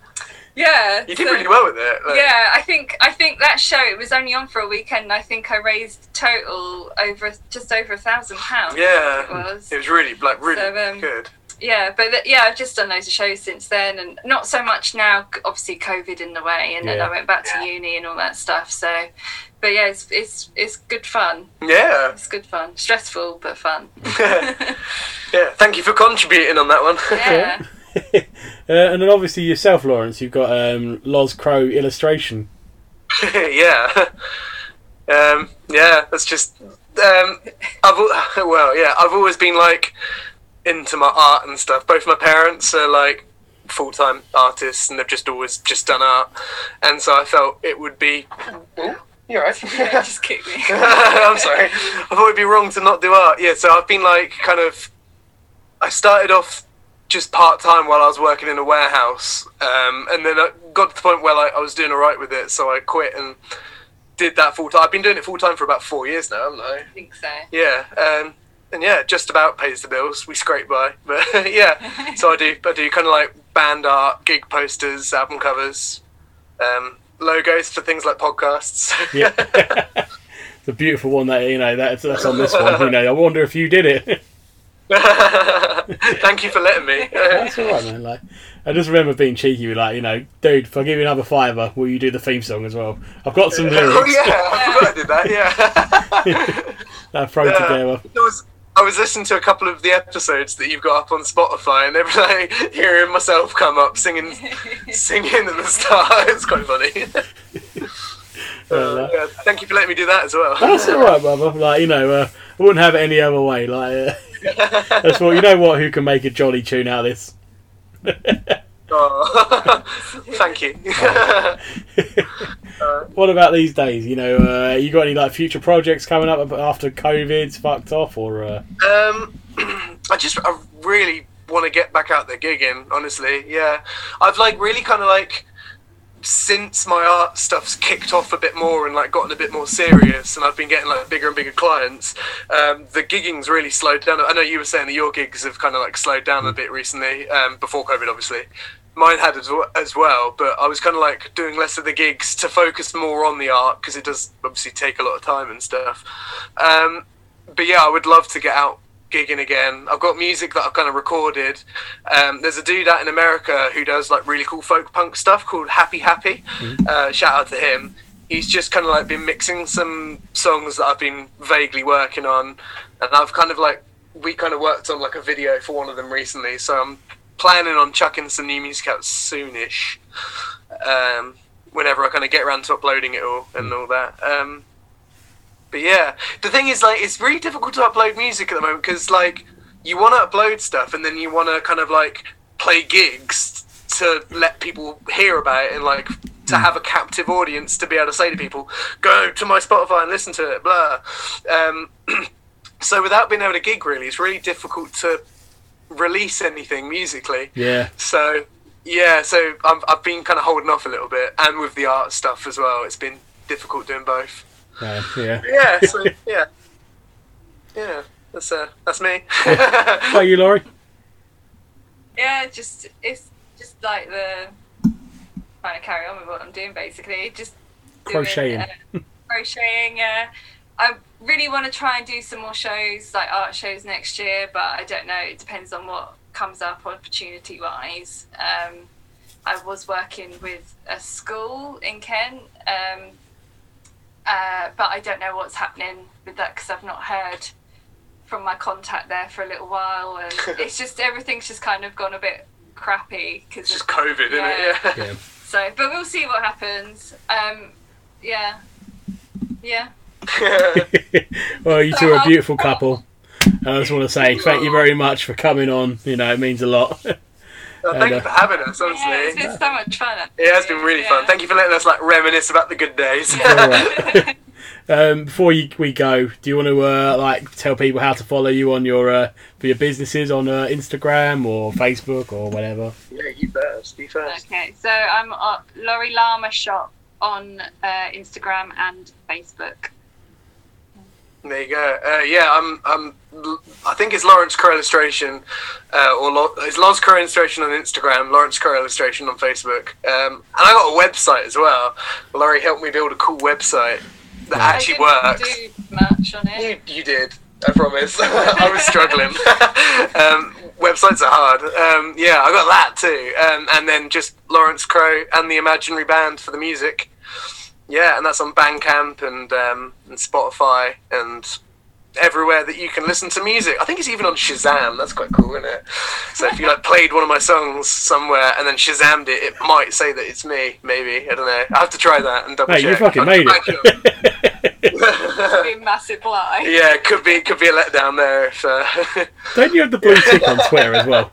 yeah, You did so- really well with it. like- yeah, I think I think that show it was only on for a weekend. I think I raised total over just over a thousand pounds. Yeah. it was. It was really like really So, um, good. Yeah, but th- yeah, I've just done loads of shows since then, and not so much now. Obviously, COVID in the way, and then I went back to Yeah. uni and all that stuff. So, but yeah, it's it's it's good fun. Yeah. It's good fun. Stressful but fun. <laughs> Yeah. Thank you for contributing on that one. yeah. <laughs> <laughs> uh, and then obviously yourself, Laurence, you've got um, Loz Crow illustration. <laughs> yeah. <laughs> Um, yeah, that's just. Um, I've well, yeah, I've always been like into my art and stuff. Both my parents are like full time artists, and they've just always just done art, and so I felt it would be You're right. Yeah, just kick me. I'm sorry. I thought it'd be wrong to not do art. Yeah, so I've been like kind of. I started off just part time while I was working in a warehouse, um, and then I got to the point where like I was doing alright with it, so I quit and did that full time. I've been doing it full time for about four years now, haven't I? I think so. Yeah, um, and yeah, just about pays the bills. We scrape by, <laughs> but yeah. So I do, I do kind of like band art, gig posters, album covers, um, logos for things like podcasts. Yeah. <laughs> <laughs> it's a beautiful one that you know that's that's on this one. You know, I wonder if you did it. <laughs> Thank you for letting me. that's all right, man. Like, I just remember being cheeky, with like, you know, dude, if I give you another fiver, will you do the theme song as well? I've got some <laughs> lyrics oh yeah, I forgot I did that. Yeah. <laughs> that I've thrown Yeah. together. It was, I was listening to a couple of the episodes that you've got up on Spotify, and every like hearing myself come up singing, singing at the start. It's quite funny. Uh, yeah, thank you for letting me do that as well. That's all right, brother. Like, you know, uh, I wouldn't have it any other way. Like, uh, that's what you know. What? Who can make a jolly tune out of this? <laughs> Oh, <laughs> thank you. <laughs> What about these days? You know, uh, you got any like future projects coming up after COVID's fucked off, or uh, Um, <clears throat> I just I really want to get back out there gigging. Honestly, yeah, I've like really kind of like since my art stuff's kicked off a bit more and like gotten a bit more serious, and I've been getting like bigger and bigger clients. Um, the gigging's really slowed down. I know you were saying that your gigs have kind of like slowed down a bit recently, um, before COVID, obviously. Mine had as well, as well, but I was kind of like doing less of the gigs to focus more on the art because it does obviously take a lot of time and stuff. Um, but yeah, I would love to get out gigging again. I've got music that I've kind of recorded. Um, there's a dude out in America who does like really cool folk punk stuff called Happy Happy. Uh, shout out to him. He's just kind of like been mixing some songs that I've been vaguely working on, and I've kind of like we kind of worked on like a video for one of them recently. So I'm planning on chucking some new music out soonish. Um, whenever I kind of get around to uploading it all and all that. Um, but yeah, the thing is, like, it's really difficult to upload music at the moment because, like, you want to upload stuff and then you want to kind of like play gigs to let people hear about it and like to have a captive audience to be able to say to people, go to my Spotify and listen to it, blah. Um, <clears throat> so without being able to gig, really, it's really difficult to release anything musically. yeah, So yeah, so I've, I've been kind of holding off a little bit, and with the art stuff as well, it's been difficult doing both. Uh, yeah. Yeah, so yeah, yeah, that's uh, that's me. How you, <laughs> Lori? Yeah, just it's just like the trying to carry on with what I'm doing basically. Just doing, Crocheting. uh, crocheting. Yeah, I really want to try and do some more shows, like art shows next year, but I don't know. It depends on what comes up opportunity wise. Um, I was working with a school in Kent, um, uh, but I don't know what's happening with that because I've not heard from my contact there for a little while, and <laughs> it's just everything's just kind of gone a bit crappy because it's just COVID, isn't it? Yeah. Yeah. <laughs> So, but we'll see what happens. Um, yeah, yeah. <laughs> well, you two are a beautiful couple. I just want to say thank you very much for coming on. You know, it means a lot. Oh, thank you for having us, honestly. Yeah, it's been so much fun. Yeah, it's been really Yeah. fun. Thank you for letting us like reminisce about the good days. <laughs> <laughs> Um, before you, we go, do you want to uh, like tell people how to follow you on your uh, for your businesses on uh, Instagram or Facebook or whatever? yeah, you first. You first. Okay, so I'm at Lori Llama Shop on uh, Instagram and Facebook. There you go. Uh, yeah, I'm. I'm. I think it's Laurence Crow Illustration, uh, or Lo- it's Laurence Crow Illustration on Instagram, Laurence Crow Illustration on Facebook, um, and I got a website as well. Lori helped me build a cool website that actually I works. didn't do much on it. You, you did. I promise. <laughs> I was struggling. <laughs> um, websites are hard. Um, yeah, I got that too. Um, and then just Laurence Crow and the Imaginary Band for the music. Yeah, and that's on Bandcamp and, um, and Spotify and everywhere that you can listen to music. I think it's even on Shazam. That's quite cool, isn't it? So if you like played one of my songs somewhere and then Shazammed it, it might say that it's me. Maybe I don't know. I have to try that and double Mate, check. you fucking I'll made come back to it. It'd <laughs> be a massive lie. yeah, could be could be a letdown there. If, uh, <laughs> Don't you have the blue tick on Twitter as well?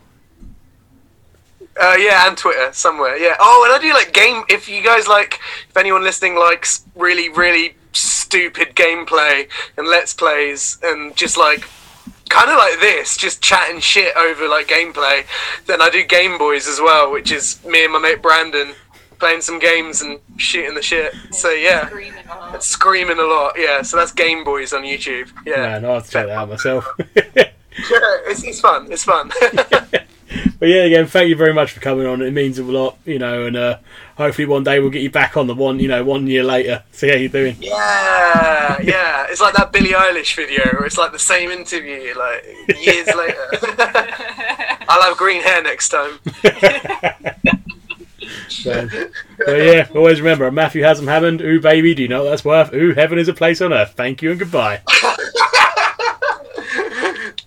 Uh, yeah, and Twitter somewhere. Yeah. Oh, and I do like game. If you guys like, if anyone listening likes really really stupid gameplay and let's plays and just like kind of like this, just chatting shit over like gameplay. Then I do Game Boys as well, which is me and my mate Brandon playing some games and shooting the shit. So yeah, Screaming a lot. screaming a lot. Yeah, so that's Game Boys on YouTube. Yeah, Man, I'll have to check that out myself. <laughs> it's, it's fun. It's fun. <laughs> But yeah, again, thank you very much for coming on. It means a lot, you know, and uh, hopefully one day we'll get you back on the one, you know, one year later. See how you're doing. yeah, yeah. It's like that Billie Eilish video where it's like the same interview, like years <laughs> later. <laughs> I'll have green hair next time. <laughs> So, but yeah, always remember, Matthew Haslam Hammond, ooh baby, do you know what that's worth? Ooh, heaven is a place on earth. Thank you and goodbye.